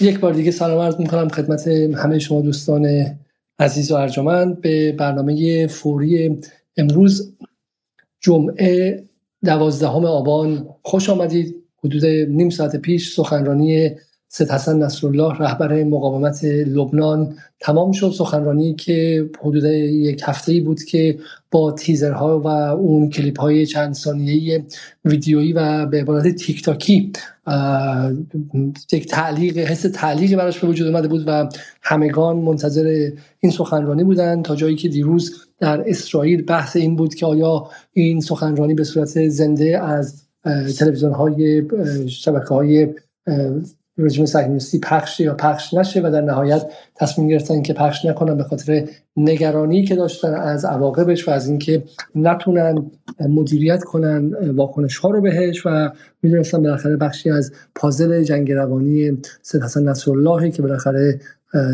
یک بار دیگه سلام عرض می‌کنم خدمت همه شما دوستان عزیز و ارجمند. به برنامه فوری امروز جمعه دوازدهم آبان. خوش آمدید. حدود نیم ساعت پیش سخنرانی سید حسن نصرالله رهبر مقاومت لبنان تمام شد. سخنرانی که حدود یک هفته بود که با تیزرها و اون کلیپ های چند ثانیه‌ای ویدیویی و به عبارت تیک تاکی یک تعلیق حس تعلیقی براش به وجود اومده بود و همگان منتظر این سخنرانی بودن تا جایی که دیروز در اسرائیل بحث این بود که آیا این سخنرانی به صورت زنده از تلویزیون های شبکه های رژیم صهیونیستی پخش یا پخش نشه و در نهایت تصمیم گرفتن که پخش نکنن به خاطر نگرانی که داشتن از عواقبش و از اینکه نتونن مدیریت کنن واکنش ها رو بهش و می‌دونستن بالاخره بخشی از پازل جنگ روانی سید حسن نصرالله که بالاخره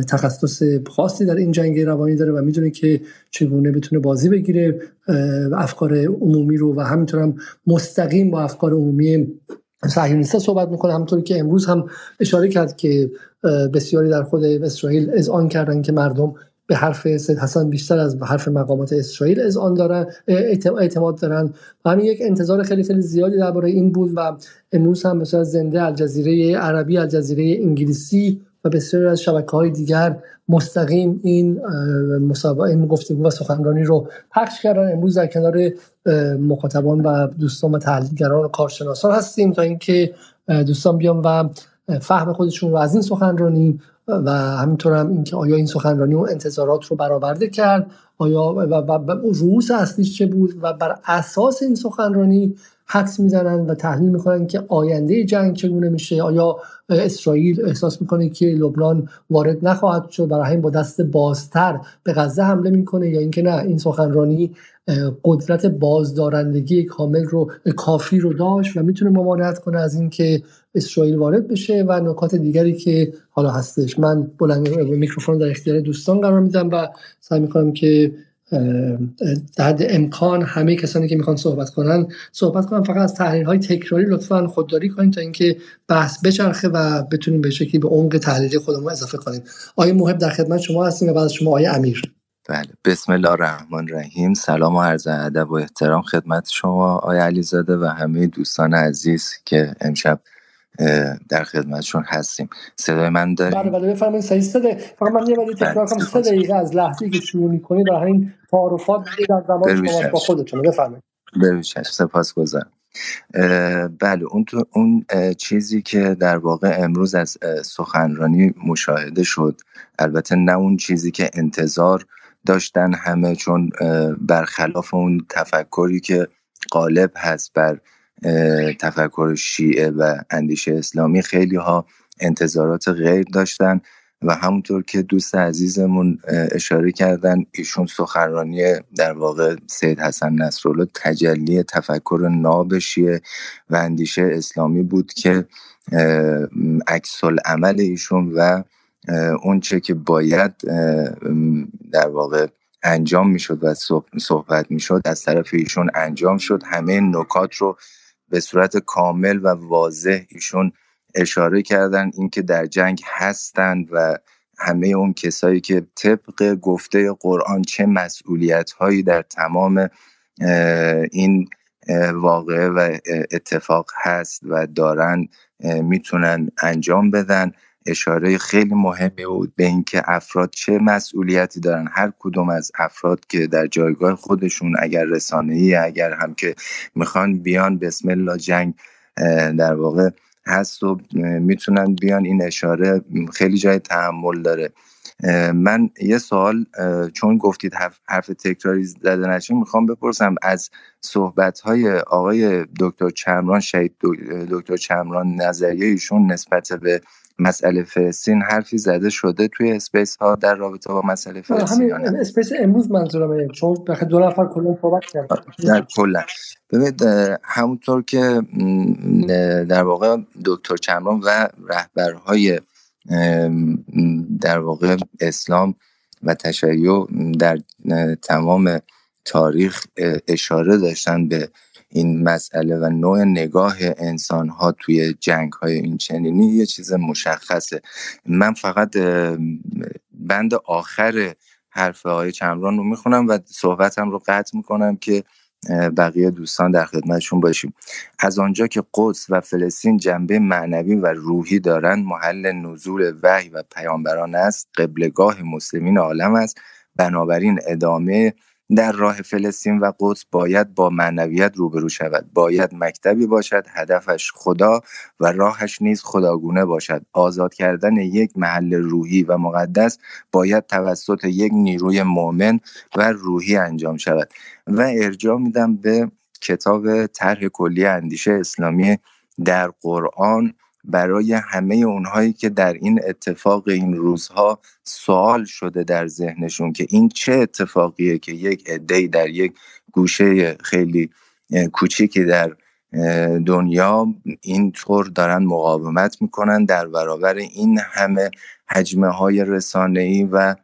تخصص خاصی در این جنگ روانی داره و می‌دونه که چگونه بتونه بازی بگیره افکار عمومی رو و همینطور هم مستقیم با افکار عمومی صهیونیستا صحبت می‌کنه همونطوری که امروز هم اشاره کرد که بسیاری در خود اسرائیل آن کردن که مردم به حرف سید حسن بیشتر از به حرف مقامات اسرائیل از آن دارن اعتماد دارن. و همین یک انتظار خیلی خیلی زیادی درباره این بود و امروز هم مثلا زنده الجزیره عربی الجزیره انگلیسی و بسیاری از شبکه های دیگر مستقیم این مسابقه این گفتگو و سخنرانی رو پخش کردن امروز در کنار مخاطبان و دوستان و تحلیلگران و کارشناسان هستیم تا اینکه دوستان بیان و فهم خودشون رو از این سخنرانی و همینطور هم اینکه آیا این سخنرانی و انتظارات رو برآورده کرد آیا و, و, رؤوس اصلیش چه بود و بر اساس این سخنرانی حدس می‌زنن و تحلیل می‌کنن که آینده جنگ چگونه میشه. آیا اسرائیل احساس می‌کنه که لبنان وارد نخواهد شد؟ برای همین با دست بازتر به غزه حمله می‌کنه یا اینکه نه؟ این سخنرانی قدرت بازدارندگی کامل رو کافی رو داشت و می‌تونه ممانعت کنه از اینکه اسرائیل وارد بشه و نکات دیگری که حالا هستش. من بلند میکروفون در اختیار دوستان قرار میدم و سعی می‌کنم که در حد امکان همه کسانی که می‌خوان صحبت کنن صحبت کنن فقط از تحلیل های تکراری لطفا خودداری کنید تا اینکه بحث بچرخه و بتونیم به شکلی به عمق تحلیلی خودمون اضافه کنیم. آیه محب در خدمت شما هستیم و بعد شما آیه امیر. بله. بسم الله الرحمن الرحیم. سلام و عرض ادب و احترام خدمت شما آقای علیزاده و همه دوستان عزیز که امشب در خدمتشون هستیم. صدای من داریم؟ بله بله بفرمایید صحیح صدای فقط من یه بار تکرار کنم سه دقیقه از لحظه که شروع می‌کنی برای این تعارفات در زمان شما با خودتون بفرمایید. ببیشش سپاسگزارم. بله اون تو اون چیزی که در واقع امروز از سخنرانی مشاهده شد البته نه اون چیزی که انتظار داشتن همه چون برخلاف اون تفکری که غالب هست بر تفکر شیعه و اندیشه اسلامی خیلی ها انتظارات غیر داشتن و همونطور که دوست عزیزمون اشاره کردن ایشون سخنرانی در واقع سید حسن نصرالله تجلی تفکر ناب شیعه و اندیشه اسلامی بود که عکس عمل ایشون و اونچه که باید در واقع انجام می‌شد و صحبت می‌شد از طرف ایشون انجام شد. همه نکات رو به صورت کامل و واضح ایشون اشاره کردن اینکه در جنگ هستند و همه اون کسایی که طبق گفته قرآن چه مسئولیت هایی در تمام این واقعه و اتفاق هست و دارن می‌تونن انجام بدن. اشاره خیلی مهمی بود به اینکه افراد چه مسئولیتی دارن. هر کدوم از افراد که در جایگاه خودشون اگر ای اگر هم که می‌خوان بیان بسم الله جنگ در واقع هست و می‌تونن بیان. این اشاره خیلی جای تحمل داره. من یه سوال چون گفتید حرف, تکراری زده نشه می‌خوام بپرسم از صحبت های آقای دکتر چمران شهید دکتر چمران نظریه ایشون نسبت به مسئله فلسطین حرفی زده شده توی space ها در رابطه با مسئله فلسطین همین space امروز منظورم چون بخاطر دو نفر کلا صحبت کردن. در کلا. ببینید همونطور که در واقع دکتر چمران و رهبرهای در واقع اسلام و تشیع در تمام تاریخ اشاره داشتن به این مسئله و نوع نگاه انسان ها توی جنگ های این چنینی یه چیز مشخصه. من فقط بند آخر حرف های چمران رو می‌خونم و صحبتم رو قطع می‌کنم که بقیه دوستان در خدمتشون باشیم. از آنجا که قدس و فلسطین جنبه معنوی و روحی دارند محل نزول وحی و پیامبران است قبلگاه مسلمین عالم است. بنابراین ادامه در راه فلسطین و قدس باید با معنویت روبرو شود. باید مکتبی باشد هدفش خدا و راهش نیز خداگونه باشد. آزاد کردن یک محل روحی و مقدس باید توسط یک نیروی مؤمن و روحی انجام شود. و ارجاع میدم به کتاب طرح کلی اندیشه اسلامی در قرآن برای همه اونهایی که در این اتفاق این روزها سوال شده در ذهنشون که این چه اتفاقیه که یک عده در یک گوشه خیلی کوچیکی در دنیا اینطور دارن مقاومت می‌کنن در برابر این همه حجمه های رسانه‌ای و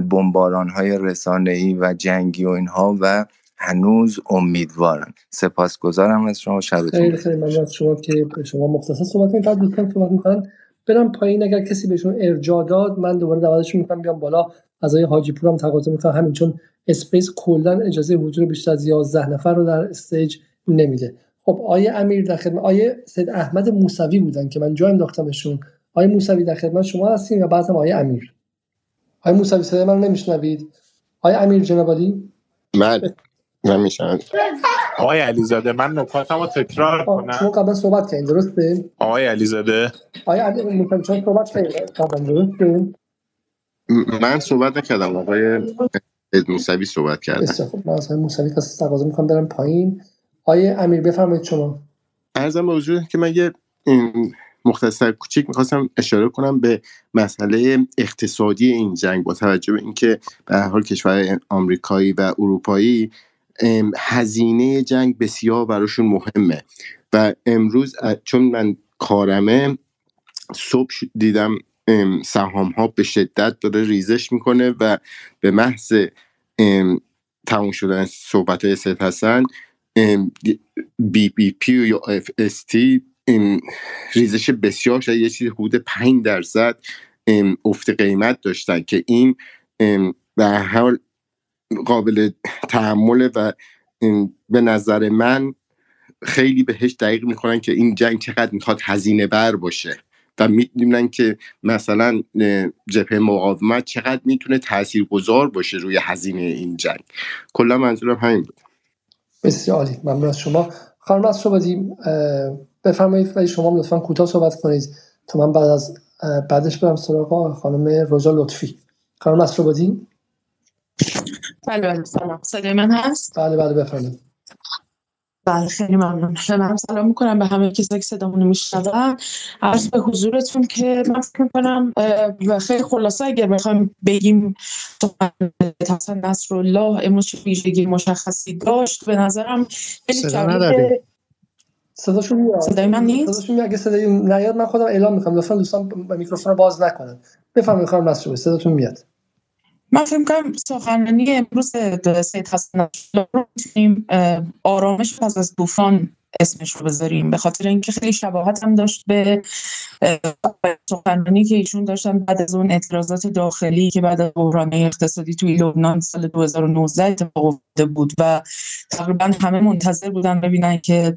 بمباران های رسانه‌ای و جنگی و اینها و هنوز امیدوارم. سپاسگزارم از شما شبتون خیلی خیلی ممنون از شما که شما مختصر صحبت کنید. فقط دوستان صحبت می‌کنن برم پایین اگر کسی بهشون ارجاع داد من دوباره دعوتشون می‌کنم بیام بالا. از آقای حاجی پور هم تقاضا می‌کنم. همین چون space کلا اجازه حضور بیشتر از 11 نفر رو در stage نمیده. خب آقای امیر در خدمت آقای سید احمد موسوی بودن که من جا انداختمشون آقای موسوی در خدمت شما هستین و بعدم آقای امیر. آقای موسوی صدای من نمیشنوید؟ آقای امیر جنابالی من نمیشن آقای علیزاده من نکاتم رو تکرار کنم. شما قبلا صحبت کردین درسته؟ آقای علیزاده. آقای علی شما صحبت کردین قبلا درسته؟ من صحبت نکردم آقای موسوی صحبت کردم بسیار خوب من از آقای موسوی پس تقاضا می‌کنم برم پایین. آقای امیر بفرمایید شما. ارزم به حضور که من یه مختصر کوچیک می‌خواستم اشاره کنم به مسئله اقتصادی این جنگ با توجه به اینکه به حال کشور آمریکایی و اروپایی هزینه جنگ بسیار براشون مهمه. و امروز چون من کارمه صبح دیدم سهام ها به شدت داره ریزش می‌کنه و به محض تموم شدن صحبت های سید حسن B BP یا FST ریزش بسیار شد یه چیزی حدود 5 درصد افت قیمت داشتن که این به حال قابل تحمل و به نظر من خیلی بهش دقیق می‌کنن که این جنگ چقدر می‌خواد هزینه بر باشه و می‌دونن که مثلا جبهه مقاومت چقدر می‌تونه گذار باشه روی هزینه این جنگ. کلا منظورم همین بود. بسیار عالی. ممنون از شما. خانم از بدیم بفرمایید ولی شما لطفا کوتاه صحبت کنید تا من بعد از بعدش برم سراغ خانم روژا لطفی. خانم از بدیم بله بله سلام. صدای من هست؟ بله بله بفرمایید. بله خیلی ممنون. من سلام می‌کنم به همه کسایی که صدامون میشنون. عرض به حضورتون که من فکر می‌کنم و خیلی خلاصه اگر بخوایم بگیم حسن نصر الله امروز چه ویژگی مشخصی داشت به نظرم صدا صداشون میاد. صدای من نیست؟ صداشون میاد. اگه صدای نیاد من خودم اعلام می‌کنم. لطفا دوستان میکروفون رو باز نکنن. بفرمایید خانم نصر صداتون میاد. من فکر کنم سخنرانی امروز سید حسن رو می‌تونیم آرامش پس از طوفان اسمش رو بذاریم به خاطر اینکه خیلی شباهت هم داشت به سخنرانی که ایشون داشتن بعد از اون اعتراضات داخلی که بعد از بحران اقتصادی توی لبنان سال 2019 اتفاق افتاده بود و تقریبا همه منتظر بودن ببینن که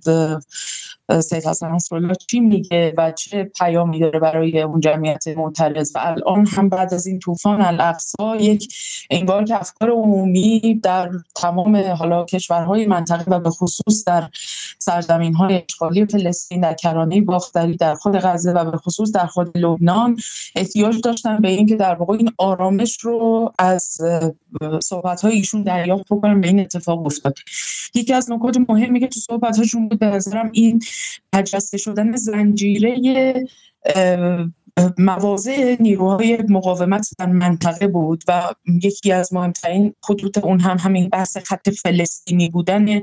سید حسن نصرالله چی میگه و چه پیامی داره برای اون جمعیت معترض. و الان هم بعد از این طوفان الاقصا یک انگار که افکار عمومی در تمام حالا کشورهای منطقه و به خصوص در سرزمین های اشغالی فلسطین در کرانه باختری در خود غزه و به خصوص در خود لبنان احتیاج داشتن به اینکه در واقع این آرامش رو از صحبت های ایشون دریافت بکنن به این اتفاق افتاد. یکی از نکات مهمی که تو صحبت هاشون بود به نظرم این برجسته شدن زنجیره مواضع نیروهای مقاومت در منطقه بود و یکی از مهمترین خطوط اون هم همین بحث خط فلسطینی بودن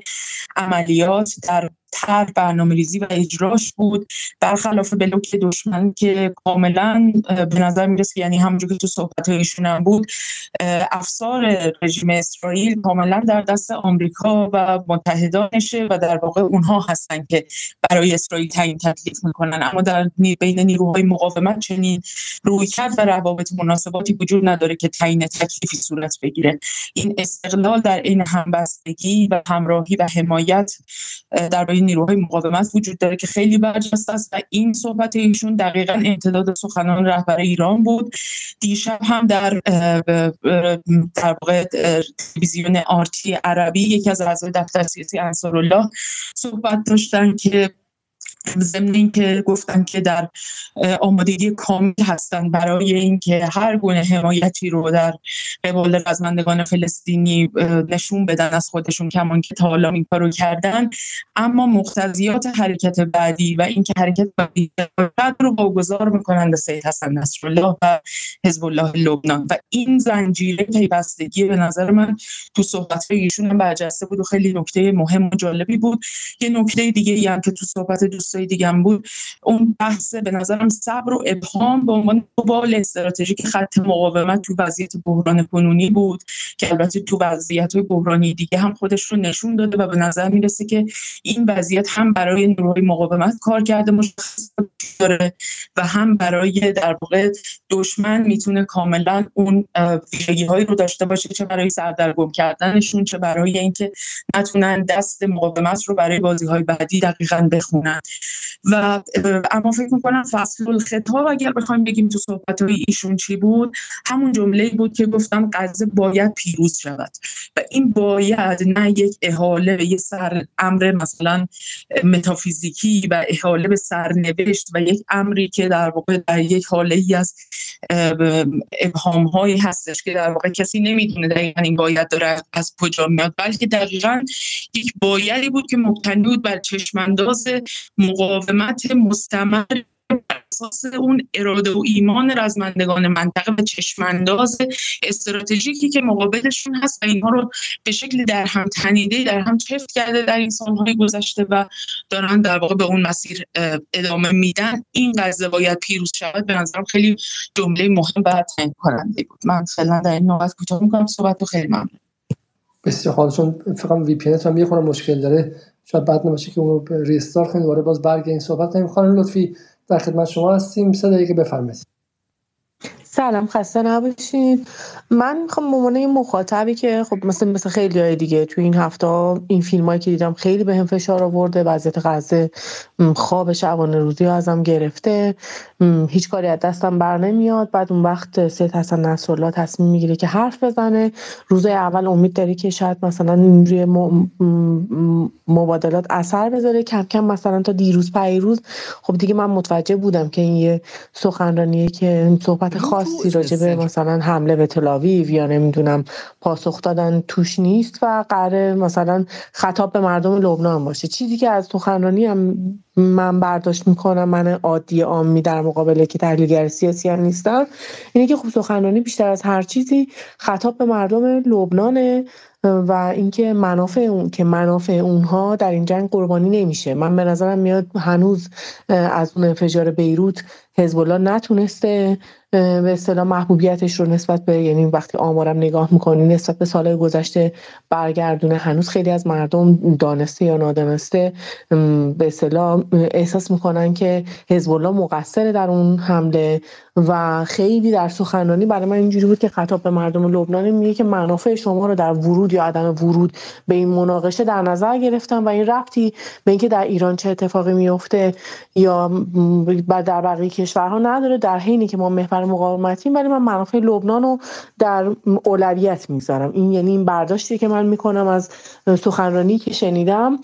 عملیات در طرح برنامه ریزی و اجراش بود. برخلاف بلوک دشمن که کاملا به نظر می‌رسه یعنی همونجور که تو صحبت ایشون هم بود افسار رژیم اسرائیل کاملا در دست آمریکا و متحدانشه و در واقع اونها هستن که برای اسرائیل تعیین تکلیف می‌کنن. اما در بین نیروهای مقاومت چنین روی کرد و روابط مناسباتی وجود نداره که تعیین تکلیفی صورت بگیره. این استقلال در این همبستگی و همراهی و حمایت در نیروهای مقاومت وجود داره که خیلی برجسته است و این صحبت ایشون دقیقا امتداد سخنان رهبر ایران بود. دیشب هم در در تلویزیون آرتی عربی یکی از اعضای دفتر سیاسی انصارالله صحبت داشتن که ضمن اینکه گفتن که در آمادگی کامل هستن برای اینکه هر گونه حمایتی رو در قبال رزمندگان فلسطینی نشون بدن از خودشون کمان که تا حالا این کارو کردن. اما مقتضیات حرکت بعدی و اینکه حرکت بعدی رو واگذار می‌کنن به سید حسن نصرالله و حزب الله لبنان. و این زنجیره پیوستگی به نظر من تو صحبت ایشون برجسته بود و خیلی نکته مهم و جالبی بود. یه نکته دیگه هم که تو صحبت دوست چیزای دیگه بود. اون بحث به نظرم صبر و ابهام به عنوان بال استراتژیک خط مقاومت تو وضعیت بحران کنونی بود که البته تو وضعیت های بحرانی دیگه هم خودش رو نشون داده و به نظر می‌رسه که این وضعیت هم برای نیروهای مقاومت کار کرده مشخص داره و هم برای در واقع دشمن می‌تونه کاملا اون ویژگی هایی رو داشته باشه چه برای سردرگم کردنشون چه برای اینکه نتونن دست مقاومت رو برای بازی های بعدی دقیقا بخونن. و اما فکر می‌کنم فصل الخطاب اگر بخوایم بگیم تو صحبت های ایشون چی بود همون جمله بود که گفتم غزه باید پیروز شود. و این باید نه یک احاله یه سر امر مثلا متافیزیکی و احاله به سرنوشت و یک امری که در واقع در یک حاله ای از ابهام هایی هستش که در واقع کسی نمی‌دونه دقیقا این باید داره از کجا میاد. بلکه دقیقا یک بایدی بود که مبتنی بود بر چشمانداز مقاومت مستمر اساس اون اراده و ایمان رزمندگان منطقه و چشمانداز استراتژیکی که مقابلشون هست و اینها رو به شکل در هم تنیده در هم چفت کرده در این سالهای گذشته و دارن در واقع به اون مسیر ادامه میدن. این قضیه باید پیروز شود. به نظرم خیلی جمله مهم و تعیین کننده بود. من فعلا در این نوبت کوتاه می‌کنم. صحبت رو خیلی ممنون. خاله چون فکر وی پی هم یه مشکل داره. شاید بعد نباشه که اونو ریستار کنیم دوباره باز برگ این صحبت کنیم. خانم لطفی در خدمت شما هستیم. سه دقیقه بفرمایید. سلام خسته نباشید من می‌خوام به عنوان مخاطبی که خب مثل مثل خیلی های دیگه تو این هفته این فیلم هایی که دیدم خیلی به هم فشار آورده. وضعیت غزه خواب شبانه روزی ها ازم گرفته. هیچ کاری از دستم بر نمیاد. بعد اون وقت سید حسن نصرالله تصمیم می‌گیره که حرف بزنه. روزای اول امید داری که شاید مثلا روی مبادلات اثر بذاره. کم کم مثلا تا دیروز پیروز خب دیگه من متوجه بودم که این یه سخنرانیه که صحبت خاصی راجع به مثلا حمله به تلاویو یا نمی‌دونم پاسخ دادن توش نیست و قراره مثلا خطاب به مردم لبنان باشه. چیزی که از سخنرانی هم من برداشت می‌کنم من عادی عامی در مقابله که تحلیلگر سیاسی هم نیستم اینه که خب سخنرانی بیشتر از هر چیزی خطاب به مردم لبنانه و اینکه منافع اون که منافع اونها در این جنگ قربانی نمیشه. من به نظرم میاد هنوز از اون انفجار بیروت حزب الله نتونسته به اصطلاح محبوبیتش رو نسبت به یعنی وقتی آمارم نگاه می‌کنی نسبت به سال گذشته برگردونه هنوز خیلی از مردم دانسته یا نادانسته به اصطلاح احساس می‌کنن که حزب الله مقصر در اون حمله. و خیلی در سخنرانی برای من اینجوری بود که خطاب به مردم لبنان میگه که منافع شما رو در ورود یا عدم ورود به این مناقشه در نظر گرفتم و این رفتی به اینکه در ایران چه اتفاقی میفته یا در بقیه کشورها نداره در حینی که ما محور مقاومتیم ولی من منافع لبنان رو در اولویت می‌ذارم این یعنی این برداشتی که من می‌کنم از سخنرانی که شنیدم.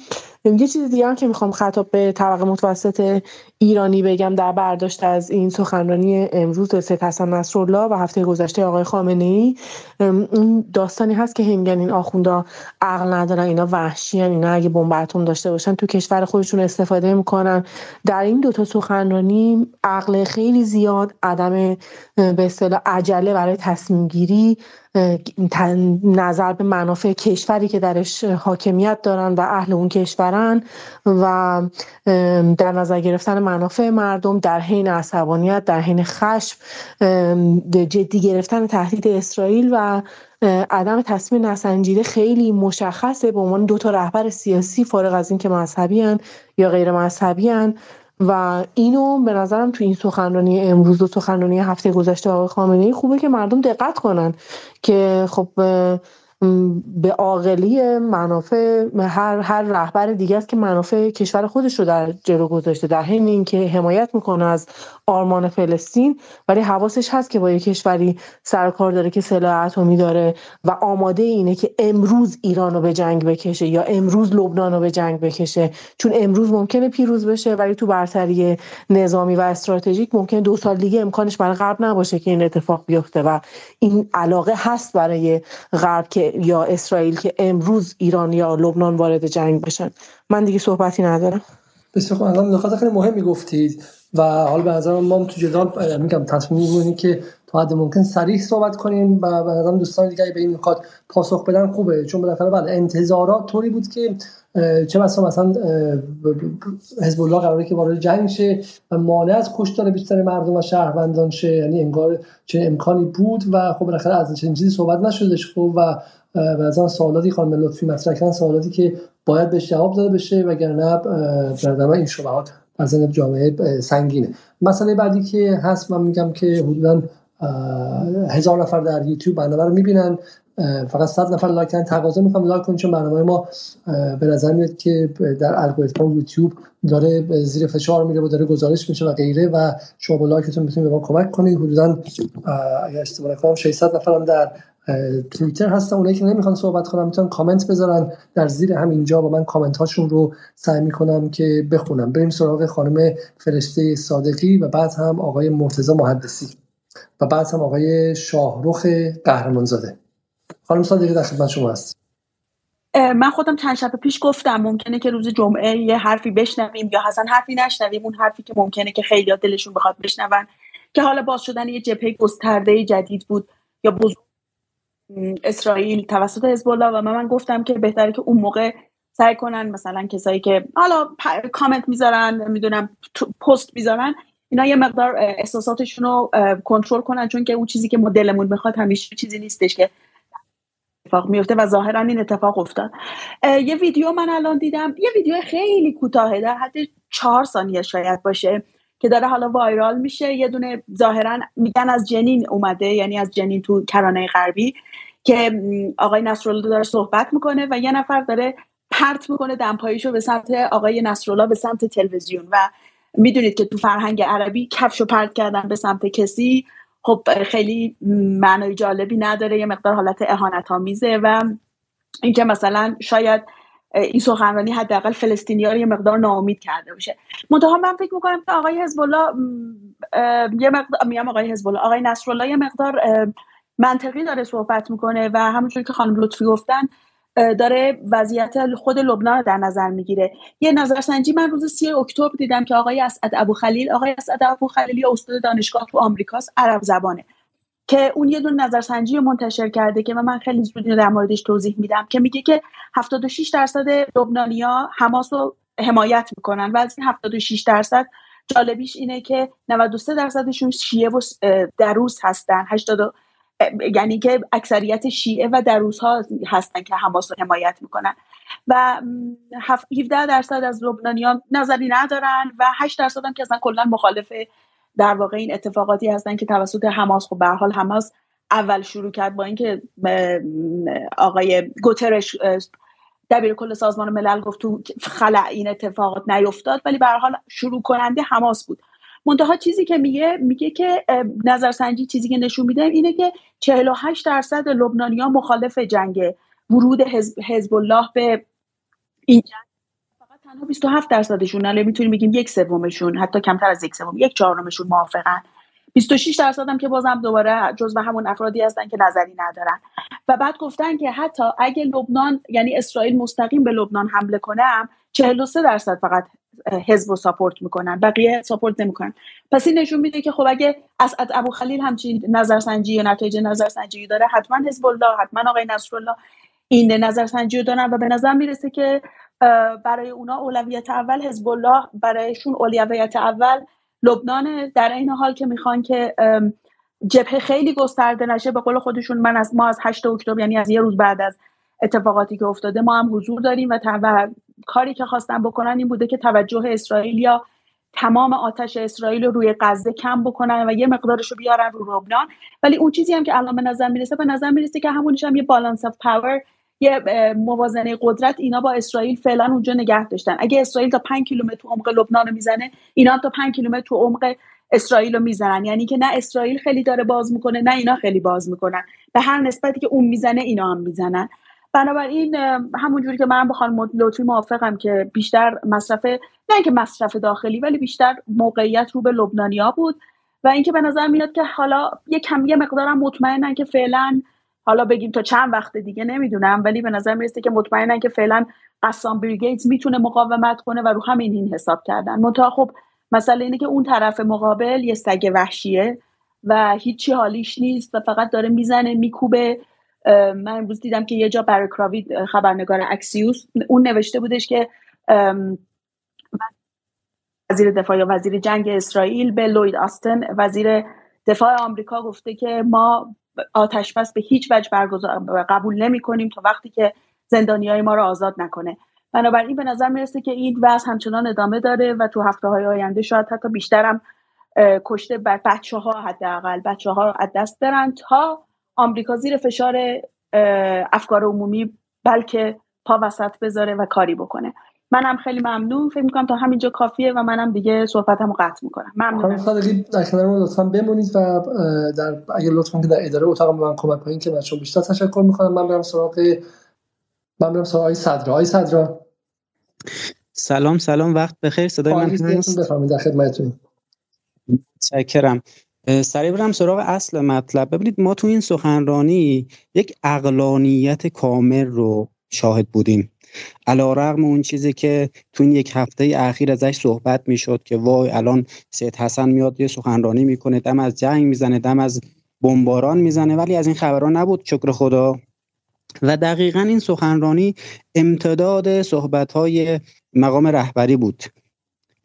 یه چیز دیگه هم که می‌خوام خطاب به طبقه متوسط ایرانی بگم در برداشت از این سخنرانی امروز سید حسن نصرالله و هفته گذشته آقای خامنه ای این داستانی هست که هنگن این آخوندا عقل ندارن اینا وحشی اینا اگه بمب اتم داشته باشن تو کشور خودشون استفاده می‌کنن. در این دوتا سخنرانی عقل خیلی زیاد عدم به اصطلاح عجله برای تصمیم گیری نظر به منافع کشوری که درش حاکمیت دارن و اهل اون کشورن و در نظر گرفتن منافع مردم در حین عصبانیت در حین خشم جدی گرفتن تهدید اسرائیل و عدم تصمیم نسنجیده خیلی مشخصه. به عنوان دو تا رهبر سیاسی فارغ از اینکه مذهبی یا غیر مذهبی و اینو به نظرم تو این سخنرانی امروز و سخنرانی هفته گذشته آقای خامنه خوبه که مردم دقت کنن که خب به عاقلی منافع هر هر رهبر دیگه است که منافع کشور خودش رو در جلو گذاشته در حین اینکه حمایت می‌کنه از آرمان فلسطین ولی حواسش هست که با یک کشوری سر کار داره که سلاح اتمی داره و آماده اینه که امروز ایران رو به جنگ بکشه یا امروز لبنان رو به جنگ بکشه. چون امروز ممکنه پیروز بشه ولی تو برتری نظامی و استراتژیک ممکنه دو سال دیگه امکانش برای غرب نباشه که این اتفاق بیفته و این علاقه هست برای غرب که یا اسرائیل که امروز ایران یا لبنان وارد جنگ بشن. من دیگه صحبتی ندارم. بسیار خوب. الان نکات خیلی مهمی گفتید و حالا به نظر ما تو جدال میگم تصمیم میگونیم که تا حد ممکن سریع صحبت کنیم و به نظرم دوستان دیگه به این نکات پاسخ بدن خوبه. چون بالاخره بعد انتظارات طوری بود که چه بسا مثلا حزب الله قراره که وارد جنگ شه و مانع از کشتار بیشتر مردم و شهروندان شه. یعنی انگار چه امکانی بود و خب بالاخره از چنین چیزی صحبت نشدش خب و به نظرم سوالاتی خانم لطفی مطرح کردن سوالاتی که باید بهش جواب داده بشه وگرنه به این شبهات از جامعه سنگینه. مسئله بعدی که هست من میگم که حدودا هزار نفر در یوتیوب برنامه رو می‌بینن فقط صد نفر like کردن. تقاضا می‌کنم like کنید چون برنامه ما به نظر میاد که در الگوریتم یوتیوب داره زیر فشار میره و داره گزارش میشه و غیره و شما like تون می‌تونید به ما کمک کنید. حدودا اگر اشتباه نکنم 600 نفرم در توییتر هستن اونایی که نمی‌خوان صحبت کنم می‌تونن کامنت بذارن. در زیر همینجا با من کامنت هاشون رو سعی می‌کنم که بخونم. بریم سراغ خانم فرشته صادقی و بعد هم آقای مرتضی محدثی و بعد هم آقای شاهرخ قهرمانزاده. خانم صادقی در خدمت شما هست من خودم چند شب پیش گفتم ممکنه که روز جمعه یه حرفی بشنویم یا حسن حرفی نشنویم. اون حرفی که ممکنه که خیلی دلشون بخواد بشنون. که حالا باز شدن یه جبهه گسترده جدید بود یا بزرگ اسرائیل توسط حزب الله و من, من گفتم که بهتره که اون موقع سعی کنن مثلا کسایی که حالا کامنت می‌ذارن می‌دونم پست می‌ذارن اینا یه مقدار احساساتشون رو کنترل کنن چون که اون چیزی که ما دلمون می‌خواد همیشه چیزی نیستش که اتفاق میفته و ظاهرا این اتفاق افتاد. یه ویدیو من الان دیدم. یه ویدیو خیلی کوتاهه در حد چهار ثانیه شاید باشه. که داره حالا وایرال میشه. یه دونه ظاهرا میگن از جنین اومده یعنی از جنین تو کرانه غربی که آقای نصرالله داره صحبت می‌کنه و یه نفر داره پرت می‌کنه دمپاییشو به سمت آقای نصرالله به سمت تلویزیون. و می‌دونید که تو فرهنگ عربی کفشو پرت کردن به سمت کسی خب خیلی معنای جالبی نداره. یه مقدار حالت اهانت آمیزه و اینکه مثلا شاید این سخنرانی حداقل فلسطینی رو یه مقدار ناامید کرده باشه. منتها من فکر می‌کنم که آقای حزب یه مقدار میام آقای حزب آقای نصرالله یه مقدار منطقی داره صحبت می‌کنه و همونجور که خانم لطفی گفتن داره وضعیت خود لبنان رو در نظر می‌گیره. یه نظرسنجی من روز سی اکتبر دیدم که آقای اسعد ابو خلیل آقای اسعد ابو خلیلی استاد دانشگاه تو آمریکاست عرب زبانه. که اون یه دون نظرسنجی منتشر کرده که من خیلی زود در موردش توضیح میدم که میگه که 76 درصد لبنانیا حماس رو حمایت می‌کنن و از این 76 درصد جالبیش اینه که 93 درصدشون شیعه و دروس هستن. 80 یعنی که اکثریت شیعه و دروس ها هستن که حماس رو حمایت می‌کنن. و 17 درصد از لبنانیان نظری ندارن و 8 درصد هم که اصلا کلا مخالف در واقع این اتفاقاتی هستن که توسط حماس خب به حال حماس اول شروع کرد با اینکه آقای گوترش دبیر کل سازمان ملل گفت تو خلع این اتفاقات نیفتاد ولی به حال شروع کننده حماس بود. منتها چیزی که میگه میگه که نظرسنجی چیزی که نشون میده اینه که 48 درصد ها مخالف جنگ ورود حزب الله به این جنگ تنها 27 درصدشون نه می‌تونیم بگیم یک سومشون حتی کمتر از یک سوم یک چهارمشون موافقن. 26 درصد هم که بازم دوباره جزو همون افرادی هستن که نظری ندارن. و بعد گفتن که حتی اگه لبنان یعنی اسرائیل مستقیم به لبنان حمله کنه هم 43 درصد فقط حزب رو ساپورت می‌کنن بقیه ساپورت نمی‌کنن. پس این نشون میده که خب اگه اسعد ابو خلیل همچین نظرسنجی یا نتایج نظرسنجی داره حتما حزب الله حتما آقای نصرالله این نظرسنجی رو دارن و به نظر می‌رسه که برای اونا اولویت اول حزب الله برایشون اولویت اول لبنان در این حال که می‌خوان که جبهه خیلی گسترده نشه. به قول خودشون من از ما از 8 اکتبر یعنی از یه روز بعد از اتفاقاتی که افتاده ما هم حضور داریم و, کاری که خواستن بکنن این بوده که توجه اسرائیل یا تمام آتش اسرائیل رو روی غزه کم بکنن و یه مقدارش رو بیارن رو لبنان. ولی اون چیزی هم که الان به نظر می‌رسه به نظر می‌رسه که همونش هم یه بالانس اف پاور یه موازنه قدرت اینا با اسرائیل فعلا اونجا نگه داشتن. اگه اسرائیل تا 5 کیلومتر تو عمق لبنان رو می‌زنه اینا تا 5 کیلومتر تو عمق اسرائیل رو می‌زنن. یعنی که نه اسرائیل خیلی داره باز می‌کنه نه اینا خیلی باز می‌کنن. به هر نسبتی که اون می‌زنه اینا هم می‌زنن. بنابراین همونجوری که من با خانم لطفی موافقم که بیشتر مصرف نه که مصرف داخلی ولی بیشتر موقعیت رو به لبنانیا بود. و اینکه به نظر میاد که حالا یه کم یه مقدارم مطمئنن که فعلا حالا بگیم تا چند وقت دیگه نمی‌دونم ولی به نظر می‌رسه که مطمئنن که فعلا قسام بریگیدز می‌تونه مقاومت کنه و رو همین این حساب کردن. منتها خب مسئله اینه که اون طرف مقابل یه سگ وحشیه و هیچی حالیش نیست و فقط داره می‌زنه میکوبه. من امروز دیدم که یه جا برای کراوید خبرنگار اکسیوس اون نوشته بودش که وزیر دفاع یا وزیر جنگ اسرائیل به لوید آستن وزیر دفاع آمریکا گفته که ما آتش بس به هیچ وجه برگزار قبول نمی کنیم تا وقتی که زندانی های ما رو آزاد نکنه. بنابراین به نظر می‌رسه که این وضع همچنان ادامه داره و تو هفته های آینده شاید حتی بیشترم کشته بچه ها حداقل بچه ها از دست برن تا آمریکا زیر فشار افکار عمومی بلکه پا وسط بذاره و کاری بکنه. منم خیلی ممنون. فکر می‌کنم تا همینجا کافیه و منم دیگه صحبتمو قطع می‌کنم. ممنون صادقی در کنار ما لطفا بمونید و در اگر لطفا که در اداره اتاق من کمک کنید که بچه‌ها بیشتر تشکر می‌کنم. من برم سراغ من برم سراغ صدرا. های صدرا. سلام سلام. وقت بخیر. صدای من هست؟ بفرمایید در خدمتتون. متشکرم. سریع برم سراغ اصل مطلب. ببینید ما تو این سخنرانی یک اقلانیت کامل رو شاهد بودیم. علا رغم اون چیزی که تو این یک هفته اخیر ازش صحبت می‌شد که وای الان سید حسن میاد یه سخنرانی می‌کنه دم از جنگ می‌زنه دم از بمباران می‌زنه ولی از این خبران نبود شکر خدا. و دقیقا این سخنرانی امتداد صحبت های مقام رهبری بود.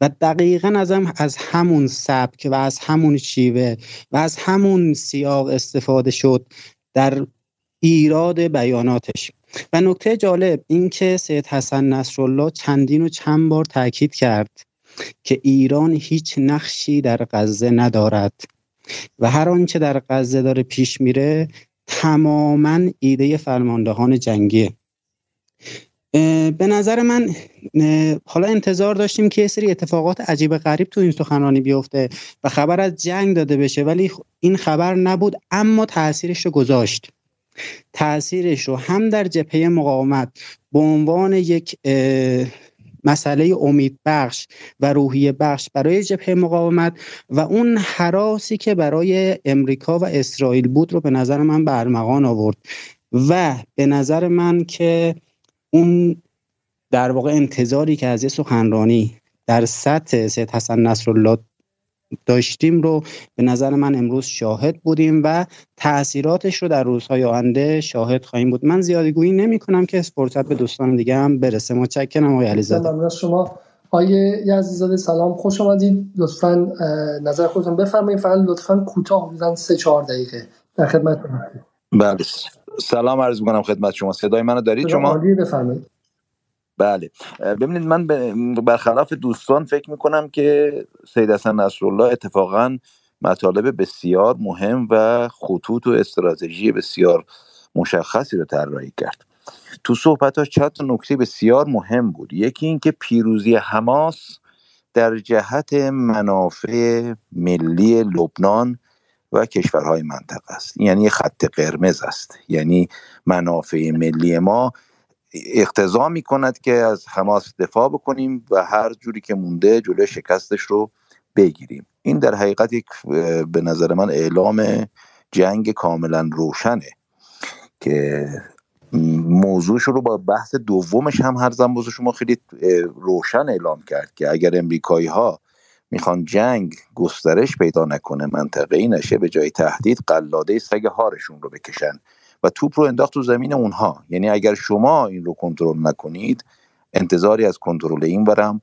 و دقیقا از, هم از همون سبک و از همون شیوه و از همون سیاق استفاده شد در ایراد بیاناتش. و نکته جالب این که سید حسن نصرالله چندین و چند بار تاکید کرد که ایران هیچ نقشی در غزه ندارد و هر آنچه در غزه داره پیش میره تماما ایده فرماندهان جنگیه. به نظر من حالا انتظار داشتیم که یه سری اتفاقات عجیب غریب تو این سخنرانی بیفته و خبر از جنگ داده بشه ولی این خبر نبود اما تاثیرش رو گذاشت. تاثیرش رو هم در جبهه مقاومت به عنوان یک مسئله امید بخش و روحی بخش برای جبهه مقاومت و اون حراسی که برای امریکا و اسرائیل بود رو به نظر من برمغان آورد و به نظر من که اون در واقع انتظاری که از یه سخنرانی در سطح سید حسن نصرالله داشتیم رو به نظر من امروز شاهد بودیم و تاثیراتش رو در روزهای آینده شاهد خواهیم بود. من زیادی گویی نمی کنم که فرصت به دوستان دیگه هم برسه. متشکرم آقای علیزاده. ممنون شما. آقای عزیزاده سلام خوش آمدید لطفا نظر خودتون بفرمایید. فقط لطفا کوتاه بودن سه چهار دقیقه در خدمت بله. سلام عرض می‌کنم خدمت شما. صدای منو دارید شما؟ بفرمایید. بله. ببینید من برخلاف دوستان فکر می‌کنم که سید حسن نصرالله اتفاقا مطالب بسیار مهم و خطوط و استراتژی بسیار مشخصی رو طراحی کرد. تو صحبتاش چند نکته بسیار مهم بود. یکی اینکه پیروزی حماس در جهت منافع ملی لبنان و کشورهای منطقه است. یعنی خط قرمز است. یعنی منافع ملی ما اقتضا می کند که از حماس دفاع بکنیم و هر جوری که مونده جلوی شکستش رو بگیریم. این در حقیقت یک به نظر من اعلام جنگ کاملا روشنه که موضوعش رو با بحث دومش هم هر زن شما خیلی روشن اعلام کرد که اگر امریکایی ها می‌خوان جنگ گسترش پیدا نکنه منطقه نشه به جای تهدید قلاده سگ هارشون رو بکشن. و توپ رو انداخت تو زمین اونها. یعنی اگر شما این رو کنترل نکنید انتظاری از کنترل این برم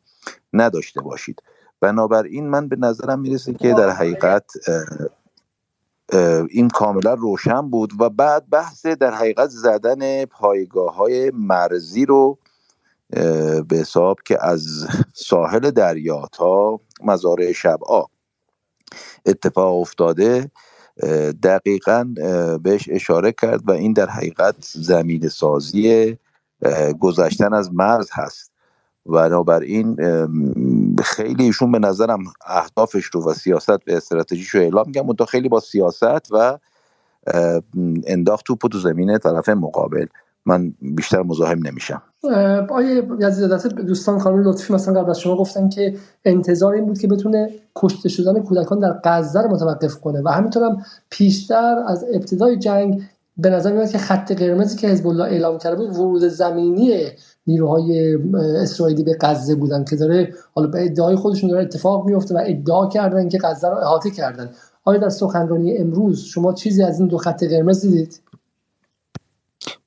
نداشته باشید. بنابراین من به نظرم می‌رسه که در حقیقت این کاملا روشن بود و بعد بحث در حقیقت زدن پایگاه های مرزی رو به حساب که از ساحل دریا تا مزارع شبعا اتفاق افتاده. دقیقا بهش اشاره کرد و این در حقیقت زمین سازی گذشتن از مرز هست. بنابراین خیلی ایشون به نظرم اهدافش رو و سیاست و استراتژیش رو اعلام میگم تا خیلی با سیاست و انداخت توپ تو زمین طرف مقابل. من بیشتر مزاحم نمیشم. آیه یزید دوستان خانم لطفی مثلا قبل از شما گفتن که انتظار این بود که بتونه کشته شدن کودکان در غزه رو متوقف کنه و همینطورم پیشتر از ابتدای جنگ به نظر میاد که خط قرمزی که حزب الله اعلام کرده بود ورود زمینی نیروهای اسرائیلی به غزه بودن که داره حالا به ادعای خودشون داره اتفاق میفته و ادعا کردن که غزه رو احاطه کردن. آیا در سخنرانی امروز شما چیزی از این دو خط قرمز دیدید؟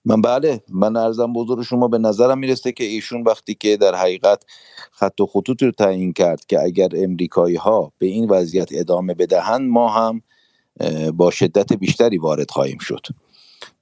من بله من ارزم بزرگ شما به نظرم می‌رسه که ایشون وقتی که در حقیقت خط و خطوط رو تعیین کرد که اگر امریکایی ها به این وضعیت ادامه بدهند ما هم با شدت بیشتری وارد خواهیم شد.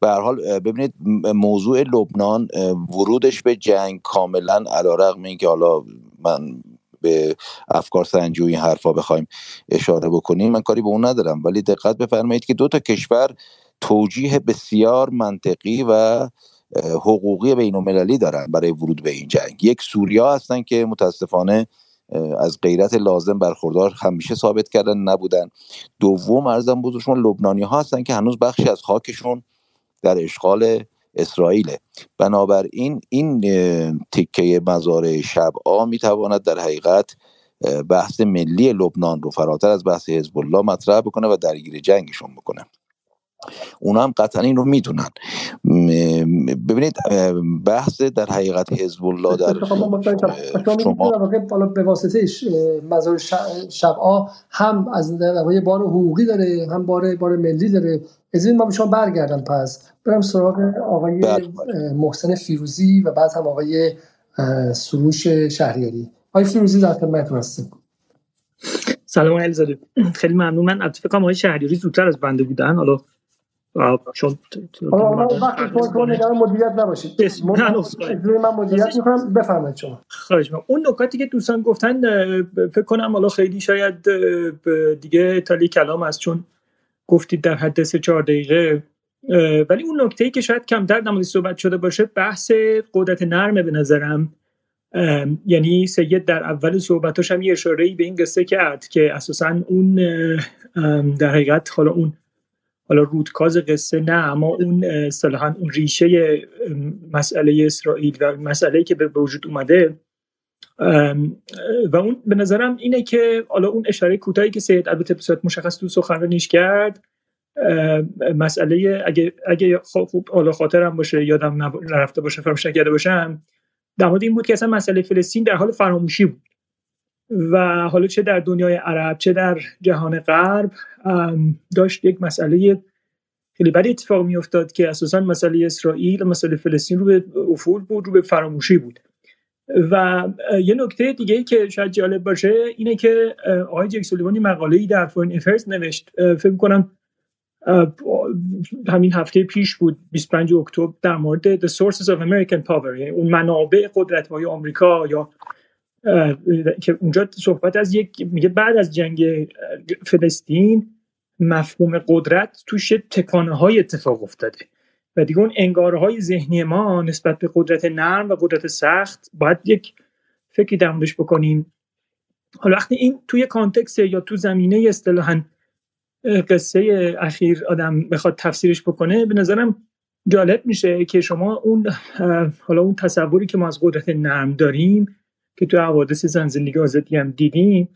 به هر حال ببینید موضوع لبنان ورودش به جنگ کاملا علیرغم اینکه حالا من به افکار سنجی و این حرفا بخوایم اشاره بکنیم من کاری به اون ندارم. ولی دقت بفرمایید که دو تا کشور توجیه بسیار منطقی و حقوقی بین المللی دارن برای ورود به این جنگ. یک سوریا هستن که متاسفانه از غیرت لازم برخوردار همیشه ثابت کردن نبودن. دوم ارزم بزرگشون لبنانی ها هستن که هنوز بخشی از خاکشون در اشغال اسرائیل بنابراین این تکه مزارع شبعا می‌تواند در حقیقت بحث ملی لبنان رو فراتر از بحث حزب الله مطرح بکنه و درگیر جنگشون بکنه. اونا هم قطعا این رو می‌دونن. ببینید بحث در حقیقت حزب الله در شما به واسطه مزار شبعا هم از در بار حقوقی داره هم بار بار ملی داره. از این من به شما برگردم پس. برم سراغ آقای بله. محسن فیروزی و بعد هم آقای سروش شهریاری. آقای فیروزی در خدمتتون هستم. سلام علیزاده. خیلی ممنون من فکر کنم آقای شهریاری زودتر از بنده بودن. حالا چون مدیریت نباشید. من مدیریت می‌کنم بفرمایید شما. خواهش اون نکاتی که دوستان گفتن فکر کنم حالا خیلی شاید دیگه تالی کلام است چون گفتید در حد سه چهار دقیقه. ولی اون نکته ای که شاید کمتر در صحبت شده باشه بحث قدرت نرمه به نظرم. یعنی سید در اول صحبتاش هم یه اشاره به این قصه کرد که اساسا اون در حقیقت حالا اون حالا رودکاز قصه نه اما اون اصطلاحا اون ریشه مسئله اسرائیل و مسئله که به وجود اومده. و اون به نظرم اینه که حالا اون اشاره کوتاهی که سید البته به صورت مشخص تو سخنرانیش کرد مسئله اگه اگه خوب حالا خاطرم باشه یادم نرفته باشه فراموش نکرده باشم در مورد این بود که اصلا مسئله فلسطین در حال فراموشی بود. و حالا چه در دنیای عرب چه در جهان غرب داشت یک مسئله خیلی بدی اتفاق می افتاد که اساسا مسئله اسرائیل و مسئله فلسطین رو به افول بود رو به فراموشی بود. و یه نکته دیگه ای که شاید جالب باشه اینه که آقای جک سولیوانی مقاله ای در فورن افرز نوشت. فکر کنم همین هفته پیش بود 25 اکتبر در مورد The Sources of American Power یعنی اون منابع قدرت های آمریکا یا که اونجا صحبت از یک میگه بعد از جنگ فلسطین مفهوم قدرت توش تکانه های اتفاق افتاده. و دیگه اون انگاره های ذهنی ما نسبت به قدرت نرم و قدرت سخت باید یک فکری در بکنیم. حالا وقتی این توی کانتکست یا تو زمینه اصطلاحا قصه اخیر آدم بخواد تفسیرش بکنه به نظرم جالب میشه که شما اون حالا اون تصوری که ما از قدرت نرم داریم که تو حوادث زن زندگی آزادی هم دیدیم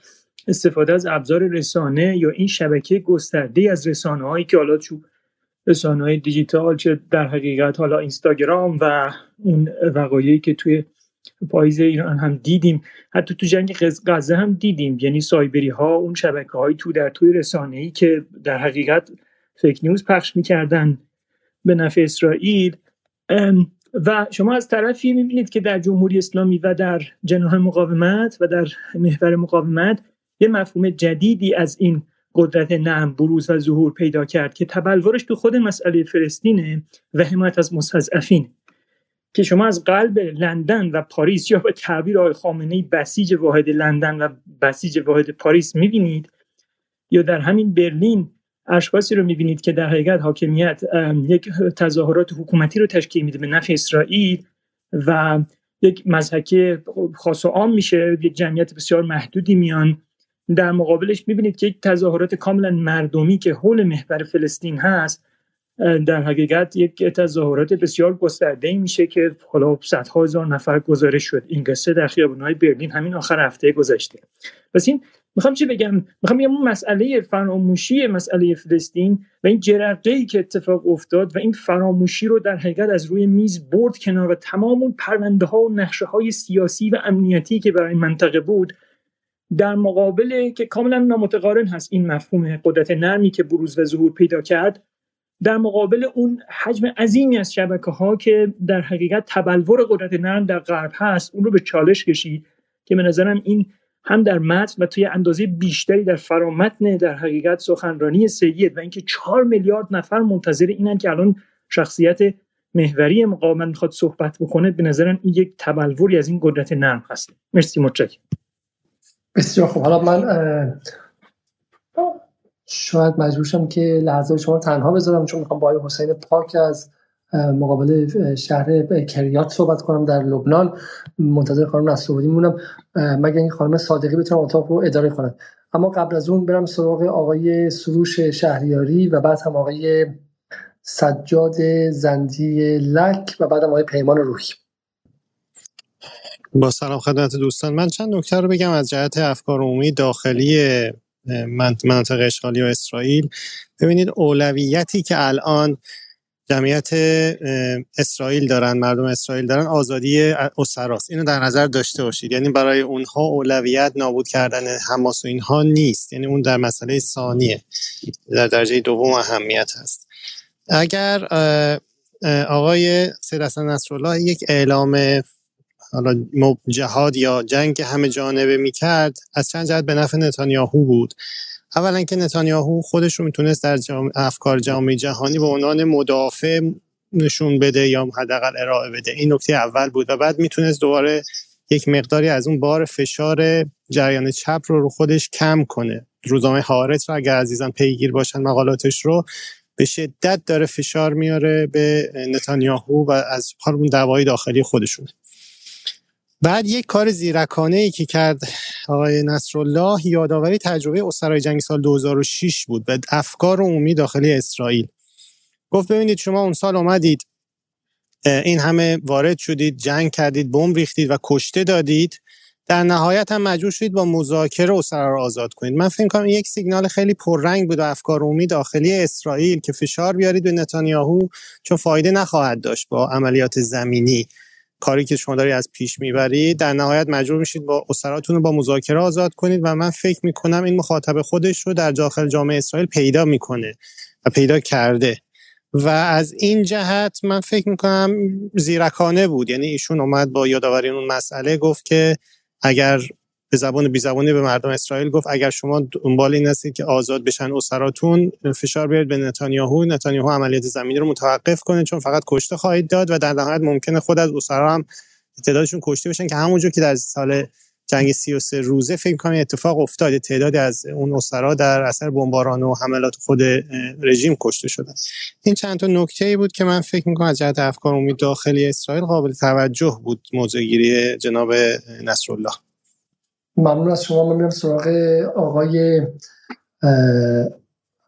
استفاده از ابزار رسانه یا این شبکه گسترده از رسانه هایی که حالا تو رسانه های دیجیتال چه در حقیقت حالا اینستاگرام و اون وقایعی که توی پاییز ایران هم دیدیم حتی تو جنگ غزه هم دیدیم. یعنی سایبری ها اون شبکه های تو در توی رسانه ای که در حقیقت فیک نیوز پخش می‌کردن. به نفع اسرائیل و شما از طرفی می‌بینید که در جمهوری اسلامی و در جناح مقاومت و در محور مقاومت یه مفهوم جدیدی از این قدرت نعم بروز و ظهور پیدا کرد که تبلورش تو خود مسئله فلسطینه و حمایت از مستضعفین که شما از قلب لندن و پاریس یا به تعبیر آقای خامنه بسیج واحد لندن و بسیج واحد پاریس می‌بینید یا در همین برلین اشخاصی رو می‌بینید که در حقیقت حاکمیت یک تظاهرات حکومتی رو تشکیل میده به نفع اسرائیل و یک مزحکه خاص و عام میشه یک جمعیت بسیار محدودی میان. در مقابلش می‌بینید که یک تظاهرات کاملا مردمی که حول محور فلسطین هست در حقیقت یک تظاهرات بسیار گسترده ای میشه که حالا صدها هزار نفر گزارش شد. این قصه در خیابان‌های برلین همین آخر هفته گذشته. پس این می‌خوام چی بگم؟ می‌خوام بگم اون مسئله فراموشی مسئله فلسطین و این جرقه ای که اتفاق افتاد و این فراموشی رو در حقیقت از روی میز برد کنار و تمام اون پرونده ها و نقشه های سیاسی و امنیتی که برای منطقه بود در مقابل که کاملا نامتقارن هست این مفهوم قدرت نرمی که بروز و ظهور پیدا کرد در مقابل اون حجم عظیمی از شبکه ها که در حقیقت تبلور قدرت نرم در غرب هست اون رو به چالش کشید که به نظرم این هم در متن و توی اندازه بیشتری در فرامتن در حقیقت سخنرانی سید و اینکه چهار میلیارد نفر منتظر اینن که الان شخصیت محوری مقاومت می‌خواد صحبت بکنه به نظرم این یک تبلوری از این قدرت نرم هست. مرسی متشکرم. بسیار خوب. حالا من شاید مجبور که لحظه شما تنها بذارم چون می‌خوام با حسین پاک از مقابل شهر کریات صحبت کنم در لبنان. منتظر خانم نصرالدی مونم. مگر این خانم صادقی بتونم اتاق رو اداره کنند اما قبل از اون برم سراغ آقای سروش شهریاری و بعد هم آقای سجاد زندی لک و بعد هم آقای پیمان روحی. با سلام خدمت دوستان. من چند نکته رو بگم از جهت افکار عمومی داخلی منطقه اشغالی و اسرائیل. ببینید اولویتی که الان جمعیت اسرائیل دارن مردم اسرائیل دارن آزادی اسراست. اینو در نظر داشته باشید. یعنی برای اونها اولویت نابود کردن حماس و اینها نیست. یعنی اون در مسئله ثانیه. در درجه دوم اهمیت هست. اگر آقای سید حسن نصرالله یک اعلام حالا جهاد یا جنگ همه جانبه می‌کرد از چند جهت به نفع نتانیاهو بود. اولا که نتانیاهو خودش رو می‌تونست در افکار جامعه جهانی به عنوان مدافع نشون بده یا حداقل ارائه بده. این نکته اول بود و بعد می‌تونست دوباره یک مقداری از اون بار فشار جریان چپ رو رو خودش کم کنه. روزنامه هارت رو اگر عزیزان پیگیر باشن مقالاتش رو به شدت داره فشار میاره به نتانیاهو و از اون دوای داخلی خودشون بعد یک کار زیرکانه ای که کرد آقای نصرالله یادآوری تجربه اسرای جنگ سال 2006 بود به افکار عمومی داخلی اسرائیل. گفت ببینید شما اون سال اومدید این همه وارد شدید جنگ کردید بمب ریختید و کشته دادید. در نهایت هم مجبور شدید با مذاکره اسرا رو آزاد کنید. من فکر کنم یک سیگنال خیلی پررنگ بود و افکار عمومی داخلی اسرائیل که فشار بیارید به نتانیاهو چون فایده نخواهد داشت با عملیات زمینی. کاری که شما داری از پیش می‌برید در نهایت مجبور میشید با اسراتون رو با مذاکره آزاد کنید و من فکر می‌کنم این مخاطب خودش رو در داخل جامعه اسرائیل پیدا می‌کنه و پیدا کرده. و از این جهت من فکر می‌کنم زیرکانه بود. یعنی ایشون اومد با یادآوری اون مسئله گفت که اگر به زبان بی زبانی به مردم اسرائیل گفت اگر شما دنبال این هستید که آزاد بشن اسراتون فشار بیارید به نتانیاهو. نتانیاهو عملیات زمینی رو متوقف کنه چون فقط کشته خواهید داد و در نهایت ممکنه خود از اسرا هم تعدادشون کشته بشن که همونجور که در سال جنگ 33 روزه فکر کنم اتفاق افتاد تعدادی از اون اسرا در اثر بمباران و حملات خود رژیم کشته شدن. این چند تا نکته ای بود که من فکر می‌کنم از جهت افکار عمومی داخلی اسرائیل قابل توجه بود موضوع گیری جناب نصرالله. ممنون از شما. من میرم سراغ آقای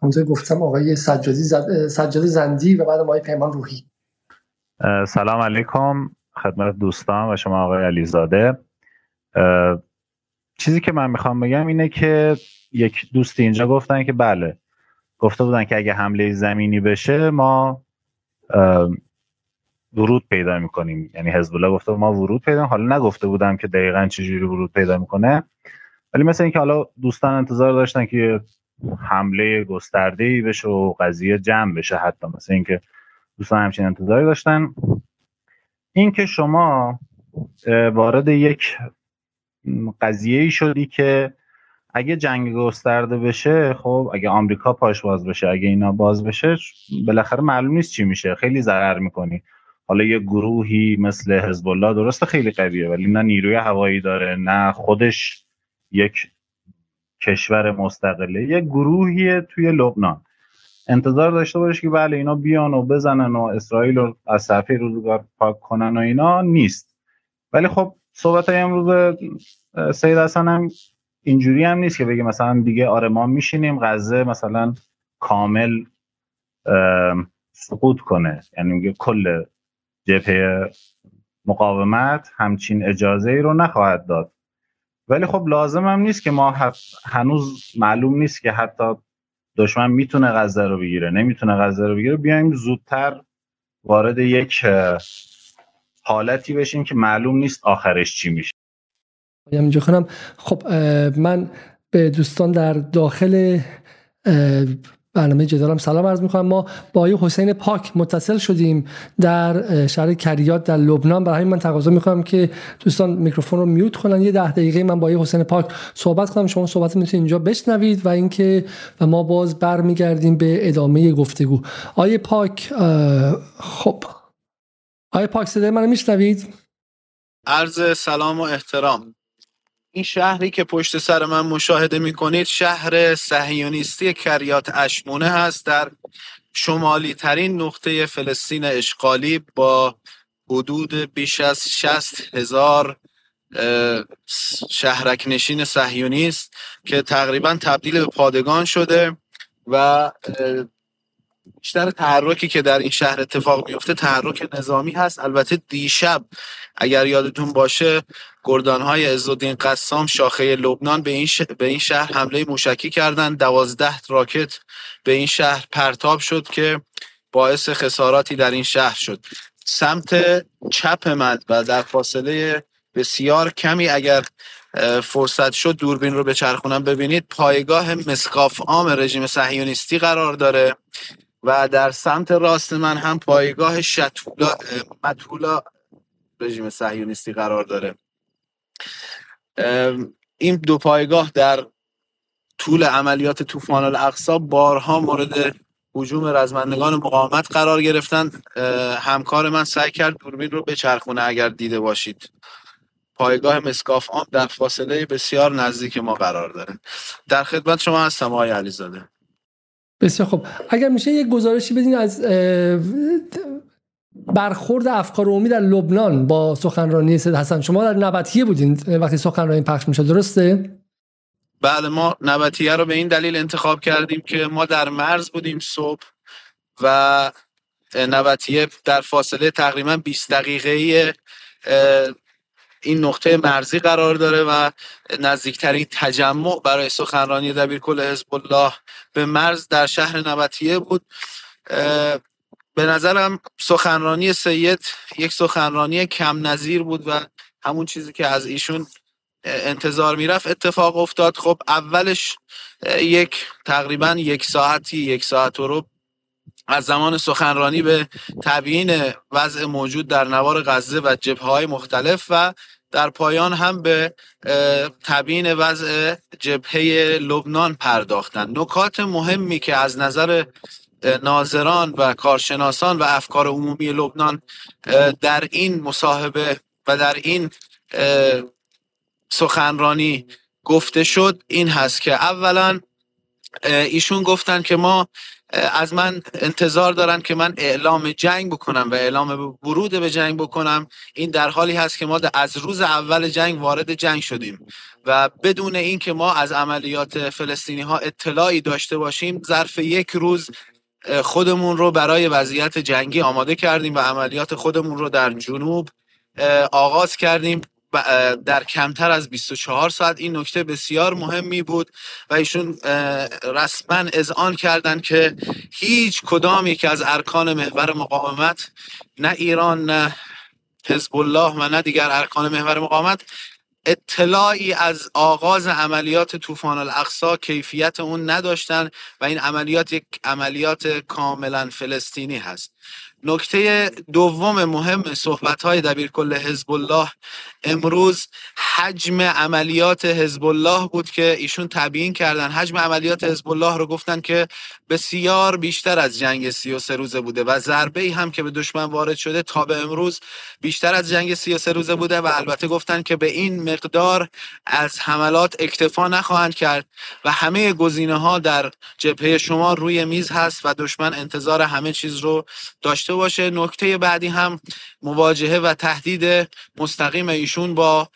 همونطور گفتم آقای سجادی, زد... سجادی زندی و بعد آقای پیمان روحی. سلام علیکم. خدمت دوستان و شما آقای علیزاده. چیزی که من می‌خوام بگم اینه که یک دوست اینجا گفتن که بله گفته بودن که اگه حمله زمینی بشه ما ورود پیدا می‌کنیم. یعنی حزب الله گفته ما ورود پیدا حالا نگفته بودم که دقیقا چجوری ورود پیدا می‌کنه. ولی مثل اینکه حالا دوستان انتظار داشتن که حمله گسترده ای بشه و قضیه جمع بشه حتی مثل اینکه دوستان همچین انتظاری داشتن. اینکه شما وارد یک قضیه ای شدی که اگه جنگ گسترده بشه خب اگه آمریکا پاش باز بشه اگه اینا باز بشه بالاخره معلوم نیست چی میشه. خیلی ضرر می‌کنی. حالا یه گروهی مثل حزب الله درسته خیلی قویه ولی نه نیروی هوایی داره نه خودش یک کشور مستقله. یه گروهی توی لبنان. انتظار داشته باشه که بله اینا بیان و بزنن و اسرائیل رو از صفحه روزگار پاک کنن و اینا نیست. ولی خب صحبت های امروز سید حسن هم اینجوری هم نیست که بگه مثلا دیگه آره ما میشینیم غزه مثلا کامل سقوط کنه. یعنی میگه کل جبهه مقاومت همچین اجازه ای رو نخواهد داد. ولی خب لازم هم نیست که ما هنوز معلوم نیست که حتی دشمن می‌تونه غزه رو بگیره. نمی‌تونه غزه رو بگیره. بیایم زودتر وارد یک حالتی بشیم که معلوم نیست آخرش چی میشه. اینجا کنم خب من به دوستان در داخل برنامه جدالم سلام عرض می‌کنم. ما با آقای حسین پاک متصل شدیم در شهر کریات در لبنان. برای من تقاضا می‌کنم که دوستان میکروفون رو میوت کنن. یه ده دقیقه من با آقای حسین پاک صحبت کنم. شما صحبت می‌تونید اینجا بشنوید و اینکه و ما باز برمیگردیم به ادامه گفتگو. آقای پاک خب. آقای پاک صدای منو میشنوید؟ عرض سلام و احترام. این شهری که پشت سر من مشاهده می کنید شهر صهیونیستی کریات اشمونه هست در شمالی ترین نقطه فلسطین اشغالی با حدود بیش از 60 هزار شهرک نشین صهیونیست که تقریبا تبدیل به پادگان شده و بیشتر تحرکی که در این شهر اتفاق میفته تحرک نظامی هست. البته دیشب اگر یادتون باشه گردانهای عزالدین قسام شاخه لبنان به این, به این شهر حمله موشکی کردند. دوازده راکت به این شهر پرتاب شد که باعث خساراتی در این شهر شد. سمت چپ من و در فاصله بسیار کمی اگر فرصت شد دوربین رو به چرخونم ببینید پایگاه مسکاف عام رژیم صهیونیستی قرار داره. و در سمت راست من هم پایگاه شتولا متولا رژیم صهیونیستی قرار داره. این دو پایگاه در طول عملیات طوفان الاقصا بارها مورد حجوم رزمندگان مقاومت قرار گرفتند همکار من سعی کرد دوربین رو بچرخونه اگر دیده باشید. پایگاه مسکاف آم در فاصله بسیار نزدیک ما قرار داره. در خدمت شما هستم آقای علیزاده. بسیار خب اگر میشه یک گزارشی بدین از برخورد افکار عمومی در لبنان با سخنرانی سید حسن. شما در نبطیه بودین وقتی سخنرانی پخش میشه درسته؟ بله ما نبطیه رو به این دلیل انتخاب کردیم که ما در مرز بودیم صبح و نبطیه در فاصله تقریبا 20 دقیقه این نقطه مرزی قرار داره و نزدیکترین تجمع برای سخنرانی دبیرکل حزب الله به مرز در شهر نبطیه بود. به نظرم سخنرانی سید یک سخنرانی کم نظیر بود و همون چیزی که از ایشون انتظار می‌رفت اتفاق افتاد. خب اولش یک تقریبا یک ساعتی یک ساعت و رو از زمان سخنرانی به تبیین وضع موجود در نوار غزه و جبه های مختلف و در پایان هم به تبیین وضع جبهه لبنان پرداختن نکات مهمی که از نظر ناظران و کارشناسان و افکار عمومی لبنان در این مصاحبه و در این سخنرانی گفته شد این هست که اولا ایشون گفتن که ما از من انتظار دارن که من اعلام جنگ بکنم و اعلام ورود به جنگ بکنم. این در حالی هست که ما از روز اول جنگ وارد جنگ شدیم و بدون اینکه ما از عملیات فلسطینی ها اطلاعی داشته باشیم ظرف یک روز خودمون رو برای وضعیت جنگی آماده کردیم و عملیات خودمون رو در جنوب آغاز کردیم. در کمتر از 24 ساعت این نکته بسیار مهمی بود و ایشون رسما اذعان کردند که هیچ کدام یک از ارکان محور مقاومت نه ایران نه حزب الله و نه دیگر ارکان محور مقاومت اطلاعی از آغاز عملیات طوفان الاقصا کیفیت اون نداشتن و این عملیات یک عملیات کاملا فلسطینی هست. نکته دوم مهم صحبت های دبیر کل حزب الله امروز حجم عملیات حزب الله بود که ایشون تبیین کردن. حجم عملیات حزب الله رو گفتن که بسیار بیشتر از جنگ 33 روزه بوده و ضربه ای هم که به دشمن وارد شده تا به امروز بیشتر از جنگ 33 روزه بوده و البته گفتن که به این مقدار از حملات اکتفا نخواهند کرد و همه گزینه ها در جبهه شما روی میز هست و دشمن انتظار همه چیز رو داشته باشه. نکته بعدی هم مواجهه و تهدید مستقیم ایشون با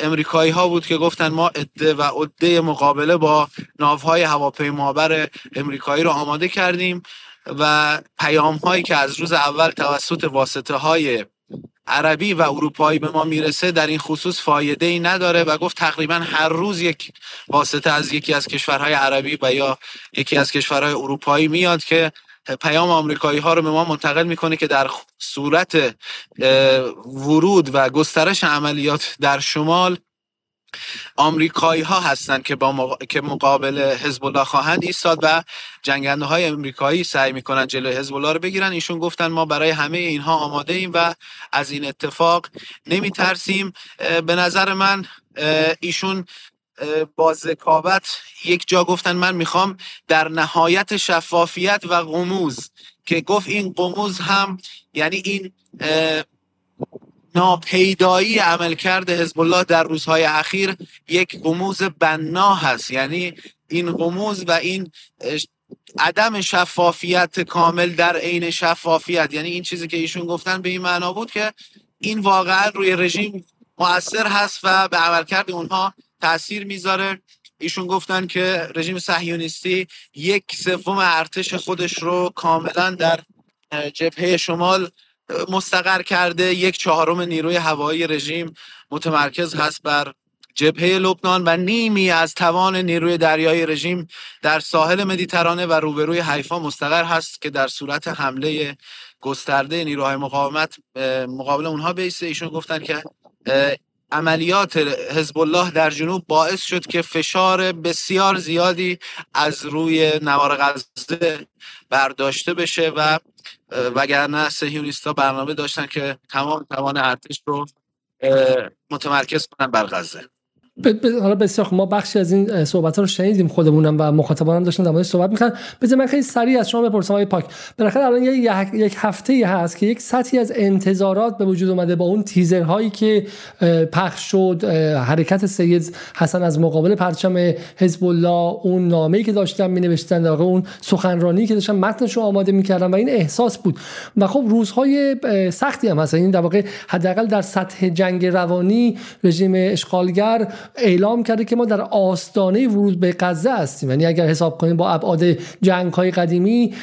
امریکایی ها بود که گفتن ما عده و عده مقابله با ناوهای هواپیمابر امریکایی رو آماده کردیم و پیام هایی که از روز اول توسط واسطه های عربی و اروپایی به ما می‌رسه در این خصوص فایده ای نداره و گفت تقریبا هر روز یک واسطه از یکی از کشورهای عربی و یا یکی از کشورهای اروپایی میاد که پیام آمریکایی ها رو به ما منتقل می‌کنه که در صورت ورود و گسترش عملیات در شمال آمریکایی ها هستند که با که مقابل حزب الله خواهند ایستاد و جنگنده های امریکایی سعی می‌کنن جلوی حزب الله رو بگیرن. ایشون گفتن ما برای همه اینها آماده ایم و از این اتفاق نمی ترسیم به نظر من ایشون با ذکاوت یک جا گفتن من می‌خوام در نهایت شفافیت و قموز که گفت این قموز هم یعنی این ناپیدایی عملکرد حزب الله در روزهای اخیر یک قموز بنا هست یعنی این قموز و این عدم شفافیت کامل در عین شفافیت. یعنی این چیزی که ایشون گفتن به این معنا بود که این واقعا روی رژیم مؤثر هست و به عملکرد اونها تاثیر می‌ذاره. ایشون گفتن که رژیم صهیونیستی یک سوم ارتش خودش رو کاملا در جبهه شمال مستقر کرده. یک چهارم نیروی هوایی رژیم متمرکز هست بر جبهه لبنان و نیمی از توان نیروی دریایی رژیم در ساحل مدیترانه و روبروی حیفا مستقر هست که در صورت حمله گسترده نیروهای مقاومت مقابل اونها بیسته. ایشون گفتن که عملیات حزب الله در جنوب باعث شد که فشار بسیار زیادی از روی نوار غزه برداشته بشه و وگرنه سهیونیستا برنامه داشتن که تمام توان ارتش رو متمرکز کنن بر غزه. حالا بسیار ما بخشی از این صحبت ها رو شنیدیم خودمونم و مخاطبانم داشتن در صحبت می‌کنن بذار من خیلی سریع از شما بپرسم های پاک. بالاخره الان یک هفته ای هست که یک سطحی از انتظارات به وجود اومده با اون تیزرهایی که پخش شد حرکت سید حسن از مقابل پرچم حزب الله اون نامه‌ای که داشتن می نوشتن در اون سخنرانی که داشتن متنش رو آماده می‌کردن و این احساس بود. و خب روزهای سختی هم هست. این در واقع حداقل در سطح جنگ روانی رژیم اشغالگر اعلام کرده که ما در آستانه ورود به غزه هستیم. یعنی اگر حساب کنیم با ابعاد جنگ های قدیمی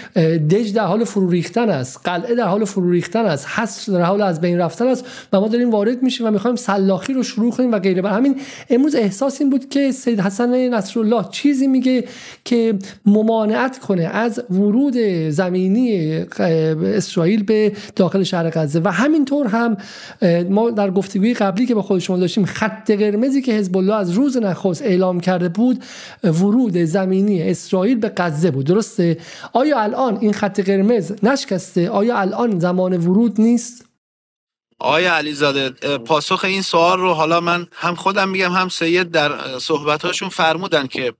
دژ در حال فرو ریختن است قلعه در حال فرو ریختن است حس در حال از بین رفتن است و ما داریم وارد میشیم و می‌خوایم سلاخی رو شروع کنیم و غیره. بر همین امروز احساس این بود که سید حسن نصرالله چیزی میگه که ممانعت کنه از ورود زمینی اسرائیل به داخل شهر غزه. و همینطور هم ما در گفتگوی قبلی که با خود شما داشتیم خط قرمزی که حزب الله از روز نخست اعلام کرده بود ورود زمینی اسرائیل به غزه بود. درسته؟ آیا الان این خط قرمز نشکسته؟ آیا الان زمان ورود نیست؟ آیا علیزاده پاسخ این سوال رو حالا من هم خودم میگم هم سید در صحبتاشون فرمودن که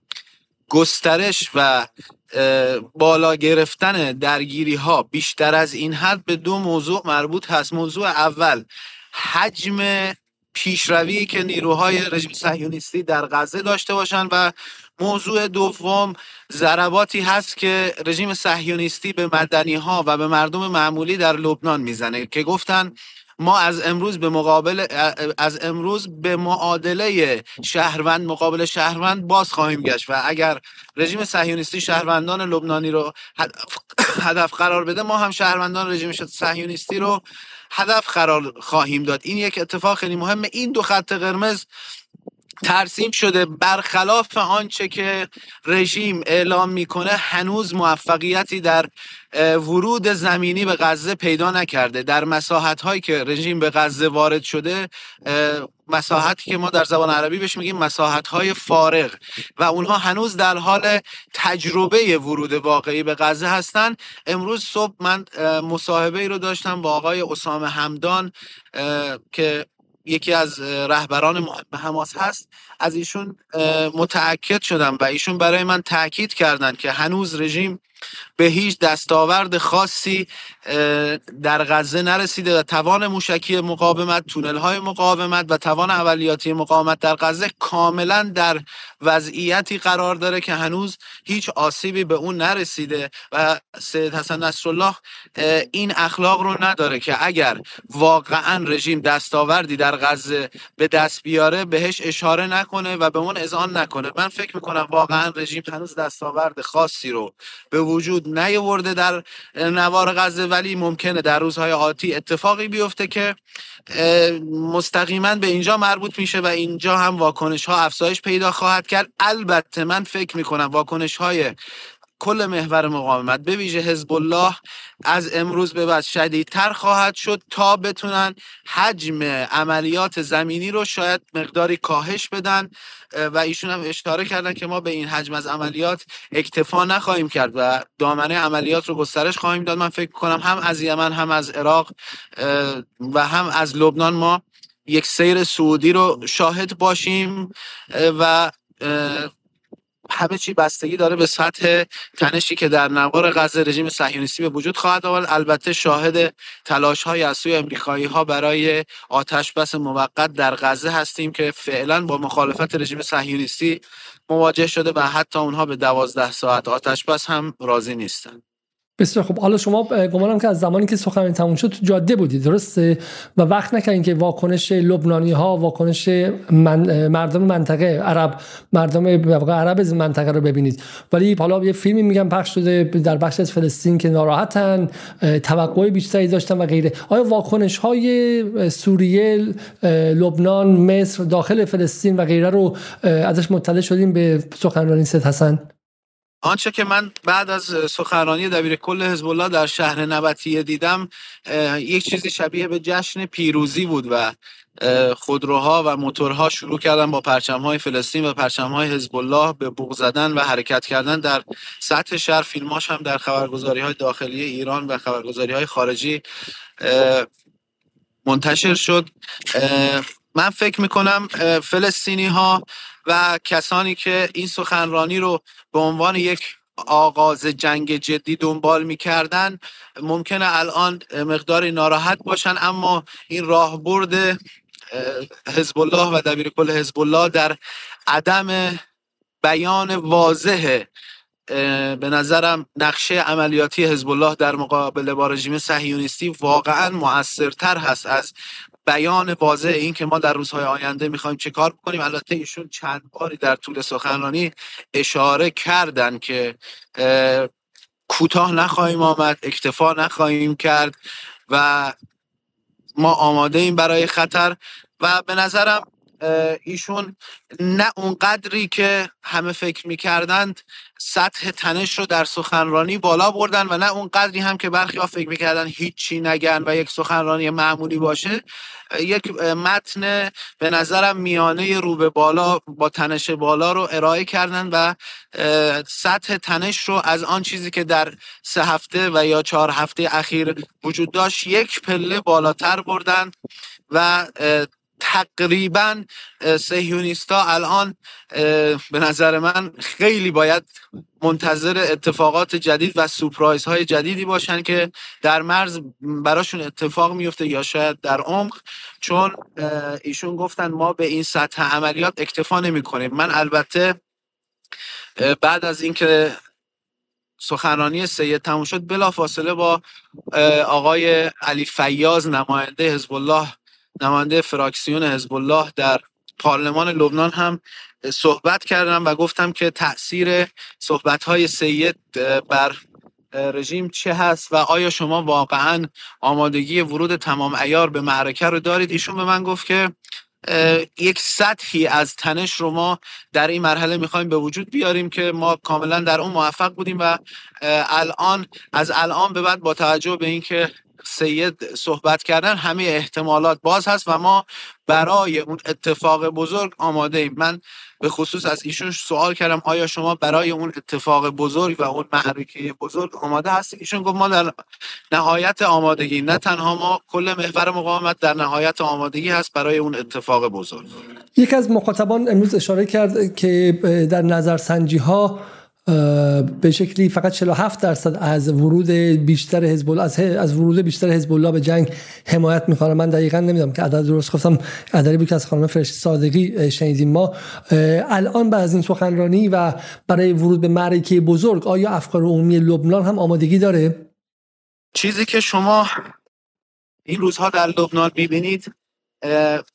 گسترش و بالا گرفتن درگیری ها بیشتر از این حد به دو موضوع مربوط هست. موضوع اول حجم پیشروی که نیروهای رژیم صهیونیستی در غزه داشته باشند و موضوع دوم ضرباتی هست که رژیم صهیونیستی به مدنی ها و به مردم معمولی در لبنان می‌زنه که گفتن ما از امروز به مقابل از امروز به معادله شهروند مقابل شهروند باز خواهیم گشت و اگر رژیم صهیونیستی شهروندان لبنانی رو هدف قرار بده ما هم شهروندان رژیم صهیونیستی رو هدف قرار خواهیم داد. این یک اتفاق خیلی مهمه. این دو خط قرمز ترسیم شده برخلاف آنچه که رژیم اعلام می‌کنه هنوز موفقیتی در ورود زمینی به غزه پیدا نکرده. در مساحت هایی که رژیم به غزه وارد شده مساحتی که ما در زبان عربی بهش میگیم مساحت های فارغ. و اونها هنوز در حال تجربه ورود واقعی به غزه هستن. امروز صبح من مصاحبه ای رو داشتم با آقای اسامه همدان که یکی از رهبران مهم حماس هست. از ایشون متعکد شدم و ایشون برای من تاکید کردن که هنوز رژیم به هیچ دستاورد خاصی در غزه نرسیده و توان موشکی مقاومت تونل های مقاومت و توان عملیاتی مقاومت در غزه کاملا در وضعیتی قرار داره که هنوز هیچ آسیبی به اون نرسیده و سید حسن نصرالله این اخلاق رو نداره که اگر واقعا رژیم دستاوردی در غزه به دست بیاره بهش اشاره نکنه و به اون اذعان نکنه. من فکر می‌کنم واقعا رژیم هنوز دستاورد خاصی رو به وجود نیاورده در نوار غزه ولی ممکنه در روزهای آتی اتفاقی بیفته که مستقیما به اینجا مربوط میشه و اینجا هم واکنش ها افزایش پیدا خواهد کرد. البته من فکر می‌کنم واکنش های کل محور مقاومت به ویژه حزب الله از امروز به بعد شدیدتر خواهد شد تا بتونن حجم عملیات زمینی رو شاید مقداری کاهش بدن. و ایشون هم اشاره کردن که ما به این حجم از عملیات اکتفا نخواهیم کرد و دامنه عملیات رو گسترش خواهیم داد. من فکر کنم هم از یمن هم از عراق و هم از لبنان ما یک سیر سعودی رو شاهد باشیم و همه چی بستگی داره به سطح تنشی که در نوار غزه رژیم صهیونیستی به وجود خواهد آورد. البته شاهد تلاش های از سوی امریکایی ها برای آتش بس موقت در غزه هستیم که فعلا با مخالفت رژیم صهیونیستی مواجه شده و حتی اونها به دوازده ساعت آتش بس هم راضی نیستند. بسیار خب حالا شما گمانم که از زمانی که سخنرانی تموم شد تو جاده بودید درسته؟ و وقت نکردین که واکنش لبنانی ها واکنش من مردم منطقه عرب مردم عرب از منطقه رو ببینید. ولی حالا یه فیلمی میگم پخش شده در بخش از فلسطین که ناراحتن توقع بیشتری داشتن و غیره. آیا واکنش های سوریه لبنان مصر داخل فلسطین و غیره رو ازش مطلع شدیم به سخنرانی سید حسن؟ آنچه که من بعد از سخنرانی دبیر کل حزب الله در شهر نبتیه دیدم یک چیزی شبیه به جشن پیروزی بود و خودروها و موتورها شروع کردن با های فلسطین و های حزب الله به بوق زدن و حرکت کردن در سطح شهر. فیلماش هم در خبرگزاری های داخلی ایران و خبرگزاری های خارجی منتشر شد. من فکر می‌کنم فلسطینی ها و کسانی که این سخنرانی رو به عنوان یک آغاز جنگ جدی دنبال می‌کردن ممکنه الان مقداری ناراحت باشن اما این راهبرد حزب الله و دبیر کل حزب الله در عدم بیان واضح به نظرم نقشه عملیاتی حزب الله در مقابل با رژیم صهیونیستی واقعا موثرتر هست از بیان واضح این که ما در روزهای آینده می‌خوایم چه کار بکنیم. البته ایشون چند باری در طول سخنرانی اشاره کردن که کوتاه نخواهیم آمد اکتفا نخواهیم کرد و ما آماده ایم برای خطر. و به نظرم ایشون نه اونقدری که همه فکر می‌کردند سطح تنش رو در سخنرانی بالا بردن و نه اون قدری هم که برخی ها فکر می‌کردن هیچی نگن و یک سخنرانی معمولی باشه. یک متن به نظرم میانه رو به بالا با تنش بالا رو ارائه کردن و سطح تنش رو از آن چیزی که در سه هفته و یا چهار هفته اخیر وجود داشت یک پله بالاتر بردن و تقریبا سهیونیستا الان به نظر من خیلی باید منتظر اتفاقات جدید و سپرایز های جدیدی باشن که در مرز براشون اتفاق میفته یا شاید در عمق. چون ایشون گفتن ما به این سطح عملیات اکتفا نمی کنیم من البته بعد از اینکه سخنرانی سید تموم شد بلا فاصله با آقای علی فیاز نماینده حزب الله نماینده فراکسیون حزب الله در پارلمان لبنان هم صحبت کردم و گفتم که تاثیر صحبت های سید بر رژیم چه هست و آیا شما واقعا آمادگی ورود تمام ایار به معرکه رو دارید؟ ایشون به من گفت که یک سطحی از تنش رو ما در این مرحله می‌خوایم به وجود بیاریم که ما کاملا در اون موفق بودیم و الان از الان به بعد با توجه به اینکه سید صحبت کردن همه احتمالات باز هست و ما برای اون اتفاق بزرگ آماده ایم. من به خصوص از ایشون سوال کردم آیا شما برای اون اتفاق بزرگ و اون معرکه بزرگ آماده هستید؟ ایشون گفت ما در نهایت آمادگی نه تنها ما کل محور مقاومت در نهایت آمادگی هست برای اون اتفاق بزرگ. یکی از مخاطبان امروز اشاره کرد که در نظرسنجی ها به شکلی فقط 47 درصد از ورود بیشتر حزب از, از ورود بیشتر حزب الله به جنگ حمایت می‌کنه. من دقیقا نمی‌دونم که عدد درست گفتم عددی بود که از خانم فرشت صادقی شنیدیم ما. الان بعد از این سخنرانی و برای ورود به معرکه بزرگ آیا افکار عمومی لبنان هم آمادگی داره؟ چیزی که شما این روزها در لبنان می‌بینید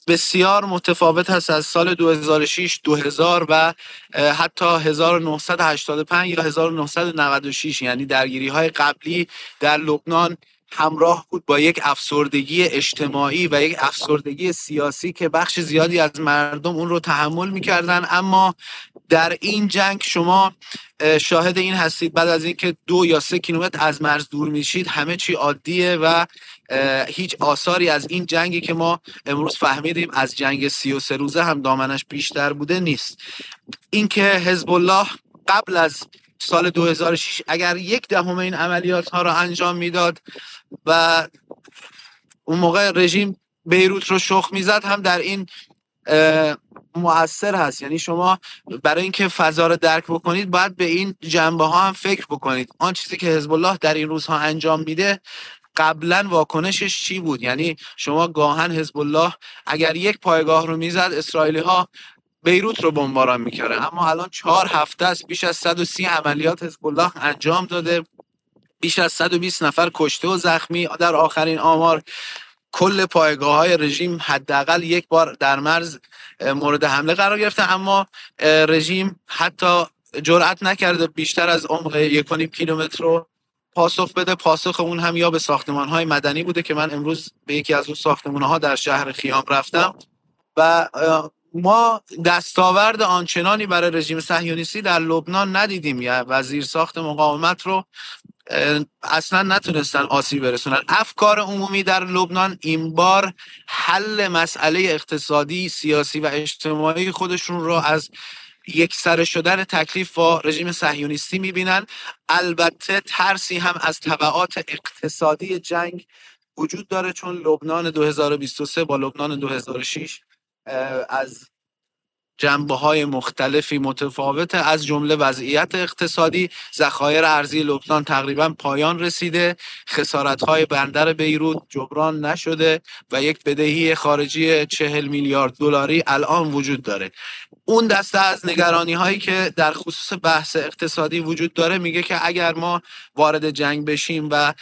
بسیار متفاوت هست از سال 2006 2000 و حتی 1985 یا 1996 یعنی درگیری های قبلی در لبنان همراه بود با یک افسردگی اجتماعی و یک افسردگی سیاسی که بخش زیادی از مردم اون رو تحمل می‌کردن. اما در این جنگ شما شاهد این هستید بعد از اینکه دو یا سه کیلومتر از مرز دور میشید همه چی عادیه و هیچ آثاری از این جنگی که ما امروز فهمیدیم از جنگ 33 روزه هم دامنش بیشتر بوده نیست. اینکه حزب الله قبل از سال 2006 اگر یک دهم این عملیات ها را انجام می‌داد و اون موقع رژیم بیروت رو شخ می‌زد هم در این موثر هست. یعنی شما برای اینکه فضا رو درک بکنید باید به این جنبه ها هم فکر بکنید. آن چیزی که حزب الله در این روزها انجام میده قبلا واکنشش چی بود؟ یعنی شما گاهن حزب الله اگر یک پایگاه رو می‌زد اسرائیلی ها بیروت رو بمباران می‌کرده اما الان چهار هفته است بیش از 130 عملیات حزب الله انجام داده. بیش از 120 نفر کشته و زخمی. در آخرین آمار کل پایگاه های رژیم حداقل یک بار در مرز مورد حمله قرار گرفته. اما رژیم حتی جرأت نکرده بیشتر از عمق یک کیلومتر رو پاسخ بده پاسخ اون هم یا به ساختمان های مدنی بوده که من امروز به یکی از اون ساختمان ها در شهر خیام رفتم و ما دستاورد آنچنانی برای رژیم صهیونیستی در لبنان ندیدیم. یا وزیر ساخت مقاومت رو اصلا نتونستن آسیب برسونن. افکار عمومی در لبنان این بار حل مسئله اقتصادی سیاسی و اجتماعی خودشون رو از یک سر شدن تکلیف با رژیم صهیونیستی می‌بینن. البته ترسی هم از طبعات اقتصادی جنگ وجود داره چون لبنان 2023 با لبنان 2006 از جنبه های مختلفی متفاوته. از جمله وضعیت اقتصادی ذخایر ارزی لبنان تقریبا پایان رسیده. خسارت های بندر بیروت جبران نشده و یک بدهی خارجی چهل میلیارد دلاری الان وجود داره. اون دسته از نگرانی هایی که در خصوص بحث اقتصادی وجود داره میگه که اگر ما وارد جنگ بشیم و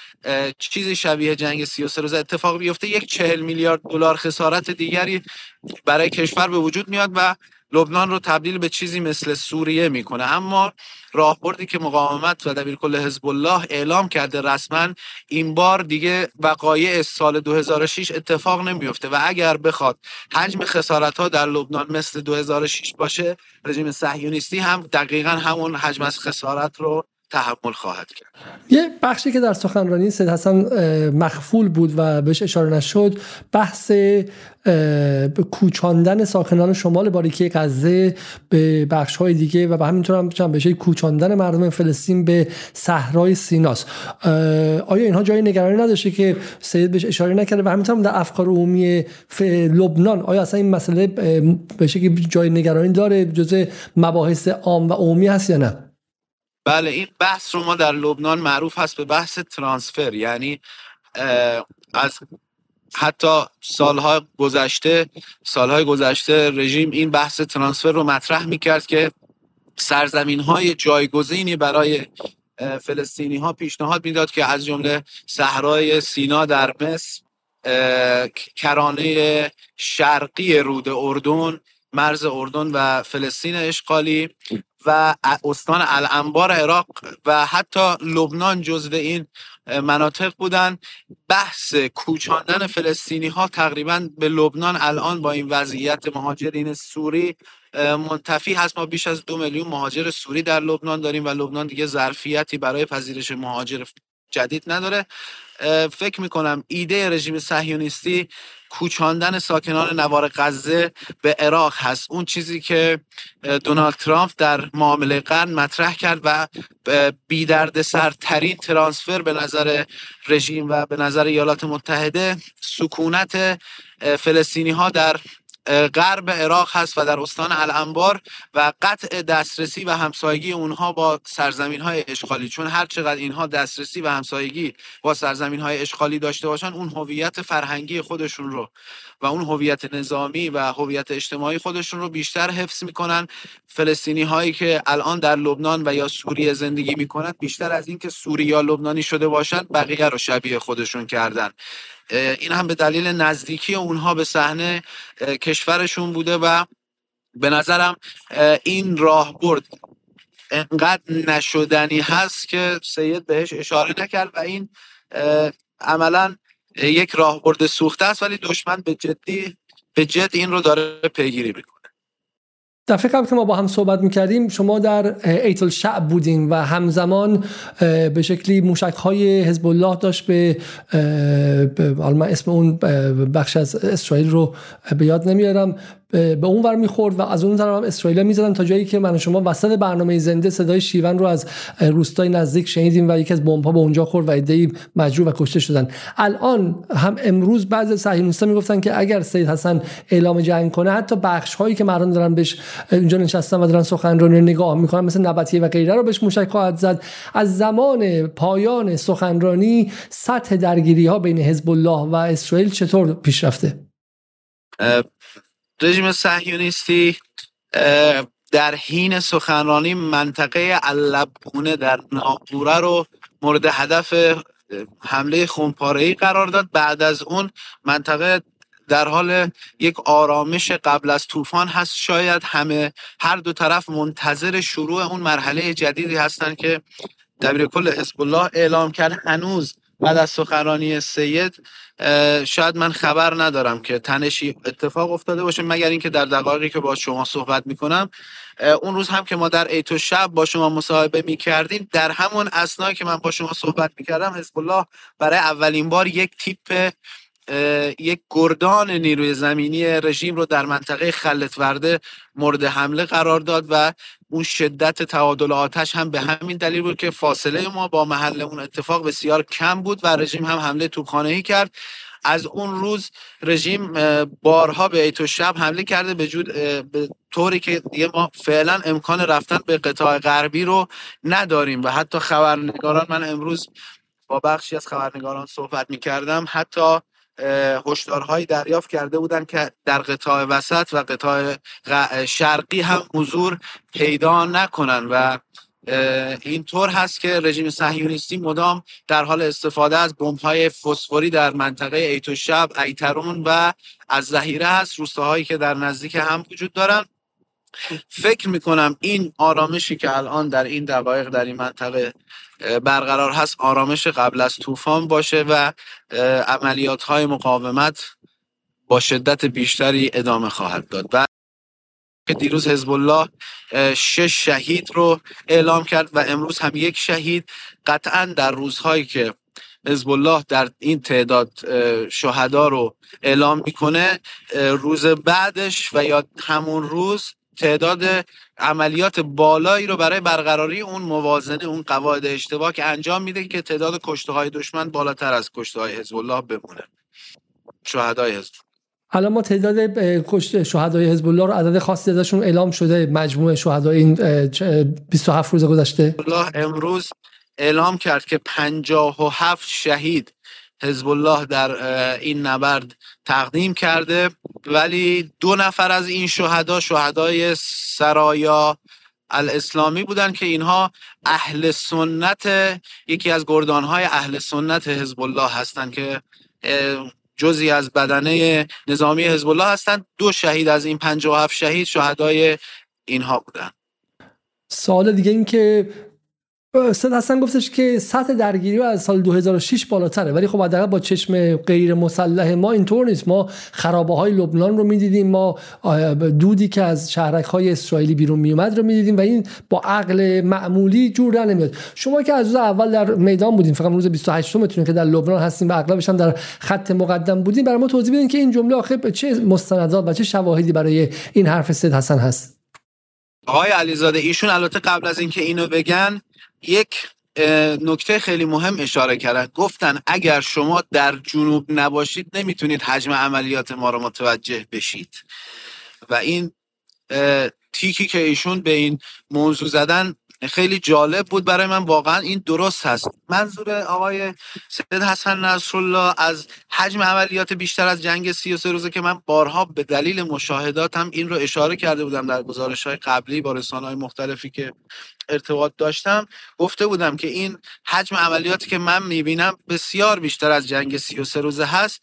چیزی شبیه جنگ 33 روز اتفاق بیفته یک چهل میلیارد دلار خسارت دیگری برای کشور به وجود میاد و لبنان رو تبدیل به چیزی مثل سوریه می‌کنه. اما راهبردی که مقاومت و دبیرکل حزب الله اعلام کرده رسما این بار دیگه وقایع سال 2006 اتفاق نمیفته و اگر بخواد حجم خسارت ها در لبنان مثل 2006 باشه رژیم صهیونیستی هم دقیقا همون حجم از خسارت رو تحمل خواهد کرد. یه بخشی که در سخنرانی سید حسن مخفول بود و بهش اشاره نشد بحث کوچاندن ساکنان شمال باریکی غزه به بخش های دیگه و به همینطور هم بشه کوچاندن مردم فلسطین به صحرای سیناس. آیا اینها جای نگرانی نداشته که سید بهش اشاره نکرده؟ و همینطور در افکار عمومی لبنان آیا اصلا این مسئله به که جای نگرانی داره جزء مباحث عام و عمومی هست یا نه؟ بله این بحث رو ما در لبنان معروف هست به بحث ترانسفر. یعنی از حتی سالهای گذشته سالهای گذشته رژیم این بحث ترانسفر رو مطرح می‌کرد که سرزمین های جایگزینی برای فلسطینی ها پیشنهاد می‌داد که از جمله صحرای سینا در مصر کرانه شرقی رود اردن مرز اردن و فلسطین اشغالی و استان الانبار عراق و حتی لبنان جزو این مناطق بودن. بحث کوچاندن فلسطینی ها تقریبا به لبنان الان با این وضعیت مهاجرین سوری منتفی هست. ما بیش از دو میلیون مهاجر سوری در لبنان داریم و لبنان دیگه ظرفیتی برای پذیرش مهاجر جدید نداره. فکر می‌کنم ایده رژیم صهیونیستی کوچاندن ساکنان نوار غزه به عراق هست. اون چیزی که دونالد ترامپ در معامله قرن مطرح کرد و بی درد سرترین ترانسفر به نظر رژیم و به نظر ایالات متحده سکونت فلسطینی ها در غرب عراق هست و در استان الانبار و قطع دسترسی و همسایگی اونها با سرزمین های اشغالی. چون هر چقدر اینها دسترسی و همسایگی با سرزمین های اشغالی داشته باشن اون هویت فرهنگی خودشون رو و اون هویت نظامی و هویت اجتماعی خودشون رو بیشتر حفظ می‌کنن. فلسطینی هایی که الان در لبنان و یا سوریه زندگی می‌کنن بیشتر از اینکه سوری یا لبنانی شده باشن بقیه رو شبیه خودشون کردن. این هم به دلیل نزدیکی اونها به صحنه کشورشون بوده و به نظرم این راه برد انقدر نشدنی هست که سید بهش اشاره نکرد و این عملا یک راهبرد سوخته است ولی دشمن به جدی به جد این رو داره پیگیری می‌کنه. دفعه قبل که ما با هم صحبت می‌کردیم شما در ایت الشعب بودیم و همزمان به شکلی موشک های حزب الله داشت به من اسم اون بخش از اسرائیل رو به یاد نمیارم. به اون ور می‌خورد و از اون طرف هم اسرائیل می‌زدن تا جایی که من شما وسط برنامه زنده صدای شیون رو از روستای نزدیک شنیدیم و یکی از بمب ها به اونجا خورد و ایده مجروح و کشته شدن. الان هم امروز بعضی صهیونیست‌ها می‌گفتن که اگر سید حسن اعلام جنگ کنه حتی بخش هایی که مردم دارن بهش اونجا نشستن و دارن سخنرانی نگاه می‌کنن مثل نبطیه و غیره رو بهش موشک خواهد زد. از زمان پایان سخنرانی سطح درگیری ها بین حزب الله و اسرائیل چطور پیش رفته؟ رژیم صهیونیستی در حین سخنرانی منطقه علبونه در ناپوره رو مورد هدف حمله خونپاره‌ای قرار داد. بعد از اون منطقه در حال یک آرامش قبل از طوفان هست. شاید همه هر دو طرف منتظر شروع اون مرحله جدیدی هستند که دبیر کل حزب الله اعلام کرد. هنوز بعد از سخنرانی سید شاید من خبر ندارم که تنشی اتفاق افتاده باشه مگر اینکه در دقایقی که با شما صحبت می‌کنم اون روز هم که ما در ایتو شب با شما مصاحبه می‌کردیم در همون اسنایی که من با شما صحبت می‌کردم حزب الله برای اولین بار یک تیپ یک گردان نیروی زمینی رژیم رو در منطقه خلط ورده مورد حمله قرار داد و اون شدت تعادل آتش هم به همین دلیل بود که فاصله ما با محل اون اتفاق بسیار کم بود و رژیم هم حمله توپخانه‌ای کرد. از اون روز رژیم بارها به ایتو شب حمله کرده به, جود به طوری که دیگه ما فعلا امکان رفتن به قطاع غربی رو نداریم و حتی خبرنگاران من امروز با بخشی از خبرنگاران صحبت می کردم حتی هشدارهایی دریافت کرده بودند که در قطاع وسط و قطاع شرقی هم حضور پیدا نکنن و اینطور هست که رژیم صهیونیستی مدام در حال استفاده از های فسفوری در منطقه ایتو شب ایترون و از ذخیره هست. روستاهایی که در نزدیک هم وجود دارن فکر می‌کنم این آرامشی که الان در این دقایق در این منطقه برقرار هست آرامش قبل از طوفان باشه و عملیات های مقاومت با شدت بیشتری ادامه خواهد داد. و دیروز حزب الله شش شهید رو اعلام کرد و امروز هم یک شهید. قطعا در روزهایی که حزب الله در این تعداد شهدا رو اعلام می‌کنه روز بعدش و یا همون روز تعداد عملیات بالایی رو برای برقراری اون موازنه اون قواعد اشتباه که انجام میده که تعداد کشته های دشمن بالاتر از کشته های حزب الله بمونه. شهدای حزب. حالا ما تعداد کشته شهدای حزب الله رو عدد خاصی ازشون اعلام شده مجموع شهدای این 27 روز گذشته. الله امروز اعلام کرد که 57 شهید حزب الله در این نبرد تقدیم کرده ولی دو نفر از این شهدا شهدای سرایا الاسلامی بودن که اینها اهل سنت یکی از گردانهای اهل سنت حزب الله هستند که جزی از بدنه نظامی حزب الله هستند دو شهید از این 57 شهید شهدای اینها بودن. سوال دیگه این که استاد حسن گفتش که سطح درگیری از سال 2006 بالاتره ولی خب حداقل با چشم غیر مسلح ما اینطور نیست. ما خرابه های لبنان رو می‌دیدیم ما دودی که از شهرک های اسرائیلی بیرون میومد رو می‌دیدیم و این با عقل معمولی جور در نمیاد. شما که از روز اول در میدان بودیم فقط روز 28 می‌تونیم که در لبنان هستیم و اغلبش هم در خط مقدم بودیم برای ما توضیح بدین که این جمله آخر چه مستندات و چه شواهدی برای این حرف سید حسن هست؟ آقای علیزاده ایشون البته قبل از اینکه اینو بگن یک نکته خیلی مهم اشاره کردن. گفتن اگر شما در جنوب نباشید نمی‌تونید حجم عملیات ما رو متوجه بشید. و این تیکی که ایشون به این موضوع زدن خیلی جالب بود برای من. واقعا این درست هست. منظور آقای سید حسن نصرالله از حجم عملیات بیشتر از جنگ 33 روزه که من بارها به دلیل مشاهداتم این رو اشاره کرده بودم در گزارش های قبلی با رسانه های مختلفی که ارتباط داشتم. گفته بودم که این حجم عملیاتی که من می‌بینم بسیار بیشتر از جنگ 33 روزه هست.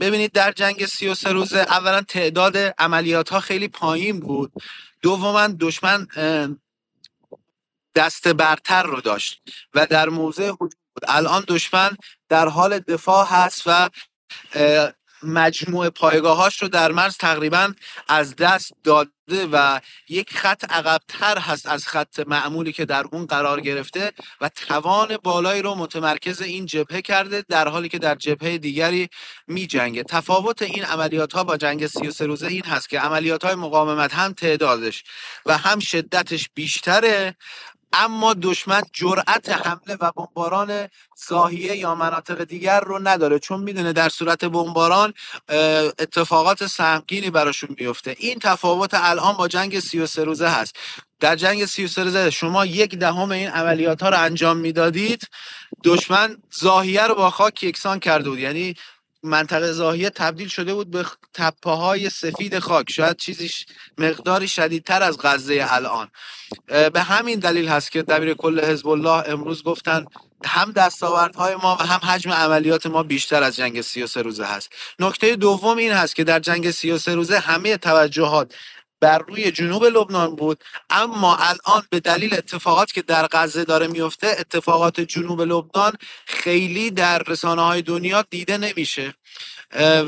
ببینید در جنگ 33 روزه اولا تعداد عملیات ها خیلی پایین بود. دوما دشمن دست برتر رو داشت و در موضع هجوم بود. الان دشمن در حال دفاع هست و مجموع پایگاهاش رو در مرز تقریبا از دست داده و یک خط عقبتر هست از خط معمولی که در اون قرار گرفته و توان بالایی رو متمرکز این جبهه کرده در حالی که در جبهه دیگری می جنگه تفاوت این عملیات ها با جنگ 33 روزه این هست که عملیات های مقاومت هم تعدادش و هم شدتش بیشتره اما دشمن جرأت حمله و بمباران ساحیه یا مناطق دیگر رو نداره. چون می‌دونه در صورت بمباران اتفاقات سهمگینی براشون میفته این تفاوت الان با جنگ 33 روزه هست. در جنگ 33 روزه شما یک دهم این عملیات ها رو انجام می‌دادید. دشمن زاهیه رو با خاک یکسان کرده بود. یعنی منطقه زاهیه تبدیل شده بود به تپه های سفید خاک. شاید چیزی مقداری شدیدتر از غزه الان. به همین دلیل هست که دبیر کل حزب الله امروز گفتن هم دستاوردهای ما و هم حجم عملیات ما بیشتر از جنگ 33 روزه هست. نکته دوم این هست که در جنگ 33 روزه همه توجهات بر روی جنوب لبنان بود. اما الان به دلیل اتفاقات که در غزه داره میفته اتفاقات جنوب لبنان خیلی در رسانه های دنیا دیده نمیشه.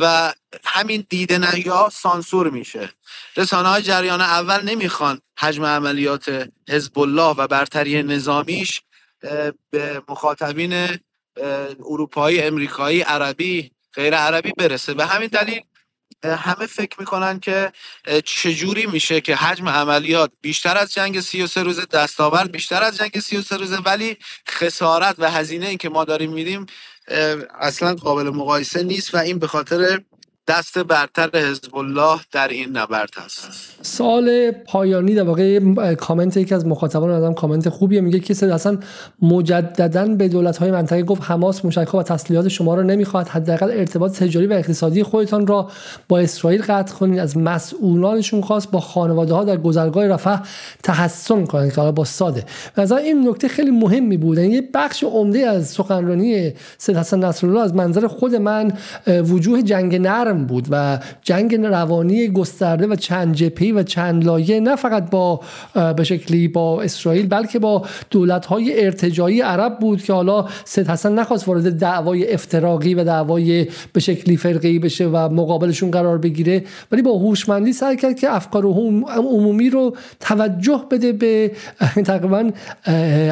و همین دیده یا سانسور میشه. رسانه های جریان اول نمی‌خوان حجم عملیات حزب الله و برتری نظامیش به مخاطبین اروپایی امریکایی عربی غیر عربی برسه. به همین دلیل همه فکر می‌کنن که چجوری میشه که حجم عملیات بیشتر از جنگ 33 روزه دستاورد بیشتر از جنگ 33 روزه ولی خسارت و هزینه این که ما داریم میدیم اصلا قابل مقایسه نیست و این به خاطر دست برتر حزب الله در این نبرد هست سال پایانی در واقع کامنت یکی از مخاطبان آدم کامنت خوبیه. میگه که اصلا مجددا به دولت های منطقه گفت حماس مشکل و تسلیحات شما رو نمی‌خواد حداقل ارتباط تجاری و اقتصادی خودتان را با اسرائیل قطع کنید. از مسئولانشون خواست با خانواده ها در گذرگاه رفح تحسن کنند. که با ساده. و این نکته خیلی مهمی بود. یعنی یه بخش عمده از سخنرانی سید حسن نصرالله از منظر خود من وجوه جنگ نرم بود و جنگ روانی گسترده و چند جپی و چند لایه نه فقط با به شکلی با اسرائیل بلکه با دولت های ارتجایی عرب بود که حالا سید حسن نخواست وارد دعوای افتراقی و دعوای به شکلی فرقی بشه و مقابلشون قرار بگیره. ولی با هوشمندی سعی کرد که افکار عمومی رو توجه بده به تقریبا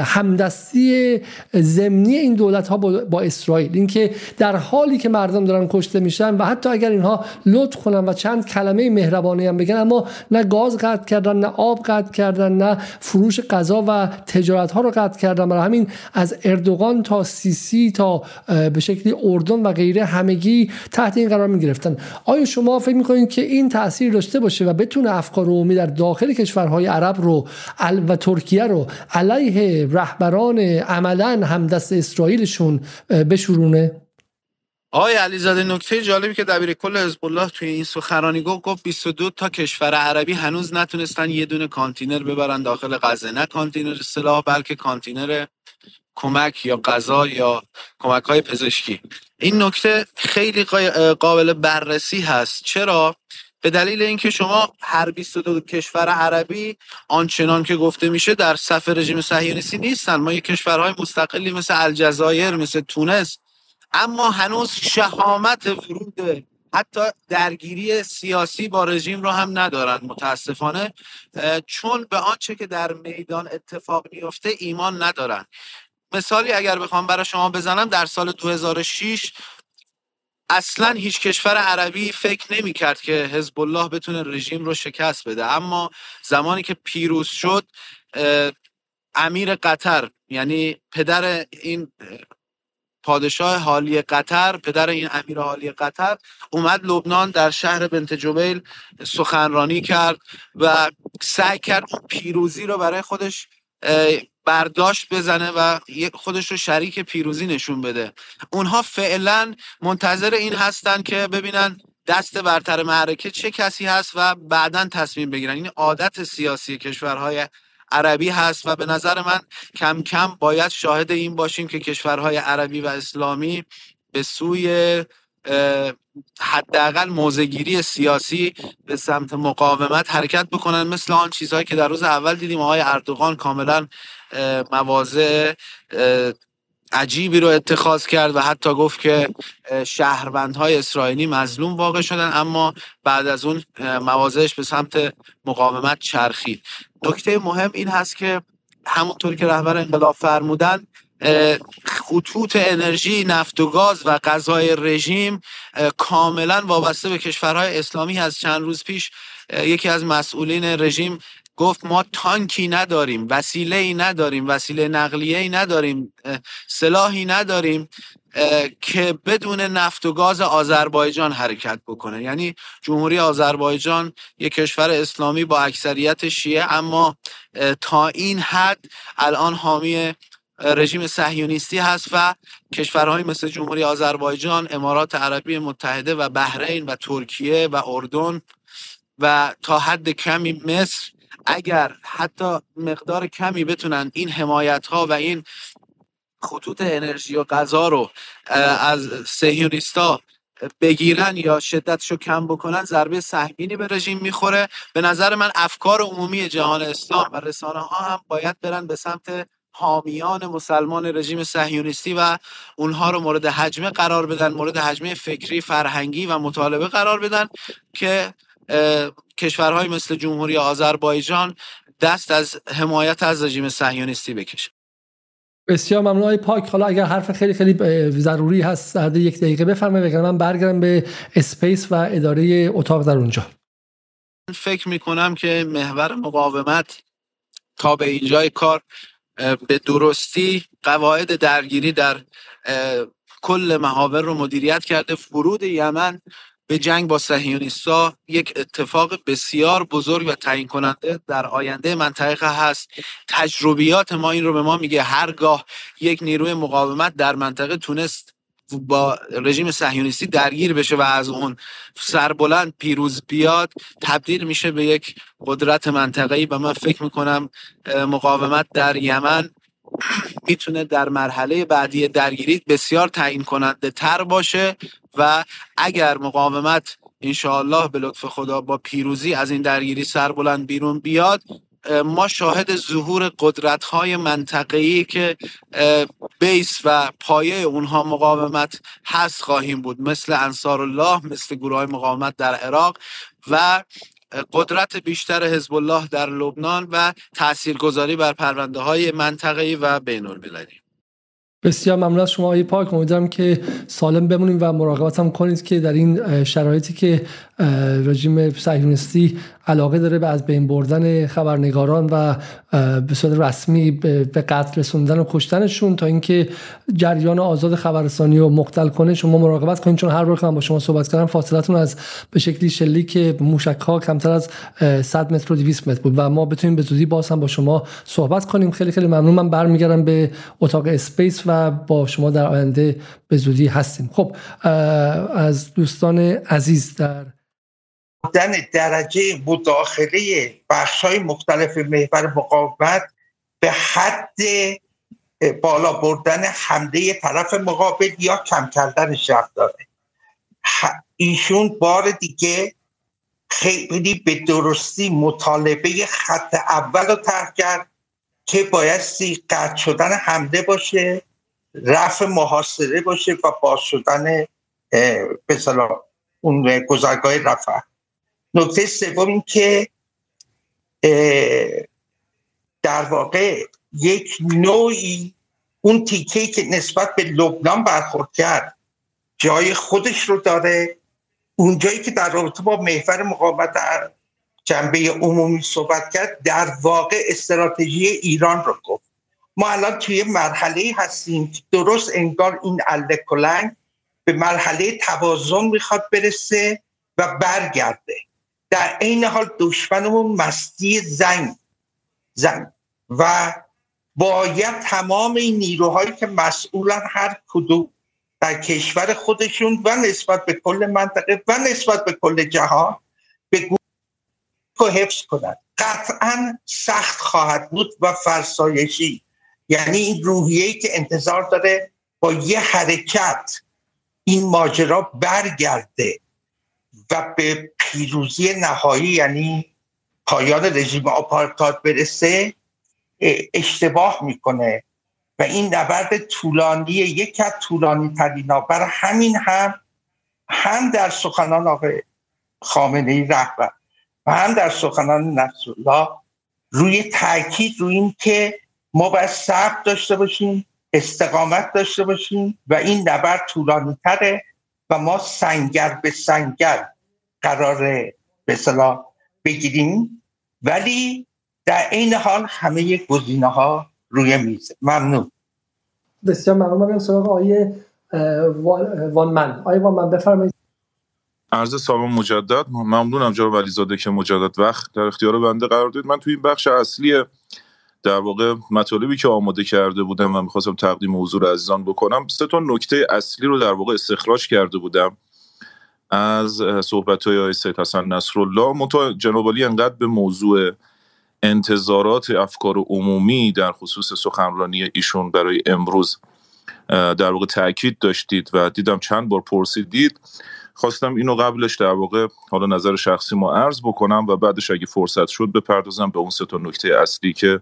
همدستی ضمنی این دولت ها با اسرائیل. اینکه در حالی که مردم دارن کشته میشن و حتی اگر اینها لطف کنن و چند کلمه مهربانی هم بگن. اما نه گاز قطع کردن نه آب قطع کردن نه فروش غذا و تجارت ها رو قطع کردن. برای همین از اردوغان تا سیسی تا به شکلی اردن و غیره همگی تحت این قرار می گرفتن آیا شما فکر می‌کنید که این تاثیر داشته باشه و بتونه افکار عمومی در داخل کشورهای عرب رو و ترکیه رو علیه رهبران عملا همدست اسرائیلشون بشورونه؟ آقای علیزاده نکته جالبی که دبیر کل حزب الله توی این سخنرانی گفت گفت 22 تا کشور عربی هنوز نتونستن یه دونه کانتینر ببرن داخل غزه. نه کانتینر سلاح بلکه کانتینر کمک یا غذا یا کمک های پزشکی. این نکته خیلی قابل بررسی هست. چرا؟ به دلیل اینکه شما هر 22 کشور عربی آنچنان که گفته میشه در صف رژیم صهیونیستی نیستن. ما یک کشورهای مستقلی مثل الجزایر مثل تونس اما هنوز شهامت ورود حتی درگیری سیاسی با رژیم رو هم ندارن متاسفانه چون به آنچه که در میدان اتفاق میفته ایمان ندارن. مثالی اگر بخوام برای شما بزنم در سال 2006 اصلا هیچ کشور عربی فکر نمی کرد که حزب الله بتونه رژیم رو شکست بده. اما زمانی که پیروز شد امیر قطر یعنی پدر این پادشاه حالی قطر پدر این امیر حالی قطر اومد لبنان در شهر بنت جبیل سخنرانی کرد و سعی کرد اون پیروزی رو برای خودش برداشت بزنه و خودش رو شریک پیروزی نشون بده. اونها فعلا منتظر این هستن که ببینن دست برتر معرکه چه کسی هست و بعدا تصمیم بگیرن. این عادت سیاسی کشورهای عربی هست و به نظر من کم کم باید شاهد این باشیم که کشورهای عربی و اسلامی به سوی حداقل موزگیری سیاسی به سمت مقاومت حرکت بکنن. مثل آن چیزهایی که در روز اول دیدیم آقای اردوغان کاملا مواضع عجیبی رو اتخاذ کرد و حتی گفت که شهروندهای اسرائیلی مظلوم واقع شدن اما بعد از اون مواضعش به سمت مقاومت چرخید. نکته مهم این هست که همونطور که رهبر انقلاب فرمودن خطوط انرژی نفت و گاز و غذای رژیم کاملا وابسته به کشورهای اسلامی از چند روز پیش یکی از مسئولین رژیم گفت ما تانکی نداریم وسیله ای نداریم وسیله نقلیه ای نداریم سلاحی نداریم که بدون نفت و گاز آذربایجان حرکت بکنه. یعنی جمهوری آذربایجان یک کشور اسلامی با اکثریت شیعه اما تا این حد الان حامی رژیم صهیونیستی هست و کشورهایی مثل جمهوری آذربایجان، امارات عربی متحده و بحرین و ترکیه و اردن و تا حد کمی مصر اگر حتی مقدار کمی بتونن این حمایت ها و این خطوط انرژی و غذا رو از سهیونیستا بگیرن یا شدتشو کم بکنن ضربه سهمینی به رژیم می‌خوره. به نظر من افکار عمومی جهان اسلام و رسانه ها هم باید برن به سمت حامیان مسلمان رژیم صهیونیستی و اونها رو مورد حجمه قرار بدن مورد حجمه فکری فرهنگی و مطالبه قرار بدن که کشورهای مثل جمهوری آذربایجان دست از حمایت از رژیم صهیونیستی بکشه. بسیار ممنون. های پاک حالا اگر حرف خیلی خیلی ضروری هست در یک دقیقه بفرمایید بگم من برگردم به اسپیس و اداره اتاق در اونجا. فکر می‌کنم که محور مقاومت تا به اینجای کار به درستی قواعد درگیری در کل محاور رو مدیریت کرده. فرود یمن به جنگ با صهیونیستا یک اتفاق بسیار بزرگ و تعیین کننده در آینده منطقه هست. تجربیات ما این رو به ما میگه. هرگاه یک نیروی مقاومت در منطقه تونست با رژیم صهیونیستی درگیر بشه و از اون سربلند پیروز بیاد تبدیل میشه به یک قدرت منطقه‌ای. و من فکر می‌کنم مقاومت در یمن می‌تونه در مرحله بعدی درگیری بسیار تعیین کننده تر باشه و اگر مقاومت انشاءالله به لطف خدا با پیروزی از این درگیری سربلند بیرون بیاد ما شاهد ظهور قدرت های منطقه‌ای که بیس و پایه اونها مقاومت هست خواهیم بود مثل انصار الله مثل گروه های مقاومت در عراق و قدرت بیشتر حزب الله در لبنان و تاثیرگذاری بر پرونده های منطقه‌ای و بین المللی بسیار ممنون از شما آقای پاک. امیدوارم که سالم بمونیم و مراقبت هم کنید که در این شرایطی که رژیم صهیونیستی علاقه داره به از بین بردن خبرنگاران و به صورت رسمی به قتل رسوندن و کشتنشون تا اینکه جریان آزاد خبررسانی رو مختل کنه. شما مراقبت کنید چون هر بار من با شما صحبت کردم فاصلتون از به شکلی شلیک موشک ها کمتر از 100 متر و 200 متر بود و ما بتونیم به زودی باز هم با شما صحبت کنیم. خیلی خیلی ممنون. من برمیگردم به اتاق اسپیس و با شما در آینده به زودی هستیم. خب از دوستان عزیز در بودن درجه مداخله بخش های مختلف محور مقاومت به حد بالا بردن حمله طرف مقابل یا کم کردن رفت داره ایشون بار دیگه خیلی به درستی مطالبه خط اول رو طرح کرد که باید قطع شدن حمله باشه رفع محاصره باشه و باز شدن به اون گذرگاه رفع. نکته سوم این که در واقع یک نوعی اون تیکه که نسبت به لبنان برخورد کرد جای خودش رو داره. اونجایی که در رابطه با محور مقاومت در جنبه عمومی صحبت کرد در واقع استراتژی ایران رو گفت. ما الان توی مرحله هستیم که درست انگار این اله کلنگ به مرحله توازن می‌خواد برسه و برگرده. در عین حال دشمنمون مستی زنگ زنگ و باید تمام این نیروهایی که مسئولن هر کدوم در کشور خودشون و نسبت به کل منطقه و نسبت به کل جهان به و حفظ کنند قطعا سخت خواهد بود و فرسایشی. یعنی این روحیه‌ای که انتظار داره با یه حرکت این ماجرا برگرده. و به پیروزی نهایی یعنی پایان رژیم آپارتاد برسه اشتباه می‌کنه. و این نبرد طولانی یکی از طولانی ترین برای همین هم هم در سخنان آقای خامنه ای رهبر و هم در سخنان نصرالله روی تاکید روی این که ما باید صبر داشته باشیم استقامت داشته باشیم و این نبرد طولانی تره و ما سنگر به سنگر قرار به صلاح بگیریم. ولی در این حال همه گزینه ها روی میز. ممنون. بسیار ممنون. من سراغ آیه وان من. آیه وان من بفرمایید. عرض سلام مجدد. ممنونم جناب ولیزاده که مجدد وقت در اختیار بنده قرار دید من توی این بخش اصلی در واقع مطالبی که آماده کرده بودم و می‌خواستم تقدیم حضور عزیزان بکنم سه تا نکته اصلی رو در واقع استخراج کرده بودم. از صحبت های سید حسن نصرالله. منتها جناب انقدر به موضوع انتظارات افکار عمومی در خصوص سخنرانی ایشون برای امروز در واقع تاکید داشتید و دیدم چند بار پرسیدید. خواستم اینو قبلش در واقع حالا نظر شخصی ما عرض بکنم و بعدش اگه فرصت شد بپردازم به اون سه تا نکته اصلی که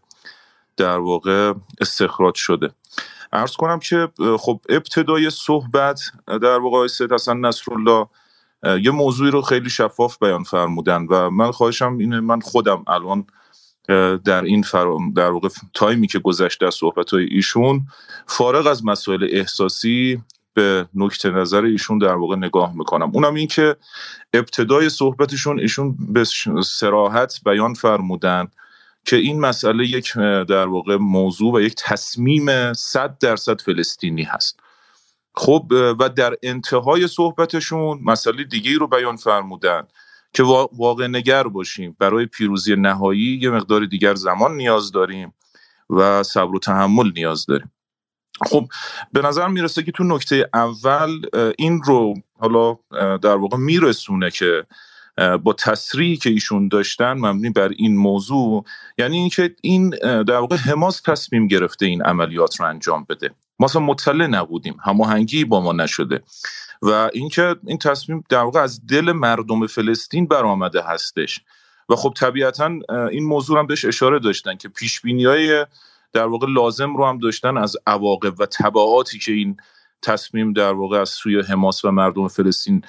در واقع استخراج شده. عرض کنم که خب ابتدای صحبت در واقع سید حسن نصرالله یه موضوعی رو خیلی شفاف بیان فرمودن و من خواهشم اینه من خودم الان در این در واقع تایمی که گذشته از صحبت های ایشون فارغ از مسائل احساسی به نکته نظر ایشون در واقع نگاه می‌کنم. اونم این که ابتدای صحبتشون ایشون به سراحت بیان فرمودن که این مسئله یک در واقع موضوع و یک تصمیم صد درصد فلسطینی هست. خب و در انتهای صحبتشون مسئله دیگه رو بیان فرمودن که واقع نگر باشیم. برای پیروزی نهایی یه مقدار دیگر زمان نیاز داریم و صبر و تحمل نیاز داریم. خب به نظر می‌رسه که تو نکته اول این رو حالا در واقع میرسونه که با تصریحی که ایشون داشتن مبنی بر این موضوع یعنی اینکه این در واقع حماس تصمیم گرفته این عملیات رو انجام بده. ما اصلا مطلع نبودیم. هماهنگی با ما نشده. و اینکه این تصمیم در واقع از دل مردم فلسطین برآمده هستش. و خب طبیعتا این موضوع هم بهش اشاره داشتن که پیش های در واقع لازم رو هم داشتن از عواقب و تبعاتی که این تصمیم در واقع از سوی حماس و مردم فلسطین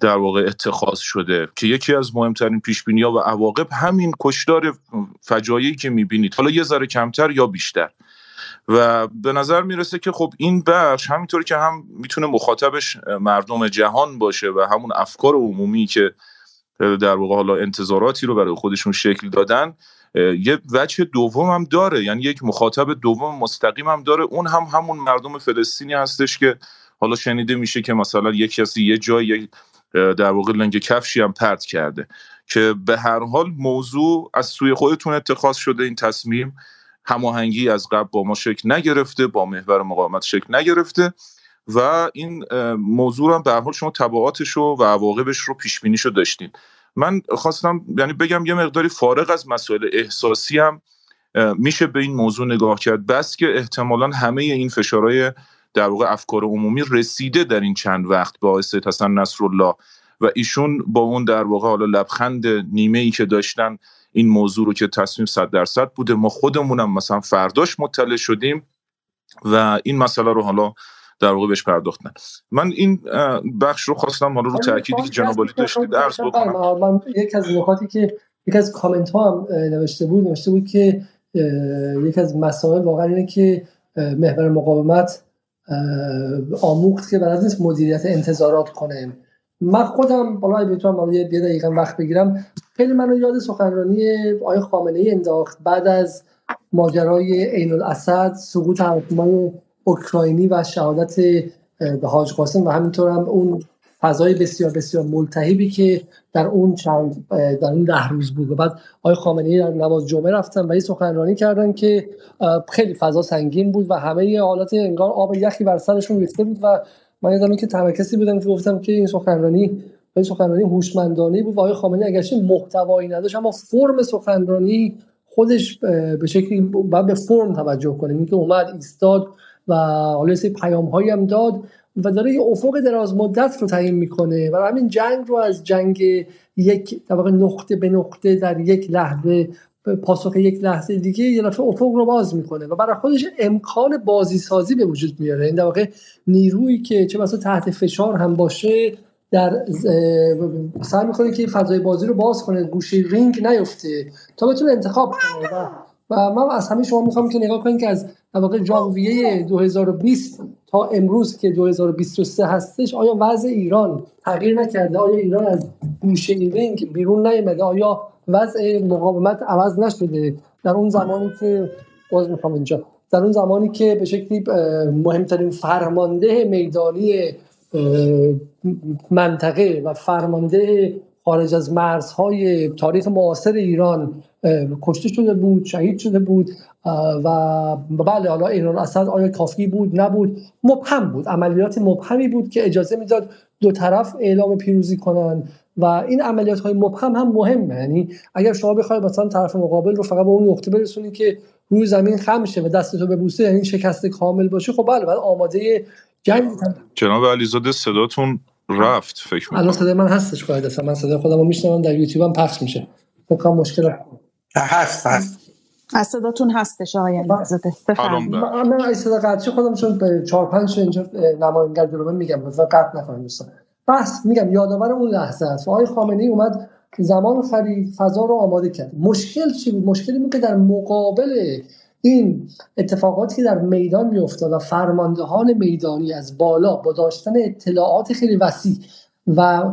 در واقع اتخاذ شده. که یکی از مهمترین پیش ها و عواقب همین کشدار فجایعی که می‌بینید. حالا یه ذره کمتر یا بیشتر. و به نظر می‌رسه که خب این بخش همینطوری که هم می‌تونه مخاطبش مردم جهان باشه و همون افکار عمومی که در واقع حالا انتظاراتی رو برای خودشون شکل دادن یه وجه دوم هم داره. یعنی یک مخاطب دوم مستقیم هم داره. اون هم همون مردم فلسطینی هستش که حالا شنیده میشه که مثلا یک کسی یه جای در واقع لنگ کفشی هم پرت کرده که به هر حال موضوع از سوی خودتون اتخاذ شده این تصمیم. هماهنگی از قبل با ما شکل نگرفته با محور مقاومت شکل نگرفته و این موضوع هم به حال شما تبعاتش رو و عواقبش رو پیش بینیشو داشتین. من خواستم یعنی بگم یه مقداری فارغ از مسائل احساسی هم میشه به این موضوع نگاه کرد. بس که احتمالا همه این فشارهای در واقع افکار عمومی رسیده در این چند وقت آقای سید حسن نصرالله و ایشون با اون در واقع حالا لبخند نیمه ای که داشتن این موضوع رو که تصمیم صد درصد بوده. ما خودمونم مثلا فرداش مطلع شدیم و این مسئله رو حالا در واقع بهش پرداختن. من این بخش رو خواستم حالا رو تأکیدی که جناب علی داشتید عرض بکنم. من یک از نکاتی که یک از کامنت ها هم نوشته بود نوشته بود که یک از مسائل واقعا اینه که محور مقاومت آموخت که بعد نیست مدیریت انتظارات کنه. من خودم بالا بتونم یه دقیقا وقت بگیرم. خیلی منو یاد سخنرانی آقای خامنه ای انداخت. بعد از ماجرای عین الاسد سقوط هواپیمای اوکراینی و شهادت به حاج قاسم و همینطور هم اون فضای بسیار بسیار ملتهبی که در اون چند در اون ده روز بود. و بعد آقای خامنه‌ای در نماز جمعه رفتن و این سخنرانی کردن که خیلی فضا سنگین بود و همه حالات انگار آب یخی بر سرشون ریخته بود و من یادم که تنها بودم که گفتم که این سخنرانی این سخنرانی هوشمندانه بود و آقای خامنه‌ای اگرچه محتوایی نداشت اما فرم سخنرانی خودش به شکلی باید به فرم توجه کنیم. اینکه اومد ایستاد و حالا سری پیام هایی هم داد و داره یه افق دراز مدت رو تعیین می‌کنه و همین جنگ رو از جنگ یک طبقه نقطه به نقطه در یک لحظه پاسخ یک لحظه دیگه یه دفعه افق رو باز می‌کنه و برای خودش امکان بازی سازی به وجود میاره. این در واقع نیرویی که چه مثلا تحت فشار هم باشه در سعی می‌کنه که فضای بازی رو باز کنه گوشه رینگ نیفته تا بتونه انتخاب کنه. و و من از همه شما می‌خوام که نگاه کنید که از واقع ژانویه 2020 تا امروز که 2023 هستش آیا وضع ایران تغییر نکرده؟ آیا ایران از گوشه رینگ بیرون نیامده آیا وضع مقاومت عوض نشده؟ در اون زمانی که باز می‌خوام اینجا در اون زمانی که به شکلی مهمترین فرمانده میدانی منطقه و فرمانده خارج از مرزهای تاریخ معاصر ایران کشته شده بود شهید شده بود و بله حالا ایران اسد آیا کافی بود؟ نبود. مبهم بود. عملیات مبهمی بود که اجازه می‌داد دو طرف اعلام پیروزی کنن و این عملیات های مبهم هم مهمه. یعنی اگر شما بخواید مثلا طرف مقابل رو فقط به اون نقطه برسونی که روی زمین خم شه و دستتو ببوسه یعنی شکست کامل باشه خب بله بعد آماده جنگ جناب علیزاده صداتون رفت فکر می‌کنم. الان صدای من هستش قاعدتا من صدای خودم رو میشنوم در یوتیوب هم پخش میشه. فکر مشکل هست هست. از صداتون هستش آقای علیزاده بفرمایید. من از صدا قطعی خودم چون به 4 5 اینجا نماینگر جلومه میگم. مثلا قطع نکنید دوستان. بس میگم یادآور اون لحظه است. و آقای خامنه ای اومد زمان خرید فضا رو آماده کرد. مشکل چی بود؟ مشکلی بود که در مقابل این اتفاقاتی که در میدان میافتاد و فرماندهان میدانی از بالا با داشتن اطلاعات خیلی وسیع و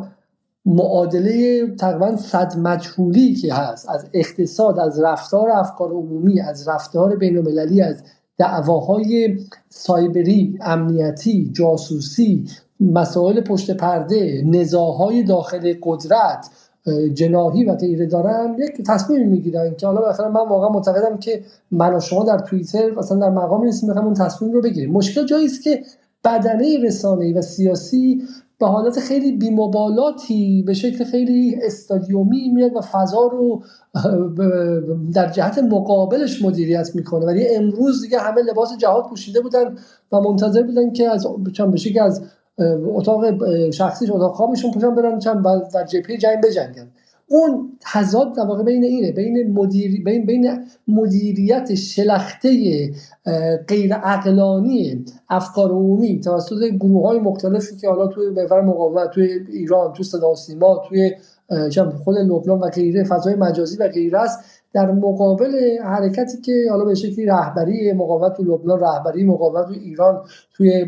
معادله تقریبا صد مجهولی که هست از اقتصاد از رفتار افکار عمومی از رفتار بین المللی از دعواهای سایبری امنیتی جاسوسی مسائل پشت پرده نزاهای داخل قدرت جناهی و غیره دارن یک تصمیم می‌گیرن که حالا مثلا من واقعا معتقدم که من و شما در توییتر مثلا در مقامی نیستیم بخوام اون تصمیم رو بگیریم. مشکل جایی است که بدنه رسانه‌ای و سیاسی به حالت خیلی بیمبالاتی به شکل خیلی استادیومی میاد و فضا رو در جهت مقابلش مدیریت می‌کنه. ولی امروز دیگه همه لباس جهاد پوشیده بودن و منتظر بودن که از به از اتاق شخصیش اتاق خوابشون پوشن برن چند در جبهه جنگ بجنگن. اون تضاد در واقع بین اینه بین مدیر بین بین مدیریت شلخته غیر عقلانی افکار عمومی توسط گروه های مختلفی که حالا توی محور مقاومت توی ایران توی صدا سیما توی خود لبنان و غیره فضای مجازی و غیره است در مقابل حرکتی که حالا به شکلی رهبری مقاومت تو لبنان رهبری مقاومت تو ایران توی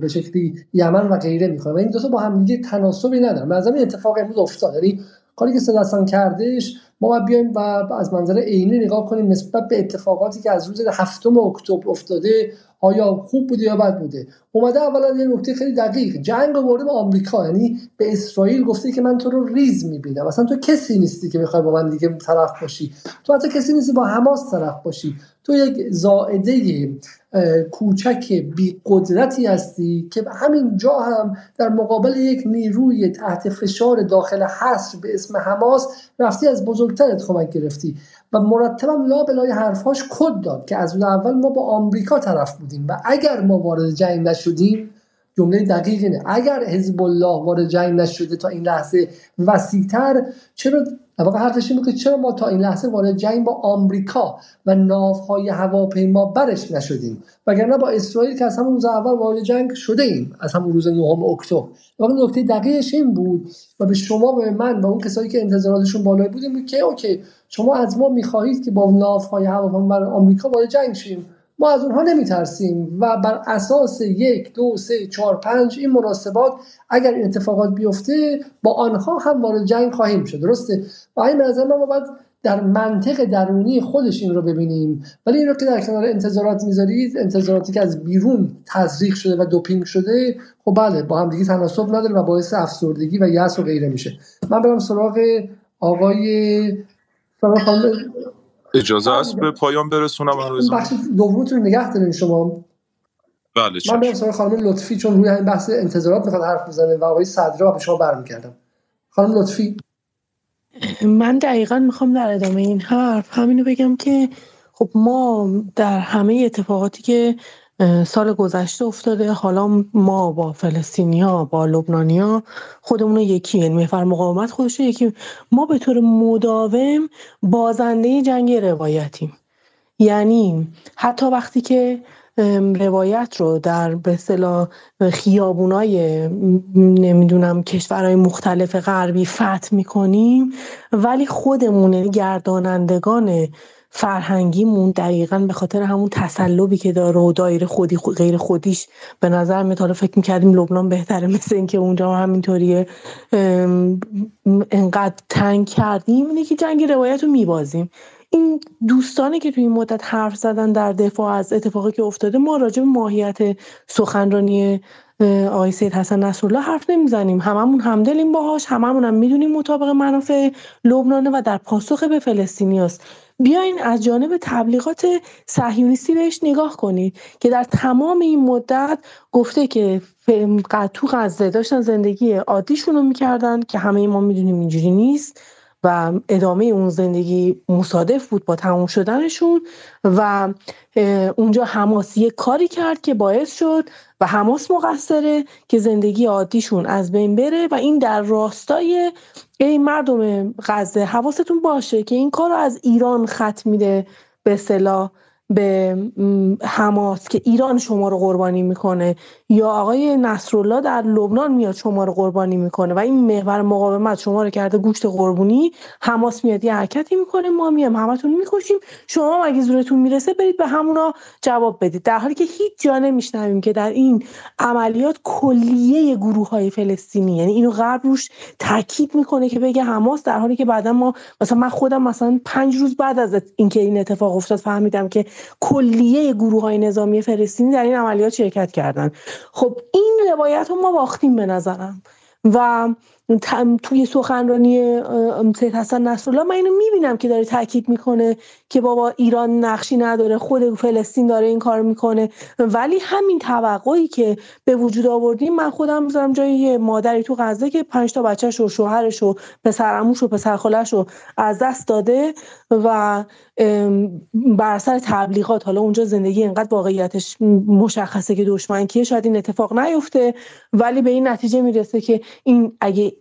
به شکلی یمن و غیره می‌کنه و این دو تا با هم دیگه تناسبی ندارن. مثلا اتفاق امروز افتاد یعنی کاری که سدستان کردش ما باید بیایم و از منظر عینی نگاه کنیم نسبت به اتفاقاتی که از روز هفتم اکتبر افتاده. آیا خوب بوده یا بد بوده؟ اومده اولا یه نکته خیلی دقیق. جنگ آورده به آمریکا. یعنی به اسرائیل گفته که من تو رو ریز می‌بینم. اصلا تو کسی نیستی که می‌خوای با من دیگه طرف باشی. تو حتی کسی نیستی با حماس طرف باشی. تو یک زائده کوچک بی قدرتی هستی که همین جا هم در مقابل یک نیروی تحت فشار داخل حصر به اسم حماس رفتی از بزرگترت کمک گرفتی. و مرتبم لا بلای حرفهاش کد داد که از اول ما با آمریکا طرف بودیم و اگر ما وارد جنگ نشدیم جمله دقیق اینه اگر حزب الله وارد جنگ نشده تا این لحظه وسیعتر چرا؟ واقع حرفش این که چرا ما تا این لحظه وارد جنگ با آمریکا و ناوهای هواپیما برش نشدیم؟ وگرنه با اسرائیل که از همون روز اول وارد جنگ شده ایم از همون روز نهم اکتبر. واقعا نکته دقیقش این بود و به شما و من و اون کسایی که انتظاراتشون بالای بودیم که اوکی شما از ما می‌خواهید که با ناوهای هواپیما آمریکا وارد جنگ شیم. ما از اونها نمیترسیم و بر اساس یک دو سه چهار پنج این مناسبات اگر این اتفاقات بیفته با آنها هم وارد جنگ خواهیم شد. درسته؟ و این نظر ما باید در منطق درونی خودش این رو ببینیم. ولی این رو که در کنار انتظارات می‌ذارید انتظاراتی که از بیرون تزریق شده و دوپینگ شده خب بله با هم دیگه تناسب نداره و باعث افسردگی و یأس و غیره میشه. من برم سراغ آقای اجازه است به پایان برسونم بخش دومتون نگه دارین شما. بله من برم سراغ خانم لطفی چون روی این بحث انتظارات می‌خواد حرف بزنه و آقای صدرا به شما برمیگردم. خانم لطفی. من دقیقا می‌خوام در ادامه این حرف همینو بگم که خب ما در همه اتفاقاتی که سال گذشته افتاده. حالا ما با فلسطینیا با لبنانیا خودمون یکی یعنی محور مقاومت خودش یکی. ما به طور مداوم بازنده جنگ روایتیم. یعنی حتی وقتی که روایت رو در به اصطلاح خیابونای نمی‌دونم کشورهای مختلف غربی فتح می‌کنیم ولی خودمون یعنی گردانندگان فرهنگیمون دقیقا به خاطر همون تسلبی که داره و دایره خودی غیر خودیش به نظر میاد حالا فکر می‌کردیم لبنان بهتره مثل اینکه اونجا همینطوریه. انقدر تنگ کردیم. اینه که جنگ روایت رو میبازیم. این دوستانی که توی این مدت حرف زدن در دفاع از اتفاقی که افتاده ما راجع به ماهیت سخنرانی آقای سید حسن نصرالله حرف نمی‌زنیم. هممون همدلیم باهاش. هممون هم می‌دونیم مطابق منافع لبنانه و در پاسخ به فلسطینیاست بیاین از جانب تبلیغات صهیونیستی بهش نگاه کنید که در تمام این مدت گفته که تو غزه داشتن زندگی عادیشون رو می‌کردن که همه ما می‌دونیم اینجوری نیست و ادامه اون زندگی مصادف بود با تموم شدنشون و اونجا حماس یک کاری کرد که باعث شد و حماس مقصره که زندگی عادیشون از بین بره و این در راستای این مردم غزه حواستون باشه که این کار رو از ایران خط میده به صلاح به حماس که ایران شما رو قربانی می‌کنه. یا آقای نصرالله در لبنان میاد شما رو قربانی می‌کنه و این محور مقاومت شما رو کرده گوشت قربونی حماس میاد یه حرکتی می‌کنه ما میام همتون می‌کشیم. شما اگه زورتون می‌رسه برید به همونا جواب بدید. در حالی که هیچ جا نمیشنویم که در این عملیات کلیه گروه های فلسطینی یعنی اینو غرب روش تاکید می‌کنه که بگه حماس در حالی که بعدا ما مثلا من خودم مثلا پنج روز بعد از اینکه این اتفاق افتاد فهمیدم که کلیه گروه های نظامی فلسطینی در این عملیات شرکت کردن. خب این روایت رو ما باختیم به نظرم. و توی سخنرانی سید حسن نصرالله من اینو می‌بینم که داره تاکید می‌کنه که بابا ایران نقشی نداره خود فلسطین داره این کار می‌کنه. ولی همین توقعی که به وجود آوردیم من خودم می‌ذارم جای مادری تو غزه که پنج تا بچهش و شوهرش و پسرعموش و پسرخالش رو از دست داده و بر اثر تبلیغات حالا اونجا زندگی اینقدر واقعیتش مشخصه که دشمن کیه شاید این اتفاق نیفته ولی به این نتیجه می‌رسه که این اگه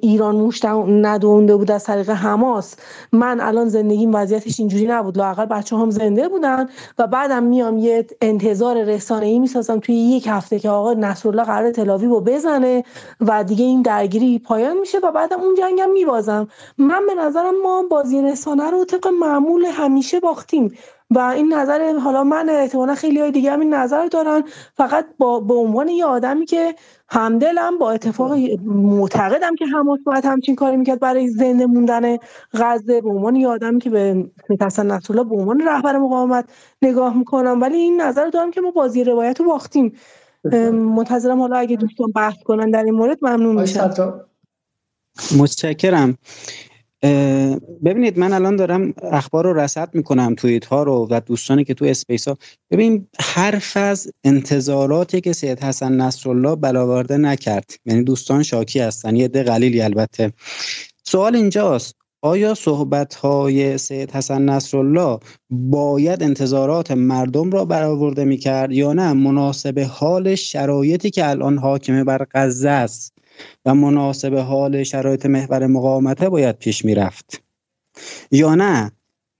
ایران موش ندونده بود از طریق حماس. من الان زندگیم وضعیتش اینجوری نبود. لاقل بچه هم زنده بودن و بعدم میام یه انتظار رسانه ای می‌سازم توی یک هفته که آقا نصرالله قرار تلاوی رو بزنه و دیگه این درگیری پایان میشه و بعدم اون جنگم میبازم. من به نظرم ما بازی رسانه رو طبق معمول همیشه باختیم. و این نظر حالا من احتمالا خیلی های دیگه هم این نظر دارن. فقط با به عنوان یه آدمی که همدلم با اتفاق معتقدم که حماس باید همچین کاری می‌کرد برای زنده موندن غزه به عنوان یه آدمی که به حسن نصرالله به عنوان رهبر مقاومت نگاه می‌کنم. ولی این نظر دارم که ما بازی روایت رو باختیم. منتظرم حالا اگه دوستان بحث کنن در این مورد ممنون میشم. متشکرم. ببینید من الان دارم اخبار رو رصد می‌کنم توییت ها رو و دوستانی که تو اسپیس ها. ببین حرف از انتظاراتی که سید حسن نصرالله بلاورده نکرد. یعنی دوستان شاکی هستن یه ده قلیلی البته. سوال اینجاست آیا صحبت های سید حسن نصرالله باید انتظارات مردم را برآورده می‌کرد یا نه؟ مناسب حال شرایطی که الان حاکمه بر غزه است. و مناسب حال شرایط محور مقاومته باید پیش می‌رفت. یا نه؟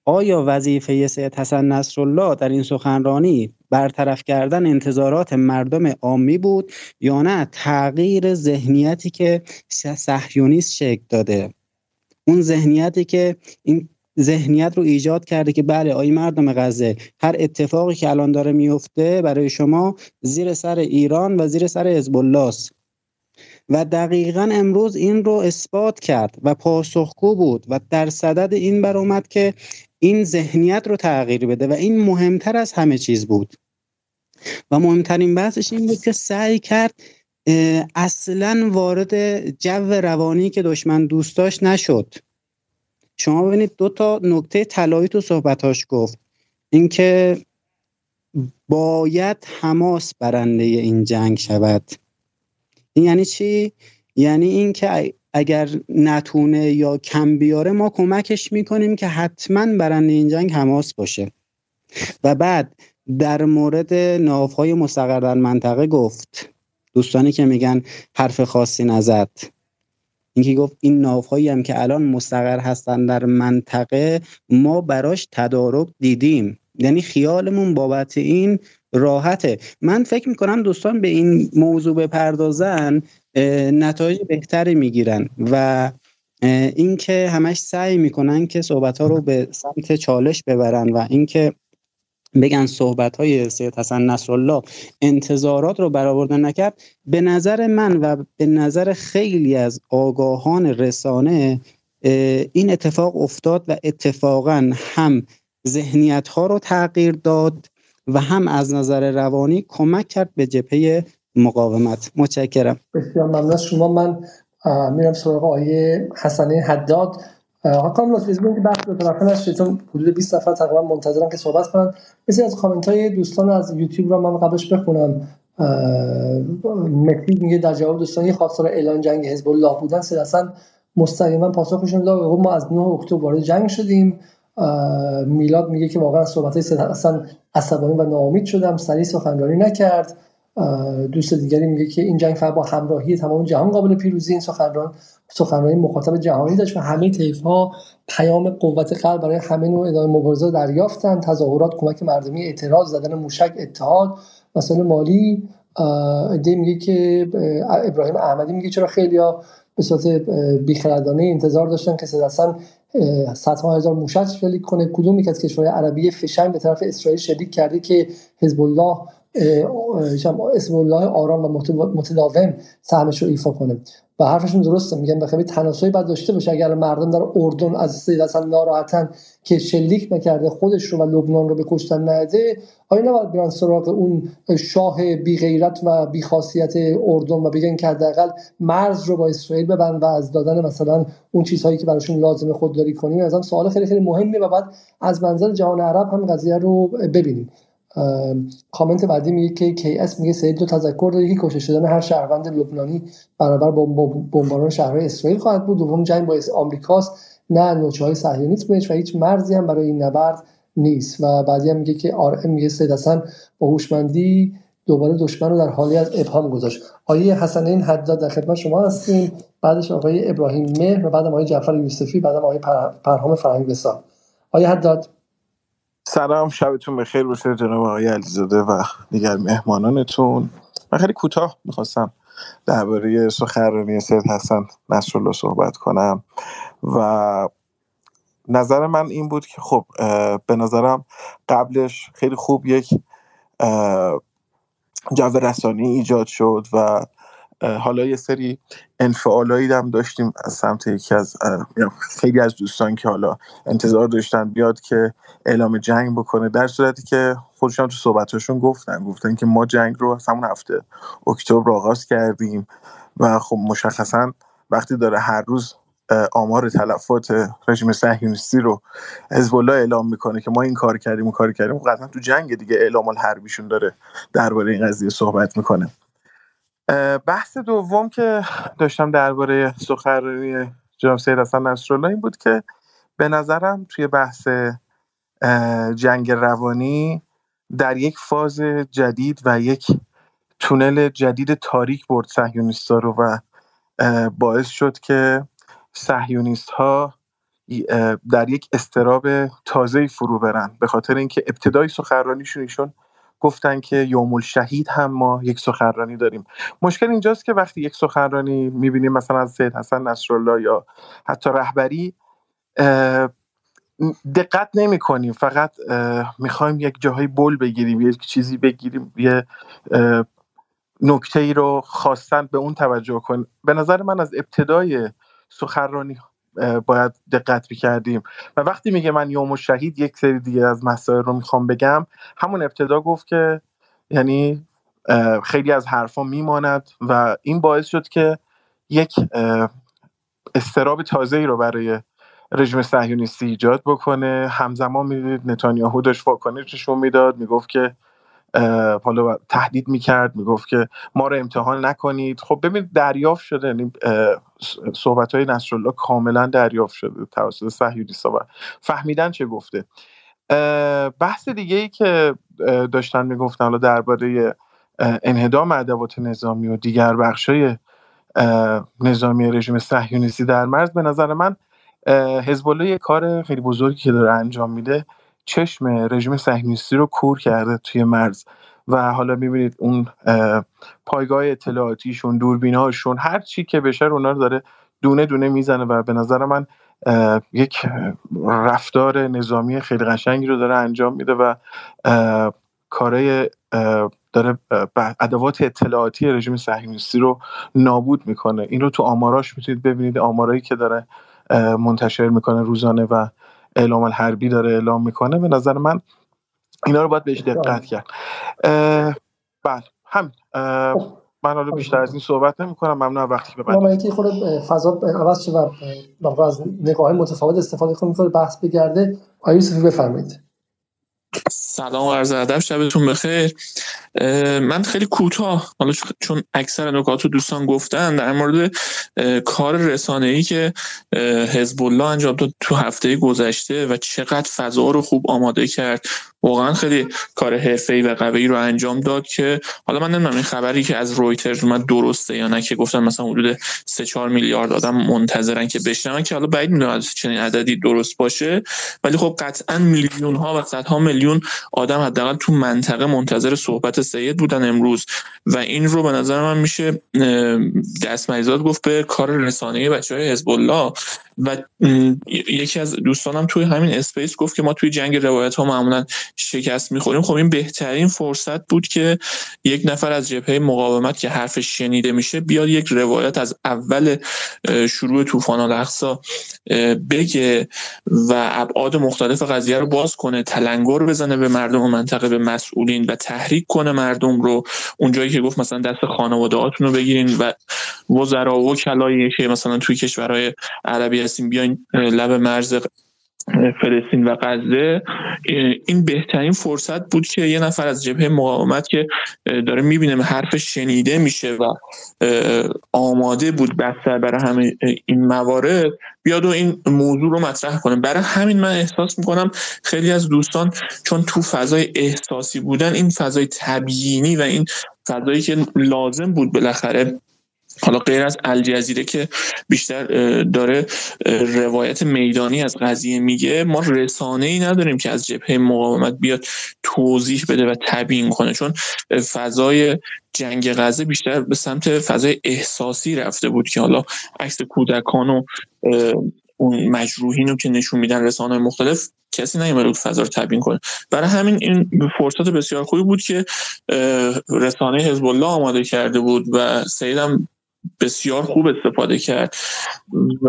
آیا وظیفه سید حسن نصرالله در این سخنرانی برطرف کردن انتظارات مردم عامی بود یا نه تغییر ذهنیتی که صهیونیست شکل داده؟ اون ذهنیتی که این ذهنیت رو ایجاد کرده که بله آی مردم غزه هر اتفاقی که الان داره میفته برای شما زیر سر ایران و زیر سر حزب الله و دقیقا امروز این رو اثبات کرد و پاسخگو بود و در صدد این برآمد که این ذهنیت رو تغییر بده و این مهمتر از همه چیز بود. و مهمترین بحثش این بود که سعی کرد اصلا وارد جو روانی که دشمن دوست داشت نشد. شما ببینید دو تا نکته طلایی تو صحبتاش گفت. اینکه باید حماس برنده این جنگ شود. این یعنی چی؟ یعنی اینکه اگر نتونه یا کم بیاره ما کمکش می‌کنیم که حتما برنده این جنگ حماس باشه. و بعد در مورد نافهای مستقر در منطقه گفت. دوستانی که میگن حرف خاصی نزد. اینکه گفت این نافهایی هم که الان مستقر هستن در منطقه ما براش تدارک دیدیم. یعنی خیالمون بابت این راحته. من فکر می‌کنم دوستان به این موضوع بپردازن نتایج بهتری می‌گیرن و اینکه همش سعی می‌کنن که صحبت ها رو به سمت چالش ببرن و اینکه بگن صحبت های سید حسن نصرالله انتظارات رو برآورده نکرد به نظر من و به نظر خیلی از آگاهان رسانه این اتفاق افتاد و اتفاقا هم ذهنیت ها رو تغییر داد و هم از نظر روانی کمک کرد به جبهه مقاومت. متشکرم. بسیار ممنون. از شما من میرم سراغ آیه حسنه حداد. حکام لطفی بحث دو طرفه نشه چون حدود 20 نفر تقریبا منتظرم که صحبت کنن. بسیار از کامنت های دوستان از یوتیوب رو من قبلش بخونم. مکتیب میگه در جواب دوستان خواستار اعلان جنگ حزب الله بودن اصلا مستقیما پاسخشون داد. ما از 9 اکتبر وارد جنگ شدیم. میلاد میگه که واقعا صحبت اصلا عصبانی و ناامید شدم سریع سخنرانی نکرد. دوست دیگری میگه که این جنگ فقط با همراهی تمام جهان قابل پیروزی این سخنران سخنرانی مخاطب جهانی داشت و همه طیف ها پیام قوت قلب برای همه نوع ادامه مبارزه دریافتن تظاهرات کمک مردمی اعتراض زدن موشک اتحاد. مسئله مالی ایده میگه که ابراهیم احمدی میگه چرا خیلی ها به صورت بیخردانه انتظار داشتن که اصلا صدها هزار موشک شلیک کنه. کدوم یک از کشورهای عربی فشنگ به طرف اسرائیل شلیک کرده که حزب الله اسم الله آرام و متداوم سهمش رو ایفا کنه. و حرفشون درسته میگن بخوای تناسلی باید داشته باشه. اگر مردم در اردن از سید اصلا ناراحتن که شلیک نکرده خودش رو و لبنان رو به کشتن نده آیا نباید برن سراغ اون شاه بی غیرت و بی خاصیت اردن و بگن که حداقل مرز رو با اسرائیل ببند و از دادن مثلا اون چیزهایی که براشون لازم خودداری کنیم؟ از هم سوال خیلی خیلی مهمه و بعد از منظر جهان عرب هم قضیه رو ببینیم. کامنت بعدی میگه که کی اس میگه سید دو تذکر داره که کشته شدن هر شهروند لبنانی برابر با بمباران شهرهای اسرائیل خواهد بود. دوم جنگ با آمریکاست. نه نوچه های صهیونیسمش و هیچ مرزی هم برای این نبرد نیست. و بعدی هم میگه که آر ام میگه سید اصلا با هوشمندی دوباره دشمن رو در حالی از ابهام گذاشت. آیه حسنین حداد در خدمت شما هستیم. بعدش آقای ابراهیم مهر و بعدم آقای جعفر یوسفی بعدم آقای پرهام فرهنگ بسا. آیه حداد سلام شبتون بخیر. باشه جناب آقای علیزاده و دیگر مهمانانتون. من خیلی کوتاه می‌خواستم درباره سخنرانی سید حسن نصرالله صحبت کنم و نظر من این بود که خب به نظرم قبلش خیلی خوب یک جو رسانی ایجاد شد و حالا یه سری انفعالایی هم داشتیم از سمت یکی از خیلی از دوستان که حالا انتظار داشتن بیاد که اعلام جنگ بکنه در صورتی که خودشان تو صحبتاشون گفتن گفتن که ما جنگ رو از همون هفته اکتبر آغاز کردیم و خب مشخصا وقتی داره هر روز آمار تلفات رژیم صهیونیستی رو حزب اعلام می‌کنه که ما این کار کردیم اون کار کردیم قطعا تو جنگ دیگه اعلام الحربیشون داره درباره این قضیه صحبت می‌کنه. بحث دوم که داشتم درباره سخنرانی جناب سید حسن نصرالله این بود که به نظرم توی بحث جنگ روانی در یک فاز جدید و یک تونل جدید تاریک برد صهیونیستا رو و باعث شد که صهیونیست ها در یک استراب تازه فرو برن. به خاطر اینکه ابتدای سخنرانیشون ایشون گفتن که یوم شهید هم ما یک سخنرانی داریم. مشکل اینجاست که وقتی یک سخنرانی می‌بینیم مثلا از سید حسن نصرالله یا حتی رهبری دقت نمی کنیم. فقط می‌خوایم یک جاهای بل بگیریم یک چیزی بگیریم یه نکته ای رو خواستن به اون توجه کن به نظر من از ابتدای سخنرانی باید دقت کردیم و وقتی میگه من یوم شهید یک سری دیگه از مسائل رو می‌خوام بگم. همون ابتدا گفت که یعنی خیلی از حرفا میماند و این باعث شد که یک استراب تازه ای رو برای رژیم صهیونیستی ایجاد بکنه. همزمان می‌دید نتانیاهو داشت واکنششون می‌داد. می‌گفت که حالا تهدید می‌کرد. می‌گفت که ما رو امتحان نکنید. خب ببینید دریافت شده. یعنی صحبت های نصرالله کاملا دریافت شده توسط صهیونیستا و فهمیدن چه گفته. بحث دیگه ای که داشتن می‌گفتن حالا درباره انهدام ادوات نظامی و دیگر بخشای نظامی رژیم صهیونیستی در مرز به نظر من حزب الله یه کار خیلی بزرگی که داره انجام میده چشم رژیم صهیونیستی رو کور کرده توی مرز. و حالا می‌بینید اون پایگاه اطلاعاتیشون دوربینهاشون هر چی که بشه اونا رو داره دونه دونه می‌زنه و به نظر من یک رفتار نظامی خیلی قشنگی رو داره انجام میده و کارای داره ادوات اطلاعاتی رژیم صهیونیستی رو نابود می‌کنه. این رو تو آماراش می‌تونید ببینید آمارایی که داره منتشر می‌کنه روزانه و اعلام الحربی داره اعلام می‌کنه. به نظر من اینا رو باید بهش دقت کرد. بله همین. من حالا بیشتر از این صحبت نمی کنم ممنون وقتی که من اینکه خود فضا عوض شه و از نگاه متفاوت استفاده کنیم بحث بگرده. آیه یوسفی بفرمایید. سلام عرض ادب شبتون بخیر. من خیلی کوتاه حالا چون اکثر نکات رو دوستان گفتن در مورد کار رسانه ای که حزب الله انجام داد تو هفته گذشته و چقدر فضا رو خوب آماده کرد. واقعا خیلی کار حرفه‌ای و قوی رو انجام داد که حالا من نمی‌دونم این خبری که از رویترز اومد درسته یا نه که گفتن مثلا حدود 3 4 میلیارد آدم منتظرن که بشنون که حالا بعید می‌دونم چنین عددی درست باشه. ولی خب قطعا میلیون ها و صدها میلیون آدم حداقل تو منطقه منتظر صحبت سید بودن امروز. و این رو به نظر من میشه دست مریزاد گفت به کار رسانه بچه های حزب الله و یکی از دوستانم توی همین اسپیس گفت که ما توی جنگ روایت ها معمولا شکست می‌خوریم. خب این بهترین فرصت بود که یک نفر از جبهه مقاومت که حرفش شنیده میشه بیاد یک روایت از اول شروع طوفان الاقصا بگه و ابعاد مختلف قضیه رو باز کنه تلنگر بزنه به مردم منطقه به مسئولین و تحریک کنه مردم رو. اونجایی که گفت مثلا دست خانواده رو بگیرین و وزرا و کلایی که مثلا توی کشورهای عربی هستیم بیاین لب مرز فلسطین و غزه این بهترین فرصت بود که یه نفر از جبهه مقاومت که داره می‌بینه حرف شنیده میشه و آماده بود بستر برای همه این موارد بیاد و این موضوع رو مطرح کنه. برای همین من احساس می‌کنم خیلی از دوستان چون تو فضای احساسی بودن این فضای تبیینی و این فضایی که لازم بود بالاخره حالا غیر از الجزیره که بیشتر داره روایت میدانی از قضیه میگه ما رسانه ای نداریم که از جبهه مقاومت بیاد توضیح بده و تبیین کنه. چون فضای جنگ غزه بیشتر به سمت فضای احساسی رفته بود که حالا عکس کودکان و اون مجروحین رو که نشون میدن رسانه مختلف کسی نیومده بود فضا رو تبیین کنه. برای همین این فرصت بسیار خوبی بود که رسانه حزب الله آماده کرده بود و سیدم بسیار خوب استفاده کرد. و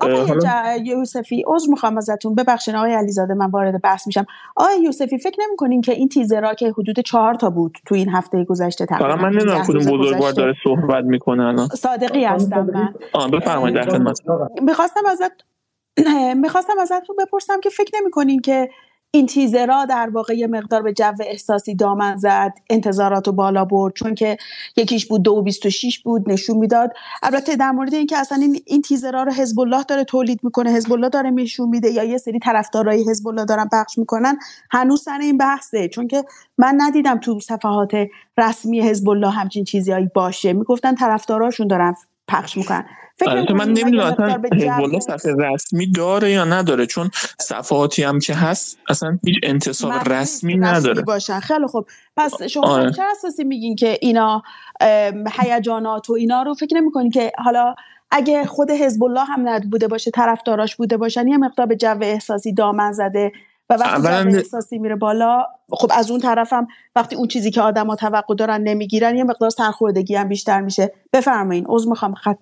آقای یوسفی عذر می‌خوام ازتون. ببخشید آقای علیزاده من وارد بحث میشم. آقای یوسفی فکر نمی‌کنین که این تیزرها که حدود چهار تا بود تو این هفته گذشته تقریبا؟ من نمی‌دونم کدوم بزرگوار داره صحبت می‌کنه الان. صادقی هستم من. آه بفرمایید در خدمت می‌خواستم ازت می‌خواستم ازتون بپرسم که فکر نمی‌کنین که این تیزرها در واقع یه مقدار به جو احساسی دامن زد انتظارات رو بالا برد چون که یکیش بود دو بیست و شیش بود نشون می‌داد. البته در مورد اینکه اصلا این, این تیزرها رو حزب الله داره تولید می‌کنه حزب الله داره نشون میده یا یه سری طرفدارای حزب الله دارن پخش می‌کنن هنوز سر این بحثه. چون که من ندیدم تو صفحات رسمی حزب الله همچین چیزی باشه. می‌گفتن طرفداراشون دارن پخش می‌کنن. فکر من نمی‌دونم اصلا صفحه رسمی داره یا نداره چون صفحاتی هم که هست اصلا هیچ انتصاب رسمی نداره. باشن. خیلی خوب. پس شما آره. چه اساسی میگین که اینا هیجانات و اینا رو فکر نمی‌کنین که حالا اگه خود حزب الله هم ند بوده باشه طرفداراش بوده باشن یه مقدار به جو احساسی دامن زده و وقتی جو احساسی میره بالا خب از اون طرفم وقتی اون چیزی که آدما توقع دارن نمی‌گیرن یه مقدار سرخوردگی هم بیشتر میشه. بفرمایین عذر می‌خوام خط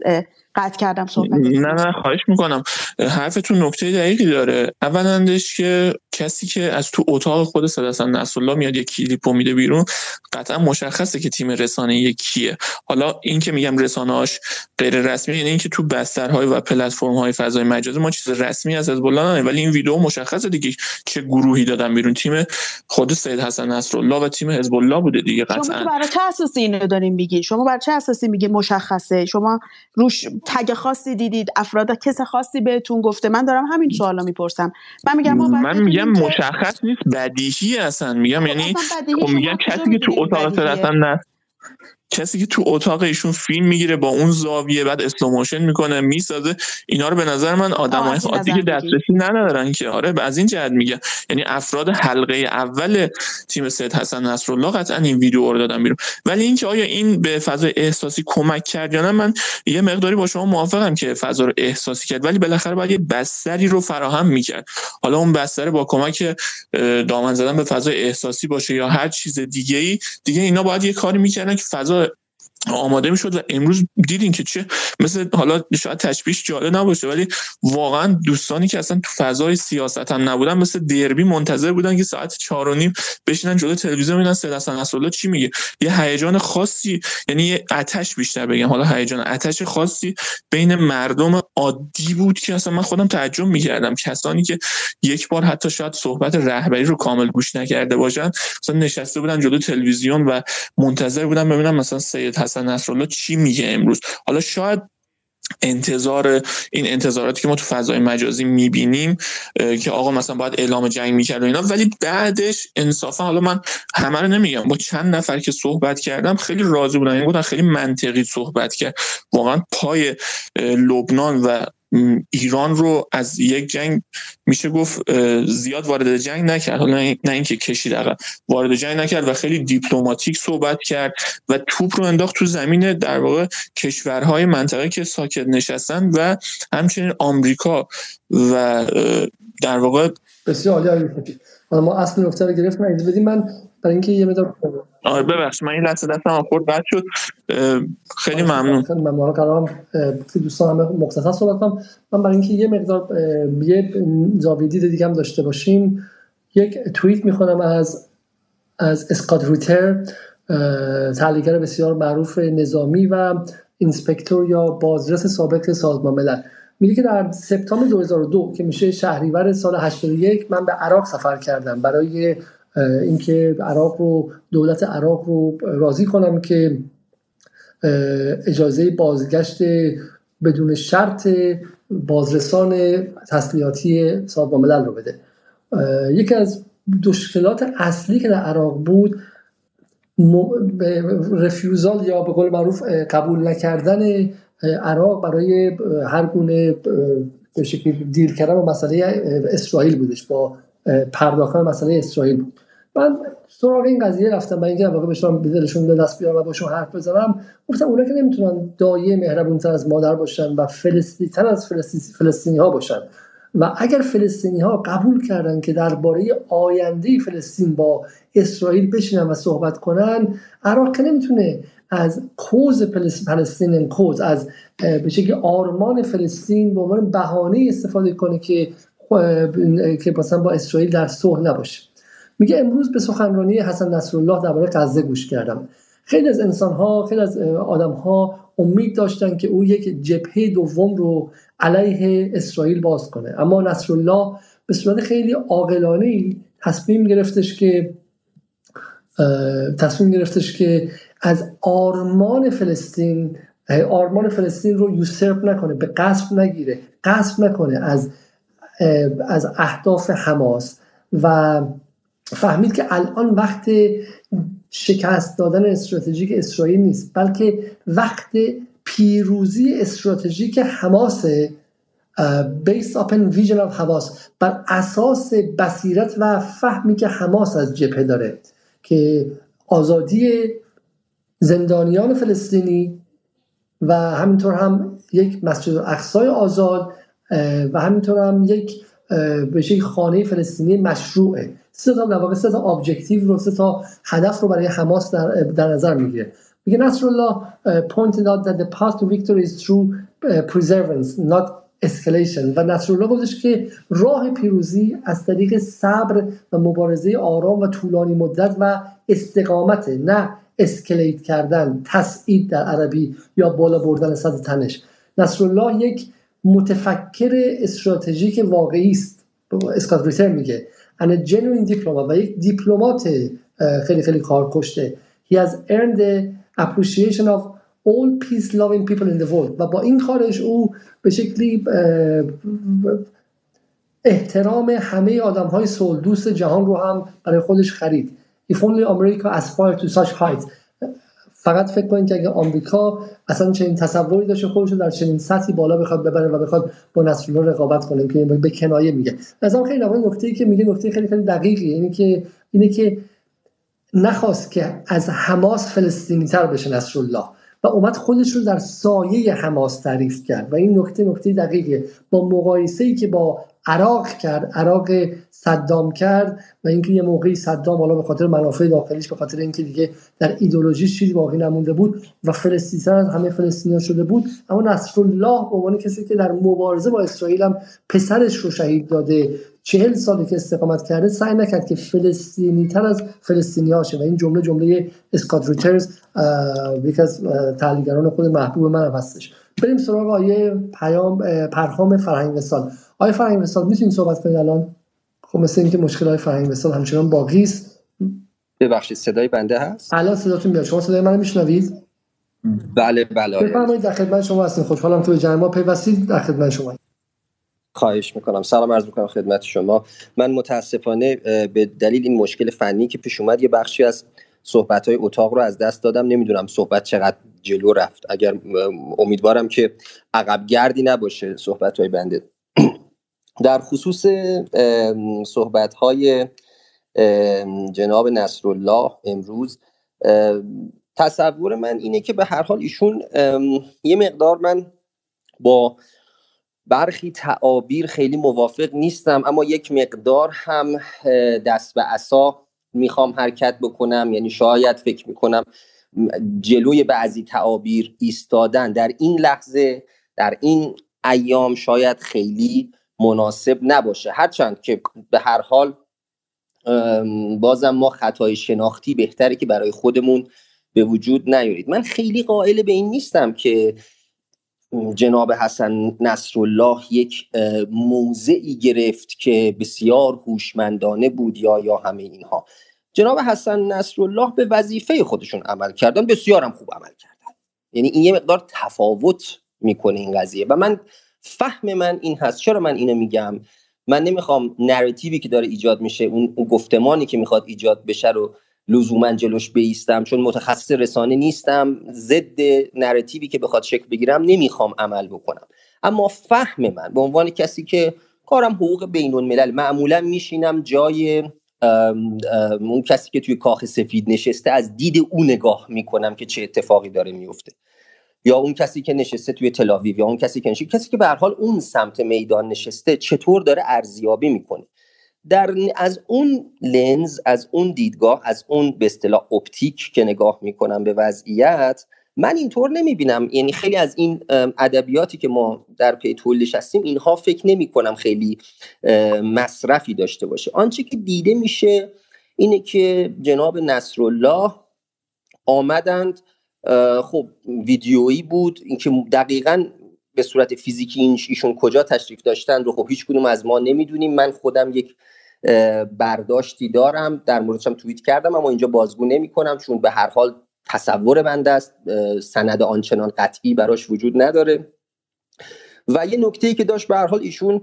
قطع کردم صحبت نه نه خواهش می‌کنم. حرفتون نکته دقیقی داره. اولندش که کسی که از تو اتاق خود صداستان نصرالله میاد یه کلیپو میده بیرون قطعا مشخصه که تیم رسانه کیه. حالا این که میگم رسانه‌اش غیر رسمی یعنی اینکه تو بسترهای و پلتفرم فضای مجازی ما چیز رسمی از الله ولی این ویدیو مشخصه دیگه چه گروهی دادن بیرون. تیم خود سید حسن نصرالله و تیم حزب الله بوده دیگه قطعا. شما برای چه اساسی اینو دارین میگین؟ شما بر چه اساسی میگی مشخصه؟ شما روش tag خاصی دیدید افراد کس خاصی بهتون گفته. من دارم همین سوالا می‌پرسم. من میگم ما من میگم مشخص نیست بدیهی اصلا. میگم خب یعنی خب میگم کسی که تو اتاق اصلا نه کسی که تو اتاق ایشون فیلم می‌گیره با اون زاویه بعد slow motion می‌کنه می‌سازه اینا رو به نظر من آدمای عادی که دسترسی ندارن که. آره از این جهت میگه یعنی افراد حلقه اول تیم سید حسن نصرالله قطعا این ویدیو رو دادن بیرون. ولی اینکه آیا این به فضای احساسی کمک کرد یا نه من یه مقداری با شما موافقم که فضا رو احساسی کرد. ولی بالاخره باید یه بستری رو فراهم می‌کرد. حالا اون بستر با کمک دامن زدن به فضای احساسی باشه یا هر چیز دیگه ای دیگه اینا باید یه کاری می‌کردن که فضا آماده می‌شد و امروز دیدین که چه مثل حالا شاید تشبیهش جالب نباشه ولی واقعا دوستانی که اصلا تو فضای سیاست هم نبودن مثل دربی منتظر بودن که ساعت چهار و نیم بشینن جلو تلویزیون ببینن سید حسن نصرالله چی میگه. یه هیجان خاصی یعنی یه آتش بیشتر بگم حالا هیجان آتش خاصی بین مردم عادی بود که اصلا من خودم تعجب می‌کردم. کسانی که یک بار حتی شاید صحبت رهبری رو کامل گوش نکرده باشن مثلا نشسته بودن جلو تلویزیون و منتظر بودن ببینن مثلا سید نصرالله چی میگه امروز؟ حالا شاید انتظار این انتظاراتی که ما تو فضای مجازی می‌بینیم که آقا مثلا باید اعلام جنگ می‌کرد و اینا ولی بعدش انصافا حالا من همه رو نمیگم. با چند نفر که صحبت کردم خیلی راضی بودن یعنی خیلی منطقی صحبت کرد. واقعا پای لبنان و ایران رو از یک جنگ میشه گفت زیاد وارد جنگ نکرد. نه اینکه کشید عقب وارد جنگ نکرد و خیلی دیپلماتیک صحبت کرد و توپ رو انداخت تو زمین در واقع کشورهای منطقه که ساکت نشستن و همچنین آمریکا و در واقع بسیار عالی. ما اصل نکته رو گرفتم اجازه بدیم. من برای اینکه یه مقدار آره ببخش من این لحظه دستم خورد بد شد. خیلی ممنون. خیلی ممنون. قرارم دوستان همه مختصر صحبت کنم. من برای اینکه یه مقدار یه زاویه دید دیگه هم داشته باشیم. یک توییت می‌خونم از از اسکات روتر تحلیلگر بسیار معروف نظامی و اینسپکتور یا بازرس سابق سازمان ملل. میگه که در سپتامبر 2002 که میشه شهریور سال 81 من به عراق سفر کردم. برای اینکه عراق رو دولت عراق رو راضی کنم که اجازه بازگشت بدون شرط بازرسان تسلیحاتی سازمان ملل رو بده. یکی از مشکلات اصلی که در عراق بود رفیوزال یا به قول معروف قبول نکردن عراق برای هر گونه به شکل دیل کردن با مسئله اسرائیل بودش با پرداختن مسئله اسرائیل بود. من سراغ این قضیه رفتم برای اینکه واقعا بهشون به دلشون به دست بیارم و باشون حرف بزنم گفتم اونا که نمی‌تونن دایه مهربونتر از مادر باشن و فلسطینی تر از فلسطینی ها باشن. و اگر فلسطینی ها قبول کردن که درباره آینده فلسطین با اسرائیل بشینن و صحبت کنن عراق که نمی‌تونه از کوز فلسطین کوز از به شکل آرمان فلسطین به عنوان بهانه استفاده کنه که که مثلا با اسرائیل در صلح نباشه. میگه امروز به سخنرانی حسن نصرالله درباره غزه گوش کردم. خیلی از انسان ها خیلی از آدم ها امید داشتن که او یک جبهه دوم رو علیه اسرائیل باز کنه. اما نصرالله به صورت خیلی عاقلانه تصمیم گرفتش که تصمیم گرفتش که از آرمان فلسطین آرمان فلسطین رو یوسرپ نکنه به قصف نگیره. قصف نکنه از از اهداف حماس. و فهمید که الان وقت شکست دادن استراتژیک اسرائیل نیست بلکه وقت پیروزی استراتژیک حماس بیس اپن ویژن آف حماس. بر اساس بصیرت و فهمی که حماس از جبهه داره که آزادی زندانیان فلسطینی و همینطور هم یک مسجد اقصای آزاد و همینطور هم یک به خانه فلسطینی مشروعه. سه تا در واقع سه تا ابجکتیو رو سه تا هدف رو برای حماس در, در نظر می‌گیره. میگه نصر pointed out that the path to victory is through preservance not escalation. و نصر الله گفتش که راه پیروزی از طریق صبر و مبارزه آرام و طولانی مدت و استقامت نه اسکلیت کردن تسعید در عربی یا بالا بردن صد تنش. نصرالله یک متفکر استراتژیک واقعی است. اسکات ریتر میگه. A genuine diploma و یک دیپلمات خیلی خیلی کار کشته he has earned the appreciation of all peace loving people in the world. و با این کارش او به شکلی احترام همه آدم های صلح دوست جهان رو هم برای خودش خرید. If only America aspired to such heights. فقط فکر کنید که اگه آمریکا اصلا چنین تصوری داشته خودش رو در چنین سطحی بالا بخواد ببره و بخواد با نصرالله رقابت کنه که به کنایه میگه. مثلا خیلی نکته ای که میگه نکته خیلی خیلی دقیقی اینه که اینه که نخواست که از حماس فلسطینی تر بشه نصرالله. و اومد خودش رو در سایه حماس تعریف کرد. و این نکته نکته دقیقیه. با مقایسه ای که با عراق کرد عراق صدام کرد و اینکه یه موقعی صدام حالا به خاطر منافع داخلیش به خاطر اینکه دیگه در ایدولوژی چیزی باقی نمونده بود و فلسطین همه فلسطینیان شده بود اما نصرالله به عنوان کسی که در مبارزه با اسرائیل هم پسرش رو شهید داده چهل سالی که استقامت کرده سعی نکرد که فلسطینی تر از فلسطینی هاشه و این جمله جمله اسکات ریچرز یکی از تحلیلگران خود محبوب من هستش. بریم سراغ آیه پیام پرهام فرهنگ وسال آیه فرهنگ وسال می‌تونید صحبت کنید الان؟ خب مثل اینکه مشکل های فرهنگ وسال همچنان باقی است. ببخشید صدای بنده هست؟ الان صداتون میاد. شما صدای منو میشنوید؟ بله بله بفرمایید در خدمت شما هستیم خوشحالم که به جمع ما پیوستید. در خدمت شما. خواهش می‌کنم. سلام عرض می‌کنم خدمت شما. من متاسفانه به دلیل این مشکل فنی که پیش اومد یه بخشی از صحبت های اتاق رو از دست دادم. نمی‌دونم صحبت چقدر جلو رفت. اگر امیدوارم که عقب گردی نباشه صحبت های بنده. در خصوص صحبت های جناب نصرالله امروز تصور من اینه که به هر حال ایشون یه مقدار من با برخی تعابیر خیلی موافق نیستم اما یک مقدار هم دست به عصا می‌خوام حرکت بکنم. یعنی شاید فکر می‌کنم جلوی بعضی تعابیر ایستادن. در این لحظه در این ایام شاید خیلی مناسب نباشه. هرچند که به هر حال بازم ما خطای شناختی بهتره که برای خودمون به وجود نیارید. من خیلی قائل به این نیستم که جناب حسن نصرالله یک موضعی گرفت که بسیار هوشمندانه بود یا یا همه اینها. جناب حسن نصرالله به وظیفه خودشون عمل کردن بسیار هم خوب عمل کردن. یعنی این یه مقدار تفاوت می‌کنه این قضیه. و من فهم من این هست. چرا من اینو میگم؟ من نمی‌خوام نراتیوی که داره ایجاد میشه اون گفتمانی که می‌خواد ایجاد بشه رو لزوما جلوش بیستم چون متخصص رسانه نیستم ضد نراتیوی که بخواد شکل بگیرم نمی‌خوام عمل بکنم. اما فهم من به عنوان کسی که کارم حقوق بین الملل معمولا میشینم جای اون کسی که توی کاخ سفید نشسته از دید او نگاه می‌کنم که چه اتفاقی داره میفته یا اون کسی که نشسته توی تلاویو یا اون کسی که نشسته کسی که به حال اون سمت میدان نشسته چطور داره ارزیابی می‌کنه؟ در از اون لنز از اون دیدگاه از اون به اصطلاح اپتیک که نگاه می‌کنم به وضعیت من اینطور نمی‌بینم. یعنی خیلی از این ادبیاتی که ما در پی تولیدش هستیم اینها فکر نمی کنم خیلی مصرفی داشته باشه. آنچه که دیده میشه اینه که جناب نصرالله آمدند خب ویدیویی بود اینکه دقیقا به صورت فیزیکی ایشون کجا تشریف داشتن رو خب هیچ کدوم از ما نمی‌دونیم. من خودم یک برداشتی دارم در موردشم توییت کردم اما اینجا بازگو نمی کنم چون به هر حال تصور بنده است. سند آنچنان قطعی براش وجود نداره. و یه نکته ای که داشت به هر حال ایشون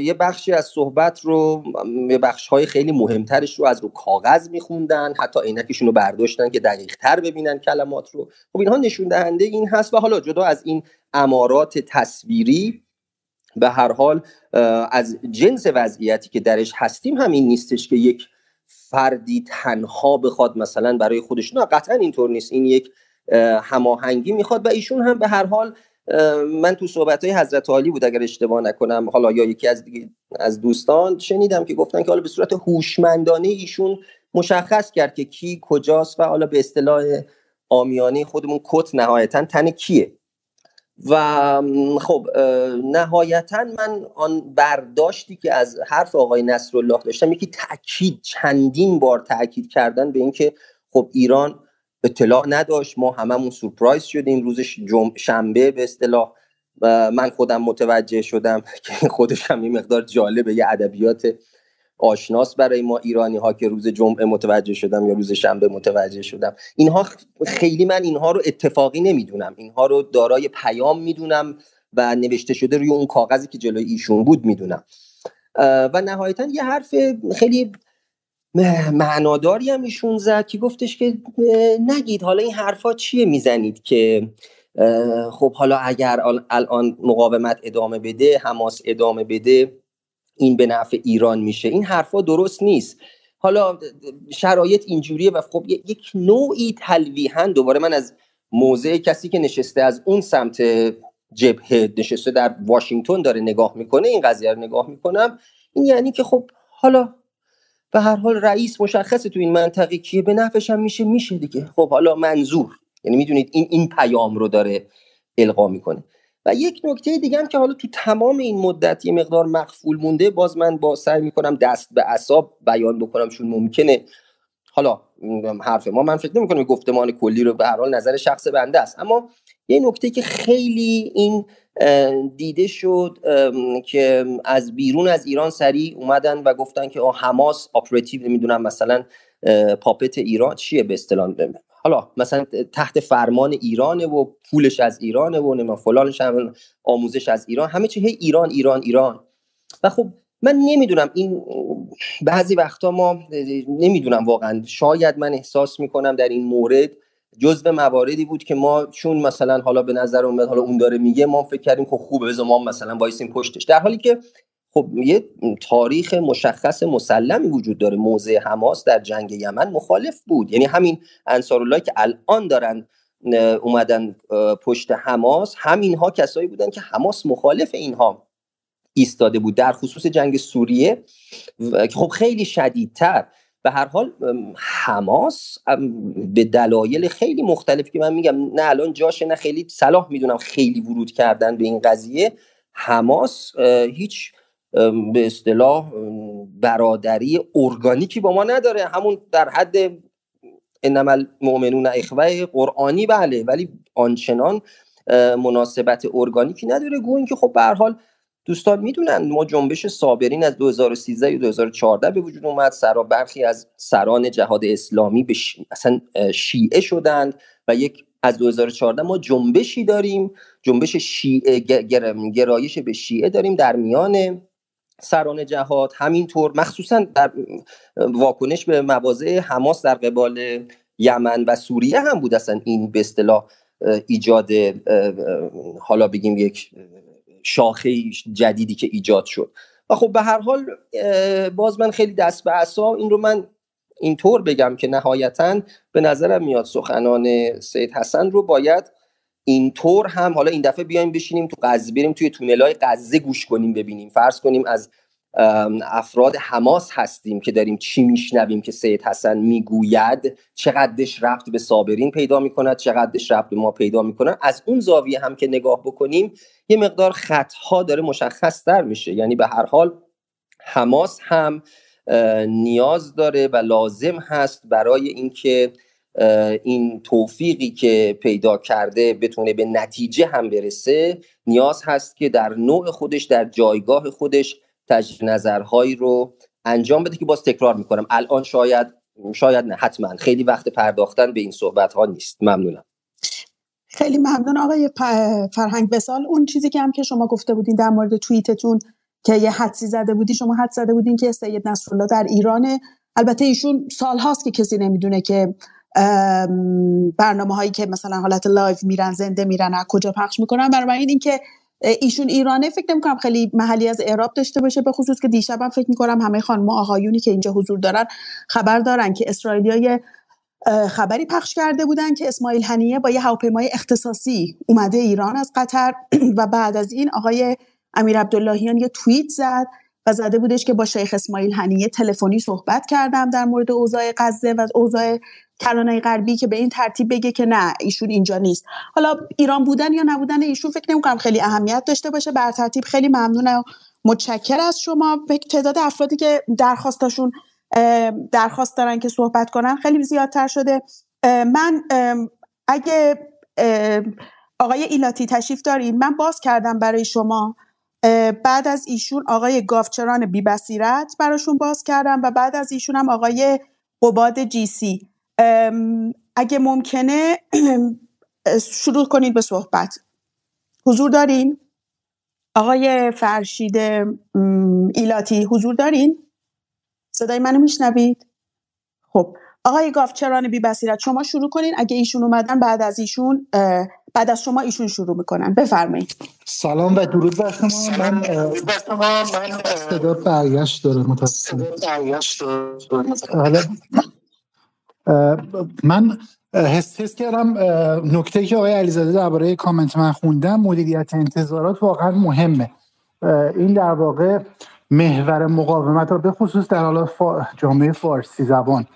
یه بخشی از صحبت رو یه بخش های خیلی مهمترش رو از رو کاغذ میخوندن. حتی عینکشون رو برداشتن که دقیق تر ببینن کلمات رو. خب اینها نشون دهنده این هست و حالا جدا از این امارات تصویری به هر حال از جنس وضعیتی که درش هستیم همین نیستش که یک فردی تنها بخواد مثلا برای خودش. نه قطعا اینطور نیست. این یک هماهنگی می‌خواد و ایشون هم به هر حال من تو صحبت های حضرت عالی بود اگر اشتباه نکنم حالا یا یکی از از دوستان شنیدم که گفتن که حالا به صورت هوشمندانه ایشون مشخص کرد که کی کجاست و حالا به اصطلاح آمیانه خودمون کت نهایتا تن کیه. و خب نهایتا من آن برداشتی که از حرف آقای نصرالله داشتم یکی تاکید چندین بار تاکید کردن به اینکه خب ایران اطلاع نداشت. ما هممون سورپرایز شدیم روز جم... شنبه به اصطلاح. من خودم متوجه شدم که خودش هم این مقدار جالبه یه ادبیات آشناس برای ما ایرانی ها که روز جمعه متوجه شدم یا روز شنبه متوجه شدم. اینها خیلی من اینها رو اتفاقی نمی‌دونم. اینها رو دارای پیام می‌دونم و نوشته شده روی اون کاغذی که جلوی ایشون بود می‌دونم. و نهایتا یه حرف خیلی معناداری هم ایشون زد که گفتش که نگید حالا این حرفا چیه می‌زنید که خب حالا اگر الان مقاومت ادامه بده حماس ادامه بده این به نفع ایران میشه. این حرفا درست نیست. حالا شرایط اینجوریه و خب یک نوعی تلویحا دوباره من از موضع کسی که نشسته از اون سمت جبهه نشسته در واشنگتن داره نگاه می‌کنه این قضیه رو نگاه می‌کنم. این یعنی که خب حالا به هر حال رئیس مشخصه تو این منطقه کیه. به نفعش هم میشه میشه دیگه. خب حالا منظور. یعنی می‌دونید این این پیام رو داره القا می‌کنه. و یک نکته دیگه هم که حالا تو تمام این مدت یه مقدار مخفول مونده باز من با سعی می‌کنم دست به اعصاب بیان بکنم چون ممکنه. حالا حرف ما من فکر نمی‌کنم گفتمان کلی رو به هر حال نظر شخص بنده است. اما یه نکته که خیلی این دیده شد که از بیرون از ایران سریع اومدن و گفتن که حماس اپراتیو نمی‌دونم مثلا پاپت ایران چیه به اصطلاح؟ حالا مثلا تحت فرمان ایرانه و پولش از ایرانه و نمی‌دونم فلانش هم آموزش از ایران. همه چی هی ایران ایران ایران. و خب من نمی‌دونم این بعضی وقتا ما نمی‌دونم واقعا شاید من احساس می‌کنم در این مورد جزء مواردی بود که ما چون مثلا حالا به نظر اومد حالا اون داره میگه ما فکر کردیم خب خوبه بذار ما مثلا وایسیم پشتش. در حالی که خب یه تاریخ مشخص مسلمی وجود داره موضع حماس در جنگ یمن مخالف بود. یعنی همین انصارالله که الان دارن اومدن پشت حماس همینها کسایی بودن که حماس مخالف اینها ایستاده بود. در خصوص جنگ سوریه که خب خیلی شدیدتر به هر حال حماس به دلایل خیلی مختلف که من میگم نه الان جاشه نه خیلی صلاح می‌دونم خیلی ورود کردن به این قضیه. حماس هیچ به اصطلاح برادری ارگانیکی با ما نداره. همون در حد انما المؤمنون اخوه قرآنی بله. ولی آنچنان مناسبت ارگانیکی نداره. گوین که خب به حال دوستان می‌دونن ما جنبش صابرین از 2013 و 2014 به وجود اومد. سرا برخی از سران جهاد اسلامی به اصلا شیعه شدند و یک از 2014 ما جنبشی داریم. جنبش شیعه گرایش به شیعه داریم در میان سران جهاد. همینطور مخصوصا در واکنش به مواضع حماس در قبال یمن و سوریه هم بود اصلا این به اصطلاح ایجاد حالا بگیم یک شاخه جدیدی که ایجاد شد. خب به هر حال باز من خیلی دست به عصا این رو من اینطور بگم که نهایتا به نظرم میاد سخنان سید حسن رو باید اینطور هم حالا این دفعه بیایم بشینیم تو غزه بریم توی تونل های غزه گوش کنیم ببینیم. فرض کنیم از افراد حماس هستیم که داریم چی میشنویم که سید حسن می‌گوید چقدرش ربط به صابرین پیدا می‌کند چقدرش ربط به ما پیدا می‌کنن از اون زاویه هم که نگاه بکنیم یه مقدار خطها داره مشخص در میشه. یعنی به هر حال حماس هم نیاز داره و لازم هست برای اینکه این توفیقی که پیدا کرده بتونه به نتیجه هم برسه نیاز هست که در نوع خودش در جایگاه خودش تجدید نظرهایی رو انجام بده که باز تکرار می‌کنم. الان شاید شاید نه حتما. خیلی وقت پرداختن به این صحبت ها نیست. ممنونم. خیلی ممنون. آقای فرهنگ بسال اون چیزی که هم که شما گفته بودین در مورد توییتتون که یه حدسی زده بودی شما حدس زده بودین که سید نصرالله در ایرانه. البته ایشون سال هاست که کسی نمی‌دونه که برنامه هایی که مثلا حالت live میرن زنده میرن از کجا پخش می‌کنن. برای این که ایشون ایرانه فکر نمی کنم خیلی محلی از اعراب داشته باشه به خصوص که دیشبم فکر می‌کنم همه خانم و آقایونی که اینجا حضور دارن خبر دارن که اسرائیلیای خبری پخش کرده بودن که اسماعیل هنیه با یه هواپیمای اختصاصی اومده ایران از قطر. و بعد از این آقای امیر عبداللهیان یه توییت زد و زده بودش که با شیخ اسماعیل هنیه تلفنی صحبت کردم در مورد اوضاع غزه و اوضاع کرانه غربی که به این ترتیب بگه که نه ایشون اینجا نیست. حالا ایران بودن یا نبودن ایشون فکر نمی‌کنم خیلی اهمیت داشته باشه. بر ترتیب خیلی ممنونم متشکر از شما. به تعداد افرادی که درخواستاشون درخواست دارن که صحبت کنن خیلی زیادتر شده. من اگه آقای ایلاتی تشریف دارین من باز کردم برای شما. بعد از ایشون آقای گافچران بی بصیرت براشون باز کردم و بعد از ایشون هم آقای قباد جی سی اگه ممکنه شروع کنید به صحبت. حضور دارین؟ آقای فرشید ایلاتی حضور دارین؟ صدای منو میشنوید؟ خب آقای گافچران بی بصیرت شما شروع کنین. اگه ایشون اومدن بعد از ایشون بعد از شما ایشون شروع می‌کنن. بفرمایید. سلام و درود بر شما. من صدا برگشت داره متاسفم من حس حس کردم نکته که آقای علیزاده درباره کامنت من خوندم مدیریت انتظارات واقعا مهمه. این در واقع محور مقاومت رو به خصوص در حالا جامعه فارسی زبان.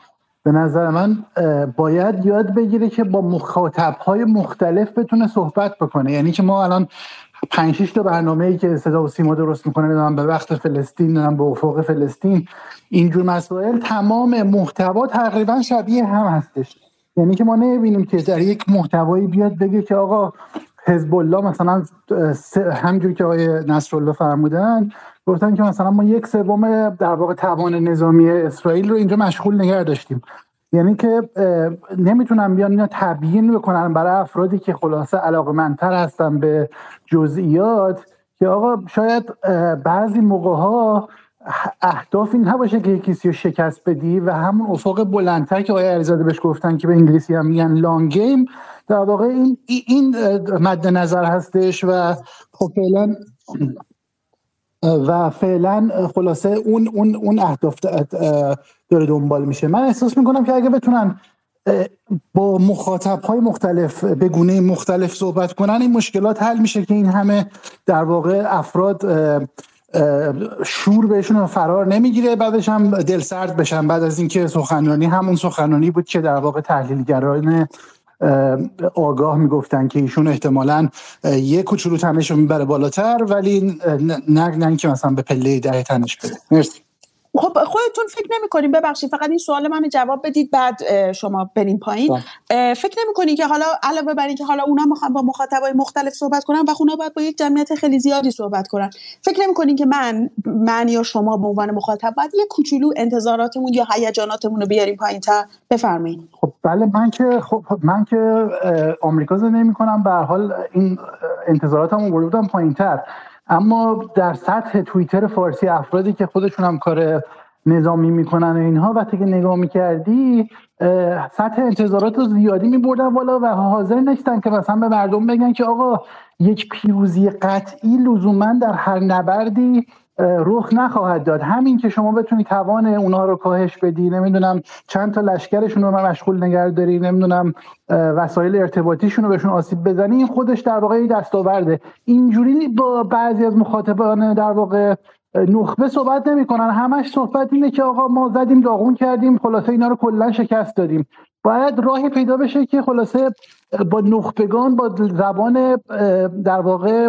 به نظر من باید یاد بگیره که با مخاطب های مختلف بتونه صحبت بکنه. یعنی که ما الان پنج تا برنامه ای که صدا و سیما درست می‌کنه به وقت فلسطین به افق فلسطین اینجور مسائل تمام محتوا تقریبا شبیه هم هستش. یعنی که ما نمی‌بینیم که در یک محتوایی بیاد بگه که آقا حزب الله مثلا همجور که آقای نصرالله فرمودن گفتن که مثلا ما یک سوم در واقع توان نظامی اسرائیل رو اینجا مشغول نگه داشتیم. یعنی که نمی‌تونم بیان اینا تبیین بکنن برای افرادی که خلاصه علاقه منتر هستن به جزئیات که آقا شاید بعضی موقع ها اهداف این نباشه که کسی رو شکست بدی و همون افق بلندتر که آقای علیزاده بهش گفتن که به انگلیسی هم میگن لانگ گیم در واقع این این مد نظر هستش و خب فعلا و فعلا خلاصه اون اون اون اهداف داره دنبال میشه. من احساس می‌کنم که اگه بتونن با مخاطب های مختلف به گونه مختلف صحبت کنن این مشکلات حل میشه که این همه در واقع افراد شور بهشون فرار نمی‌گیره بعدش هم دل سرد بشن. بعد از اینکه سخنرانی همون سخنرانی بود که در واقع تحلیلگران آگاه می‌گفتن که ایشون احتمالا یه کوچولو تنش رو می‌بره بالاتر ولی نه نه که مثلا به پله ده تنش بده مرسی. خب خودتون فکر نمی کنیم ببخشید فقط این سوال من جواب بدید بعد شما برین پایین. فکر نمی کنید که حالا علاوه بر اینکه حالا اونا می‌خوان با مخاطبای مختلف صحبت کنن و اونا باید با یک جمعیت خیلی زیادی صحبت کنن. فکر نمی کنید که من من یا شما به عنوان مخاطب باید یه کوچولو انتظاراتمون یا هیجاناتمون رو بیاریم پایین تا بفرمایید خب بله من که خب من که آمریکا زندگی می‌کنم. به حال این انتظاراتمو برده بودم پایینتر. اما در سطح توییتر فارسی افرادی که خودشون هم کار نظامی می‌کنن و اینها وقتی که نگاه می‌کردی سطح انتظارات رو زیادی میبردن والا و حاضر نیستن که مثلا به مردم بگن که آقا یک پیروزی قطعی لزوما در هر نبردی رخ نخواهد داد. همین که شما بتونی توان اونها رو کاهش بدی نمی‌دونم چند تا لشکرشون رو مشغول نگه داری نمی‌دونم وسایل ارتباطیشون رو بهشون آسیب بزنی این خودش در واقع دستاورده. اینجوری با بعضی از مخاطبان در واقع نخبه صحبت نمی‌کنن. همش صحبت اینه که آقا ما زدیم داغون کردیم خلاصه اینا رو کلا شکست دادیم. باید راهی پیدا بشه که خلاصه با نخبگان با زبان در واقع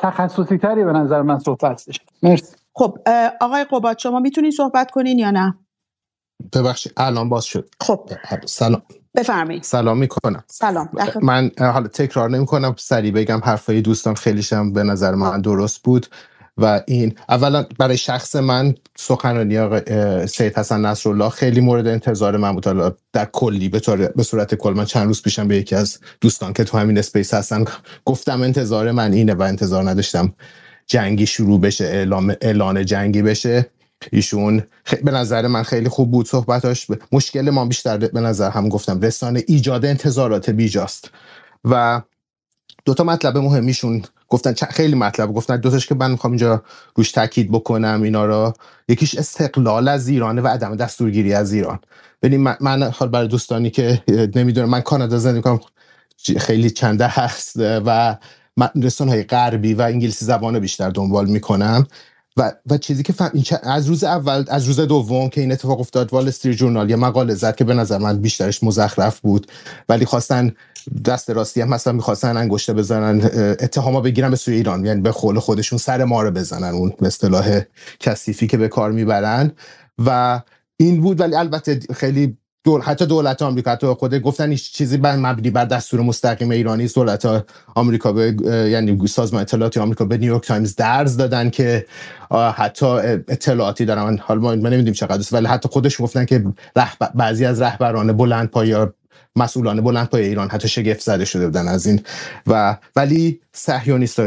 تخصصی تری به نظر من صحبت بشه. مرسی. خب آقای قبات شما می‌تونین صحبت کنین یا نه؟ ببخشید الان باز شد. خب. سلام. بفرمایید. سلام می‌کنم. سلام. من حالا تکرار نمی کنم سریع بگم حرفای دوستان خیلیشم به نظر من درست بود. و این اولا برای شخص من سخنرانی سید حسن نصرالله خیلی مورد انتظار من بود. در کلی به, به صورت کل من چند روز پیشم به یکی از دوستان که تو همین اسپیس هستن گفتم انتظار من اینه و انتظار نداشتم جنگی شروع بشه اعلام اعلان جنگی بشه. ایشون به نظر من خیلی خوب بود صحبتاش. مشکل ما بیشتر به نظر هم گفتم رسانه ایجاد انتظارات بیجاست. و دو تا مطلب مهمیشون گفتن خیلی مطلب گفتن دوتاش که من می‌خوام اینجا روش تاکید بکنم اینا رو یکیش استقلال از ایرانه و عدم دستورگیری از ایران. ببین من, حال برای دوستانی که نمی‌دونم من کانادا زندگی کنم خیلی چنده هست و رسانه های غربی و انگلیسی زبان بیشتر دنبال می‌کنم. و و چیزی که فهم از روز اول از روز دوم که این اتفاق افتاد وال استریت جورنال یه مقاله زد که به نظر من بیشترش مزخرف بود. ولی خواستن دست راستی هم مثلا می‌خواستن انگشته بزنن اتهاما بگیرن به سوی ایران. یعنی به قول خودشون سر ما رو بزنن اون اصطلاح کثیفی که به کار می‌برن. و این بود. ولی البته خیلی دول حتی دولت آمریکا حتی خود گفتن هیچ چیزی بر مبنی بر دستور مستقیم ایرانی دولت آمریکا به یعنی سازمان اطلاعاتی آمریکا به نیویورک تایمز درز دادن که حتی اطلاعاتی دارن. حالا ما نمی‌دونیم چقدر ولی حتی خودش گفتن که بعضی از رهبران بلند پایه مسئولان بلند پایه ایران حتی شگفت زده شده بودن از این. و ولی صهیونیست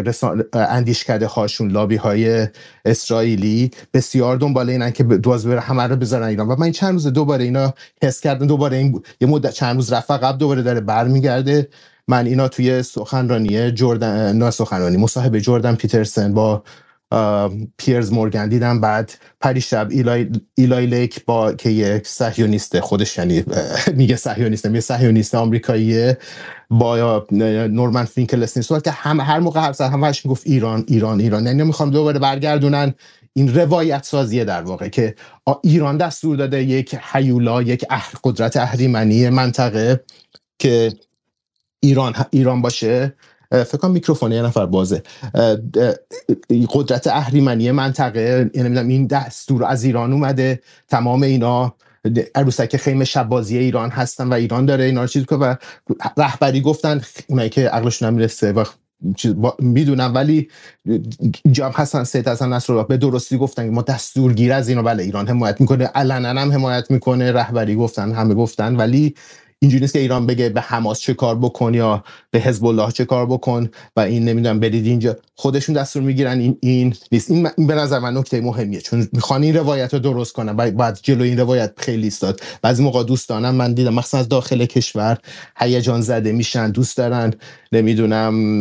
اندیشکده هاشون لابی های اسرائیلی بسیار دنبال اینن که دوز بره همه رو بذارن ایران. و من چند روز دوباره اینا حس کردن دوباره این یه مدت چند روز رفت قبل دوباره داره برمیگرده. من اینا توی سخنرانی جردن نه سخنرانی مصاحبه جردن پیترسن با پیرز مورگن دیدم. بعد پریشب ایلای, ایلای لیک با که یک صهیونیست خودش یعنی میگه صهیونیست میگه صهیونیست آمریکاییه. با نورمن فینکلستین صحبت که هم هر موقع حرف زد همش می‌گفت ایران ایران ایران. یعنی می‌خوام دوباره برگردونن. این روایت سازیه در واقع که ایران دستور داده یک حیولا یک قدرت اهریمنی منطقه که ایران ایران باشه. فکر کنم میکروفون یه نفر بازه. قدرت اهریمنی منطقه یعنی این دستور از ایران اومده تمام اینا عروسک خیمه شبازی ایران هستن و ایران داره اینا رو چیز که و رهبری گفتن اونایی که عقلشون هم می‌رسه و می‌دونم ولی هم هستن سید حسن نصرالله به درستی گفتن ما دستورگیر از اینو بله ایران حمایت می‌کنه علنا هم حمایت می‌کنه رهبری گفتن همه گفتن ولی اینجوری نیست که ایران بگه به حماس چه کار بکن یا به حزب الله چه کار بکن و این نمی‌دونم برید اینجا. خودشون دستور می‌گیرن این این نیست. این, به نظر من نکته مهمیه. چون می‌خوان این روایت رو درست کنن باید, باید جلو این روایت خیلی استاد بعضی موقع دوستانم من دیدم مخصوصا از داخل کشور هیجان زده میشن دوست دارن نمی‌دونم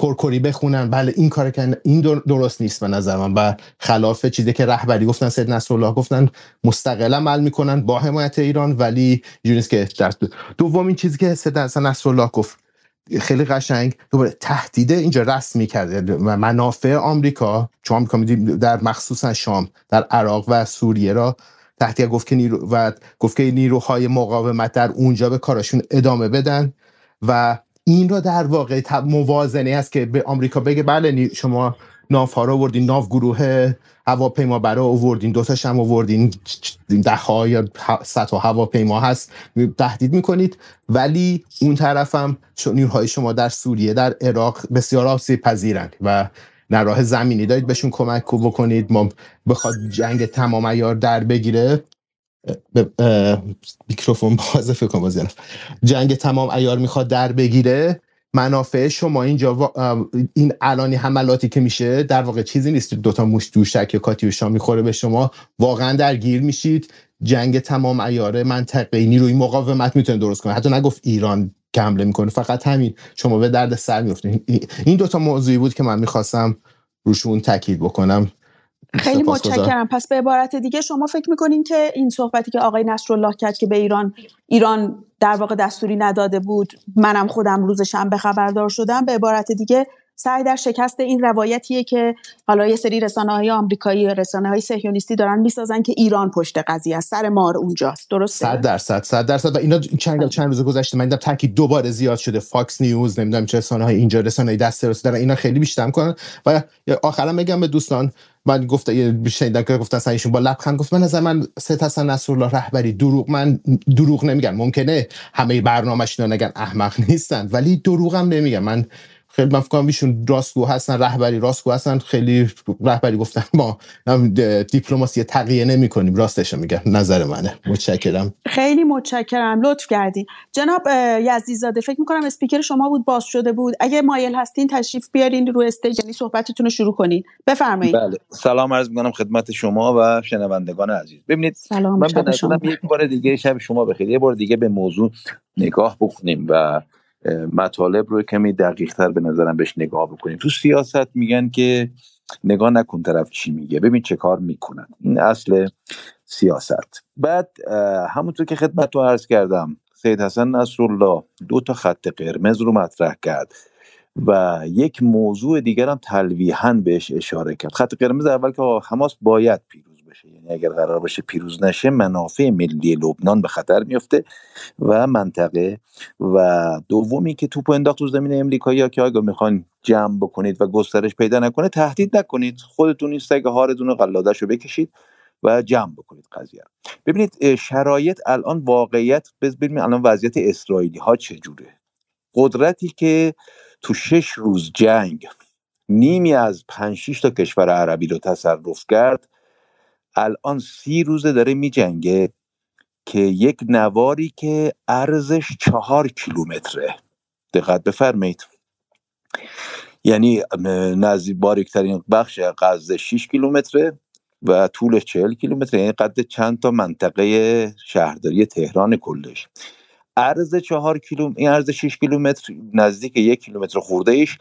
کرکری بخونن. بله این کار که این درست نیست به نظر من. و خلاف چیزی که رهبری گفتن سید نصرالله گفتن مستقل عمل می‌کنن با حمایت ایران. ولی اینجوری که در دومین چیزی که سید نصرالله گفت خیلی قشنگ دوباره تهدیده اینجا رسمی کرده و منافع آمریکا چون آمریکا میدیم در مخصوصا شام در عراق و سوریه را تهدید گفت که نیرو و گفت که نیروهای مقاومت در اونجا به کارشون ادامه بدن و این را در واقع موازنه است که به آمریکا بگه بله شما ناف ها رو آوردین ناف گروه هواپیما برای آوردین دوتاش هم آوردین ده ها یا صد هواپیما هست. تهدید می‌کنید. ولی اون طرف هم نیروهای شما در سوریه در عراق بسیار آسیب پذیرند و نه راه زمینی دارید بهشون کمک بکنید. ما بخواد جنگ تمام ایار در بگیره. میکروفون بازه فکر کنم جنگ تمام ایار می‌خواد در بگیره منافع شما اینجا این الانی حملاتی که میشه در واقع چیزی نیست. دوتا موش دوشک یا کاتیوشا می‌خوره به شما. واقعا درگیر میشید. جنگ تمام ایاره منطقه نیروی مقاومت می‌تونه درست کنه. حتی نگفت ایران که حمله می‌کنه فقط همین. شما به درد سر میفتید این دوتا موضوعی بود که من می‌خواستم روشون تاکید بکنم. خیلی متشکرم. پس به عبارت دیگه شما فکر می‌کنین که این صحبتی که آقای نصرالله کرد که به ایران ایران در واقع دستوری نداده بود منم خودم روز شنبه خبردار شدم به عبارت دیگه سعی در شکست این روایتیه که حالا یه سری رسانه های آمریکایی و رسانه های صهیونیستی دارن می‌سازن که ایران پشت قضیه است سر مار اونجاست. درسته؟ صد درصد صد درصد. و اینا چند چند روز گذشته من دیدم تاکید دوباره زیاد شده. فاکس نیوز نمی‌دونم چه رسانه های اینجا رسانه های دست راستی دارن. اینا خیلی بیشتر کنن و آخرا میگم به دوستان من گفت شنیدم که گفتن سعیشون با لبخند گفت من نظر من سید حسن نصرالله رهبری دروغ من دروغ نمیگم ممکنه همه برنامه‌اش نگن احمق نیستن ولی دروغم نمیگم. من خیلی من فکر ایشون راستگو هستن رهبری راستگو هستن. خیلی رهبری گفتن ما دیپلماسی تقیه نمی کنیم راستش میگم. نظر منه. متشکرم. خیلی متشکرم. لطف کردی جناب یزدیزاده فکر می‌کنم اسپیکر شما بود باز شده بود. اگه مایل هستین تشریف بیارین رو stage یعنی صحبتتون رو شروع کنین. بفرمایید. بله. سلام عرض می‌کنم خدمت شما و شنوندگان عزیز. ببینید سلام. من به یک بار دیگه شب شما بخیر. یه بار دیگه به موضوع نگاه بکنیم و مطالب رو کمی دقیق تر به نظرم بهش نگاه بکنیم. تو سیاست میگن که نگاه نکن طرف چی میگه ببین چه کار می‌کنن. این اصل سیاست. بعد همونطور که خدمت رو عرض کردم سید حسن نصرالله دو تا خط قرمز رو مطرح کرد و یک موضوع دیگر هم تلویحا بهش اشاره کرد. خط قرمز اول که حماس باید پیروز بشه یعنی اگر قرار باشه پیروز نشه منافع ملی لبنان به خطر میفته و منطقه و دومی که توپ انداخت رو زمین امریکایی ها که آگاه می‌خوان جمع بکنید و گسترش پیدا نکنه تهدید نکنید. خودتون این سگ هاردون قلادش بکشید و جمع بکنید قضیه ببینید شرایط الان واقعیت ببینید الان وضعیت اسرائیلی ها چجوره. قدرتی که تو شش روز جنگ نیمی از پنج تا کشور عربی رو تصرف کرد الان سی روزه داره میجنگه که یک نواری که ارزش چهار کیلومتره. دقت بفرمایید. یعنی نزدیک باریکترین بخش غزه 6 کیلومتره و طولش 40 کیلومتر یعنی قد چند تا منطقه شهرداری تهران کلش. عرض چهار کیلومتر این عرض 6 کیلومتر نزدیک یک کیلومتر خورده ایش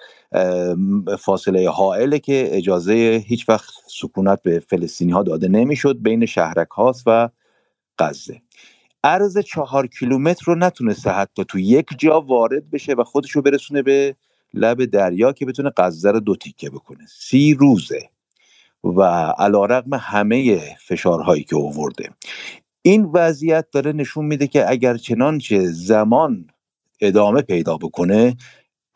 فاصله حائله که اجازه هیچ وقت سکونت به فلسطینی ها داده نمی‌شد بین شهرک هاست و غزه. عرض چهار کیلومتر رو نتونسته حتی تو یک جا وارد بشه و خودش رو برسونه به لب دریا که بتونه غزه رو دو تیکه بکنه. سی روزه. و علا رقم همه فشارهایی که اوورده این وضعیت داره نشون میده که اگر چنانچه زمان ادامه پیدا بکنه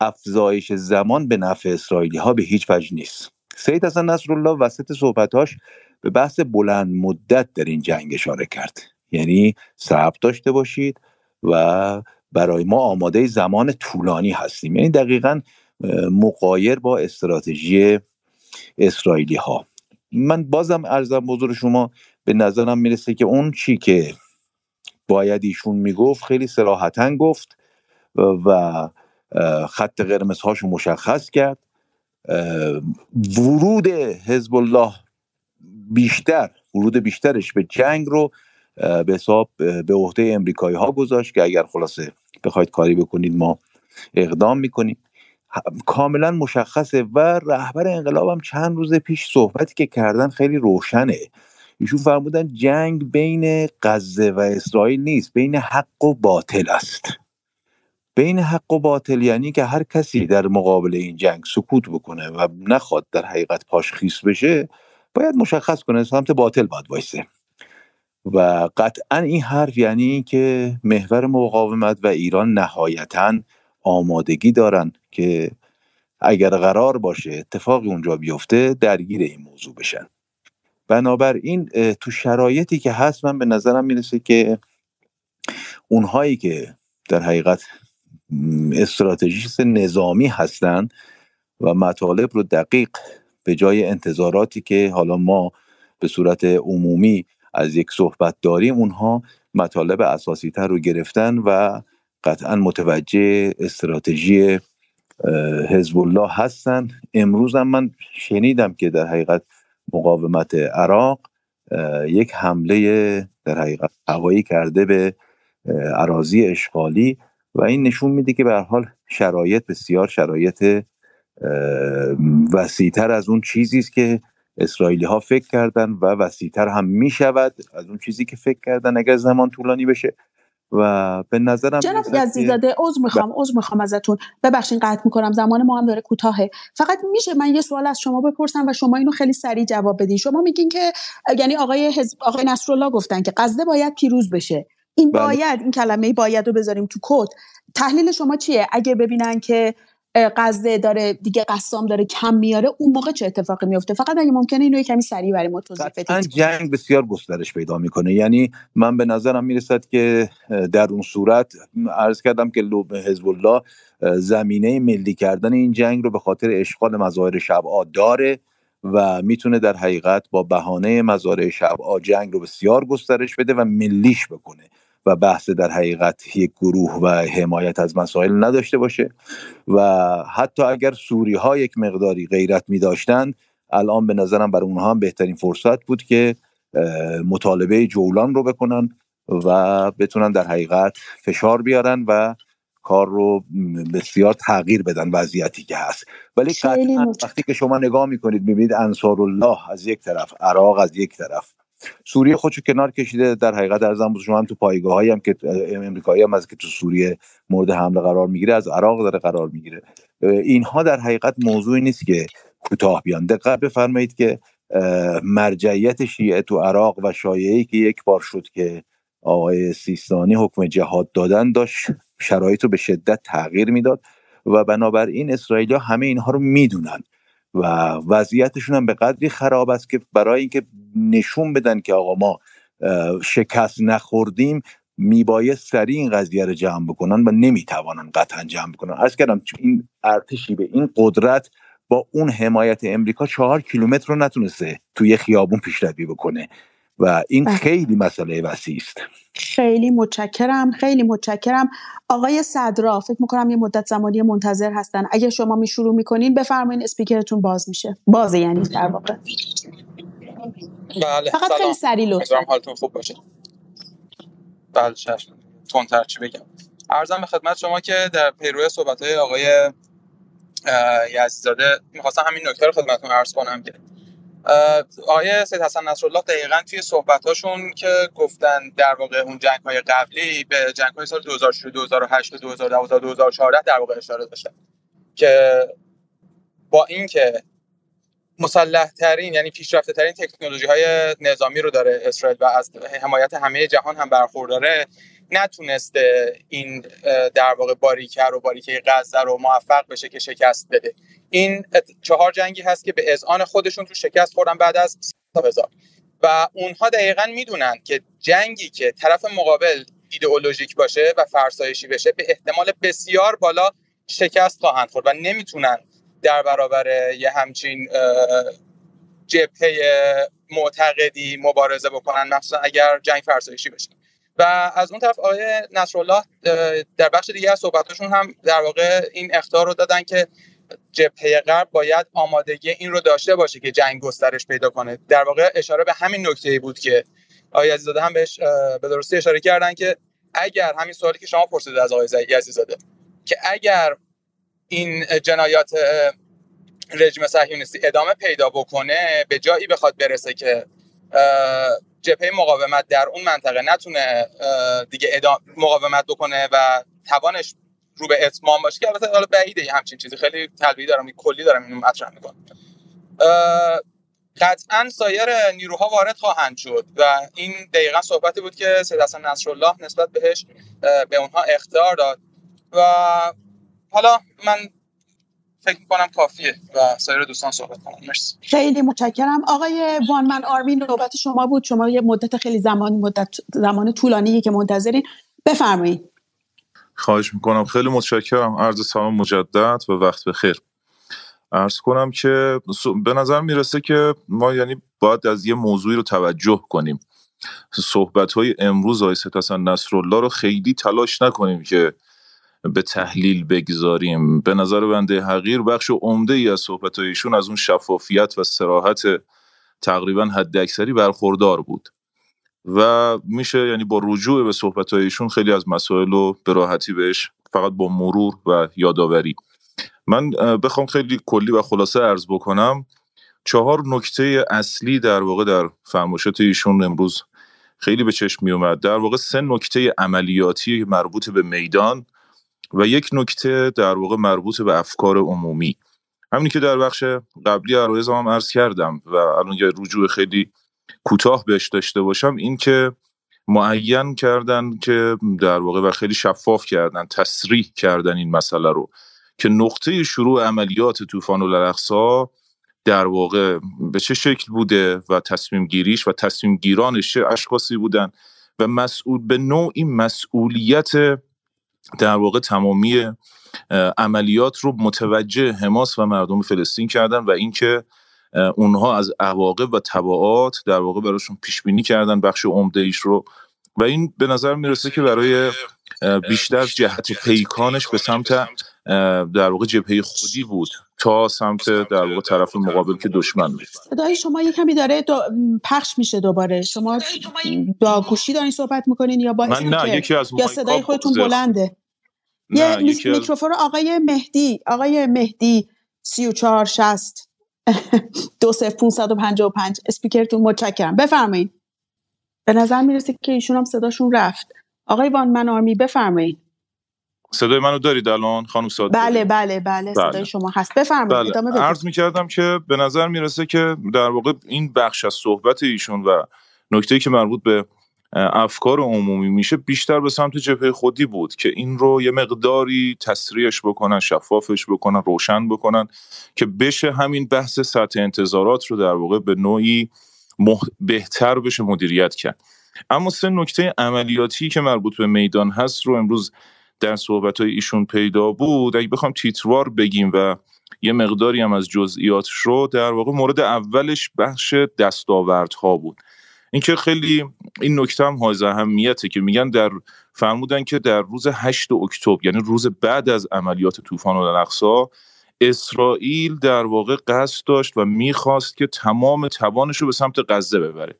افزایش زمان به نفع اسرائیلی ها به هیچ وجه نیست. سید حسن نصرالله وسط صحبتاش به بحث بلند مدت در این جنگ اشاره کرد. یعنی صبر داشته باشید و برای ما آماده زمان طولانی هستیم. یعنی دقیقا مقایر با استراتژی اسرائیلی ها من بازم ارزم بزرگ شما به نظرم می‌رسه که اون چی که باید ایشون می‌گفت خیلی سراحتا گفت و خط قرمز هاشو مشخص کرد. ورود حزب الله بیشتر ورود بیشترش به جنگ رو به حساب به عهده امریکایی ها گذاشت که اگر خلاصه بخواید کاری بکنید ما اقدام می‌کنیم. کاملا مشخصه و رهبر انقلاب هم چند روز پیش صحبتی که کردن خیلی روشنه. ایشون فرمودن جنگ بین غزه و اسرائیل نیست بین حق و باطل است. بین حق و باطل یعنی که هر کسی در مقابل این جنگ سکوت بکنه و نخواد در حقیقت پاش خیس بشه باید مشخص کنه سمت باطل باید وایسه. و قطعا این حرف یعنی که محور مقاومت و ایران نهایتا آمادگی دارن که اگر قرار باشه اتفاقی اونجا بیفته درگیر این موضوع بشن. بنابراین تو شرایطی که هست من به نظرم می‌رسه که اونهایی که در حقیقت استراتژیست نظامی هستند و مطالب رو دقیق به جای انتظاراتی که حالا ما به صورت عمومی از یک صحبت داریم اونها مطالب اساسی تر رو گرفتن و قطعا متوجه استراتژی حزب الله هستن. امروز هم من شنیدم که در حقیقت مقاومت عراق یک حمله در حقیقت هوایی کرده به عراضی اشغالی و این نشون میده که به حال شرایط بسیار شرایط وسیعتر از اون چیزی است که اسرائیلی ها فکر کردن و وسیعتر هم می‌شود از اون چیزی که فکر کردن اگر زمان طولانی بشه. و به نظرم جناب یزدیزاده عذر می‌خوام عذر می‌خوام ازتون. ببخشید قطع می‌کنم زمان ما هم داره کوتاهه. فقط میشه من یه سوال از شما بپرسم و شما اینو خیلی سریع جواب بدین. شما میگین که یعنی آقای حزب آقای نصرالله گفتن که غزه باید پیروز بشه. این بله. باید این کلمه باید رو بذاریم تو کد. تحلیل شما چیه؟ اگه ببینن که غزه داره دیگه قسام داره کم میاره اون موقع چه اتفاقی میفته فقط اگه ممکنه اینو کمی سریع برای ما توضیح بدید؟ جنگ بسیار گسترش پیدا می‌کنه. یعنی من به نظرم می‌رسد که در اون صورت عرض کردم که لب حزب الله زمینه ملی کردن این جنگ رو به خاطر اشغال مظاهر شبعا داره و می‌تونه در حقیقت با بهانه مزارع شبعا جنگ رو بسیار گسترش بده و ملیش بکنه. و بحث در حقیقت یک گروه و حمایت از مسائل نداشته باشه. و حتی اگر سوری ها یک مقداری غیرت می داشتند الان به نظرم برای اونها هم بهترین فرصت بود که مطالبه جولان رو بکنن و بتونن در حقیقت فشار بیارن و کار رو بسیار تغییر بدن وضعیتی که هست. ولی قطعا وقتی که شما نگاه می‌کنید می‌بینید انصار الله از یک طرف عراق از یک طرف. سوریه خودشو کنار کشیده در حقیقت ارزم بود شما هم تو پایگاه هم که امریکایی هم از که تو سوریه مورد حمله قرار می‌گیره از عراق داره قرار می‌گیره. اینها در حقیقت موضوعی نیست که کوتاه بیان. دقت بفرمایید که مرجعیت شیعه تو عراق و شایعی که یک بار شد که آقای سیستانی حکم جهاد دادن داشت شرایط رو به شدت تغییر می‌داد و بنابراین اسرائیل همه اینها رو می‌دونن. و وضعیتشون هم به قدری خراب است که برای اینکه نشون بدن که آقا ما شکست نخوردیم میبایست سریع این قضیه رو جمع بکنن و نمی‌توانن قطعا جمع بکنن. از کردم این ارتشی به این قدرت با اون حمایت امریکا چهار کیلومتر رو نتونسته توی خیابون پیشروی بکنه. و این بله. خیلی مسئله وسیع است. خیلی متشکرم خیلی متشکرم. آقای صدرا فکر می‌کنم یه مدت زمانی منتظر هستن. اگه شما می شروع می‌کنین بفرمایین اسپیکرتون باز میشه. بازه یعنی در واقع. بله فقط خیلی سلام. سریع لطفا. حالتون خوب باشه. بله چشم. تندتر چی بگم. ارزم به خدمت شما که در پیرو صحبت های آقای یزدزاده می‌خواستم همین نکته رو خدمتتون عرض کنم که آقای سید حسن نصرالله دقیقا توی صحبتاشون که گفتن در واقع اون جنگ های قبلی به جنگ های سال 2006 2008 2012 2014 در واقع اشاره داشتن که با اینکه مسلح ترین یعنی پیشرفته ترین تکنولوژی های نظامی رو داره اسرائیل و از حمایت همه جهان هم برخورداره نتونسته این در واقع باریکه رو باریکه غزه رو موفق بشه که شکست بده. این چهار جنگی هست که به اذعان خودشون تو شکست خوردن بعد از هزار. و اونها دقیقا می‌دونن که جنگی که طرف مقابل ایدئولوژیک باشه و فرسایشی بشه به احتمال بسیار بالا شکست خواهند خورد و نمی‌تونن در برابر یه همچین جبهه معتقدی مبارزه بکنن مخصوصا اگر جنگ فرسایشی بشه. و از اون طرف آقای نصرالله در بخش دیگه از صحبتاشون هم در واقع این اختار رو دادن که جبهه غرب باید آمادگی این رو داشته باشه که جنگ گسترش پیدا کنه. در واقع اشاره به همین نکته بود که آقای عزیزاده هم بهش به درستی اشاره کردن که اگر همین سوالی که شما پرسیدید از آقای زی- عزیزاده که اگر این جنایات رژیم صهیونیستی ادامه پیدا بکنه به جایی بخواد برسه که جبهه مقاومت در اون منطقه نتونه دیگه ادام مقاومت بکنه و توانش رو به اتمام باشه. که البته حالا بعیده همچین چیزی. خیلی تلویحی دارم کلی دارم اینو مطرح می‌کنم. قطعا سایر نیروها وارد خواهند شد و این دقیقا صحبتی بود که سید حسن نصرالله نسبت بهش به اونها اختار داد. و حالا من فکر می‌کنم کافیه و سایر دوستان صحبت کنم مرسی. خیلی متشکرم. آقای وان من آرمین نوبت شما بود. شما یه مدت خیلی زمان مدت زمان طولانی که منتظرین. بفرمایید. خواهش می‌کنم. خیلی متشکرم. عرض سلام مجدد و وقت بخیر. عرض کنم که به نظر می‌رسه که ما یعنی باید از یه موضوعی رو توجه کنیم. صحبت های امروز سید حسن نصرالله رو خیلی تلاش نکنیم که به تحلیل بگذاریم. به نظر بنده حقیر بخش عمده ای از صحبت ایشون از اون شفافیت و سراحت تقریبا حد اکثری برخوردار بود. و میشه یعنی با رجوع به صحبت ایشون خیلی از مسائل رو به راحتی بهش فقط با مرور و یادآوری. من بخوام خیلی کلی و خلاصه عرض بکنم. چهار نکته اصلی در واقع در فرمایشات ایشون امروز خیلی به چشم می اومد در واقع سه نکته عملیاتی مربوط به میدان و یک نکته در واقع مربوط به افکار عمومی. همینی که در بخش قبلی عرایز هم عرض کردم و الان یه رجوع خیلی کوتاه بهش داشته باشم این که معین کردن که در واقع و خیلی شفاف کردن تصریح کردن این مسئله رو که نقطه شروع عملیات طوفان الاقصا در واقع به چه شکل بوده و تصمیم گیریش و تصمیم گیرانش چه اشخاصی بودن و مسئول به نوعی مسئولیت در واقع تمامی عملیات رو متوجه حماس و مردم فلسطین کردن و اینکه اونها از عواقب و تبعات در واقع براشون پیش بینی کردن بخش عمده ایش رو. و این به نظر می‌رسه که برای بیشتر جهت پیکانش به سمت در واقع جبهه خودی بود تا سمت در واقع طرف مقابل که دشمن بود. صدای شما یه کمی داره دو پخش میشه دوباره. شما با گوشی دارین صحبت می‌کنین یا با من نه یکی از یا صدای خودتون بلنده؟ یه میکروفون آقای مهدی آقای مهدی 3460 دو صفر 555 اسپیکرتون متشکرم. بفرمایید. به نظر می‌رسه که ایشون هم صداشون رفت. آقای وان من آرمی بفرمایید. صدای منو دارید الان خانم ساده بله بله بله صدای بله. شما هست. بفرمایید بله. عرض می‌کردم که به نظر می‌رسه که در واقع این بخش از صحبت ایشون و نکته که مربوط به افکار عمومی میشه بیشتر به سمت جبهه خودی بود که این رو یه مقداری تسریعش بکنن شفافش بکنن روشن بکنن که بشه همین بحث سطح انتظارات رو در واقع به نوعی بهتر بشه مدیریت کرد. اما سه نکته عملیاتی که مربوط به میدان هست رو امروز در صحبت های ایشون پیدا بود. اگه بخوام تیتروار بگیم و یه مقداری هم از جزئیاتش رو در واقع مورد اولش بخش دستاوردها بود. اینکه خیلی این نکته هم حائز اهمیته که میگن در فرمودن که در روز 8 اکتبر یعنی روز بعد از عملیات طوفان الاقصا اسرائیل در واقع قصد داشت و می‌خواست که تمام توانش رو به سمت غزه ببره.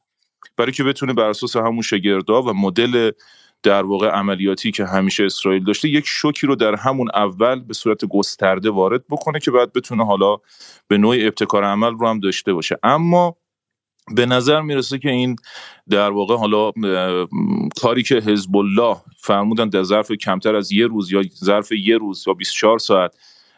برای که بتونه بر اساس همون شگردا و مدل در واقع عملیاتی که همیشه اسرائیل داشته یک شوکی رو در همون اول به صورت گسترده وارد بکنه که بعد بتونه حالا به نوع ابتکار عمل رو هم داشته باشه. اما به نظر می‌رسه که این در واقع حالا کاری که حزب الله فرمودن در ظرف کمتر از یه روز یا ظرف یه روز یا 24 ساعت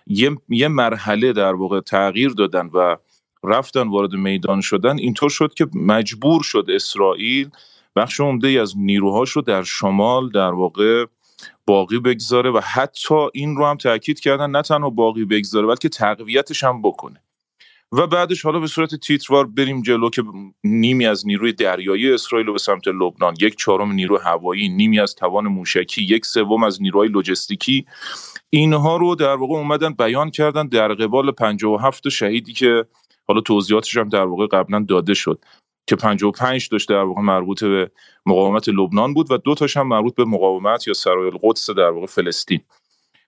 یه, یه مرحله در واقع تغییر دادن و رفتن وارد میدان شدن اینطور شد که مجبور شد اسرائیل بخش عمده از نیروهاش رو در شمال در واقع باقی بگذاره و حتی این رو هم تاکید کردن نه تنها باقی بگذاره بلکه تقویتش هم بکنه. و بعدش حالا به صورت تیتروار بریم جلو که نیمی از نیروی دریایی اسرائیل به سمت لبنان یک چهارم نیرو هوایی نیمی از توان موشکی یک سوم از نیروهای لوجستیکی. اینها رو در واقع اومدن بیان کردن در قبال 57 شهیدی که حالا توضیحاتش هم در واقع قبلا داده شد. که 55 داشت در واقع مربوط به مقاومت لبنان بود و دو تاش هم مربوط به مقاومت یا سرای القدس در واقع فلسطین.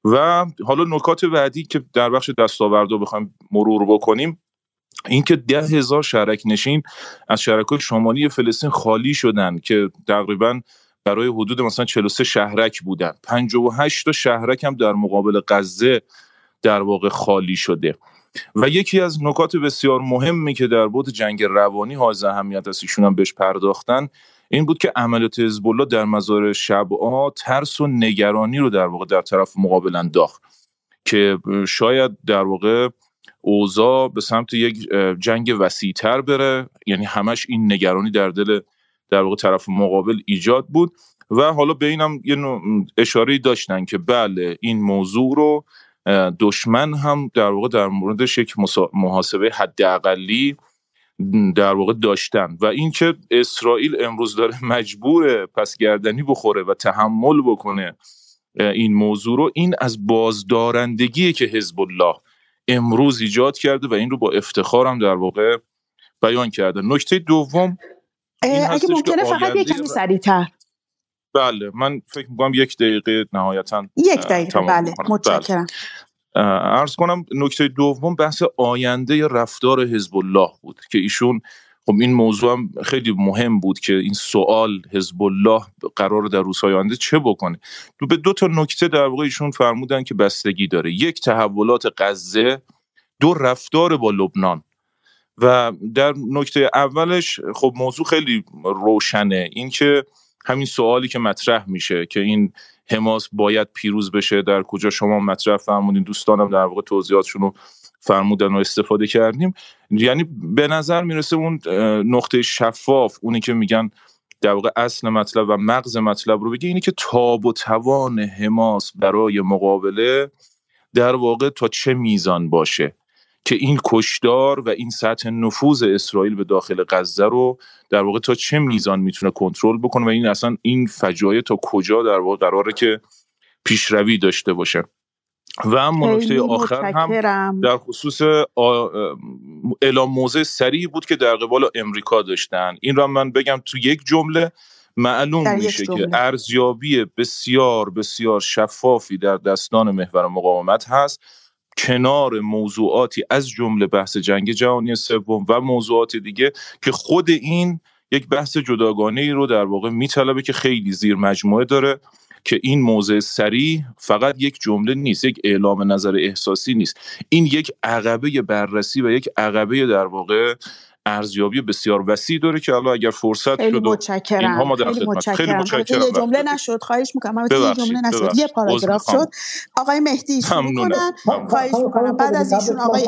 و حالا نکات بعدی که در بخش دستاوردها بخوایم مرور بکنیم اینکه ده هزار شهرک نشین از شهرک شمالی فلسطین خالی شدن که تقریبا برای حدود مثلا 43 شهرک بودن. 58 تا شهرک هم در مقابل غزه در واقع خالی شده. و یکی از نکات بسیار مهمی که در بود جنگ روانی حائز اهمیت است ایشون هم بهش پرداختن این بود که عملیات حزب در مزار شبعا ترس و نگرانی رو در واقع در طرف مقابل انداخت که شاید در واقع اوضاع به سمت یک جنگ وسیعتر بره یعنی همش این نگرانی در دل در واقع طرف مقابل ایجاد بود و حالا به اینم یه اشاره داشتن که بله این موضوع رو دشمن هم در واقع در موردش یک محاسبه حداقلی در واقع داشتن و اینکه اسرائیل امروز داره مجبور پس گردنی بخوره و تحمل بکنه این موضوع رو این از بازدارندگی که حزب الله امروز ایجاد کرده و این رو با افتخارم در واقع بیان کرده. نکته دوم اگه ممکنه فقط یک کمی سریعتر. بله من فکر می‌کنم یک دقیقه نهایتا یک دقیقه بله متشکرم. ارز کنم نکته دوم بحث آینده رفتار حزب الله بود که ایشون خب این موضوع هم خیلی مهم بود که این سوال حزب الله قرار در روزهای آینده چه بکنه. دو به دو تا نکته در واقع ایشون فرمودن که بستگی داره. یک تحولات غزه دو رفتار با لبنان. و در نکته اولش خب موضوع خیلی روشنه. اینکه همین سوالی که مطرح میشه که این حماس باید پیروز بشه در کجا شما مطرح فرمودین؟ دوستانم در واقع توضیحاتشون رو فرمودن و استفاده کردیم. یعنی به نظر می‌رسه اون نقطه شفاف اونی که میگن در واقع اصل مطلب و مغز مطلب رو بگه اینی که تاب و توان حماس برای مقابله در واقع تا چه میزان باشه. که این کشدار و این سطح نفوذ اسرائیل به داخل غزه رو در واقع تا چه میزان می‌تونه کنترل بکنه و این اصلا این فجایع تا کجا در واقع قراره که پیشروی داشته باشه. و اما نکته آخر هم در خصوص اعلام موضع سریع بود که در قبال امریکا داشتن. این را من بگم تو یک جمله معلوم میشه که ارزیابی بسیار بسیار شفافی در دستان محور مقاومت هست. کنار موضوعاتی از جمله بحث جنگ جهانی سوم و موضوعات دیگه که خود این یک بحث جداگانه ای رو در واقع میطلبه که خیلی زیر مجموعه داره که این موضع سریع فقط یک جمله نیست یک اعلام نظر احساسی نیست. این یک عقبه بررسی و یک عقبه در واقع ارزیابی بسیار وسیع داره که الان اگر فرصت خیلی شد متشکرم. اینها ما در خیلی خدمت متشکرم. خیلی متشکرم. یه جمله نشد خواهش می‌کنم. یه جمله نشد. یه پاراگراف شد آقای مهدی شروع کنن خواهش می‌کنم. بعد از ایشون آقای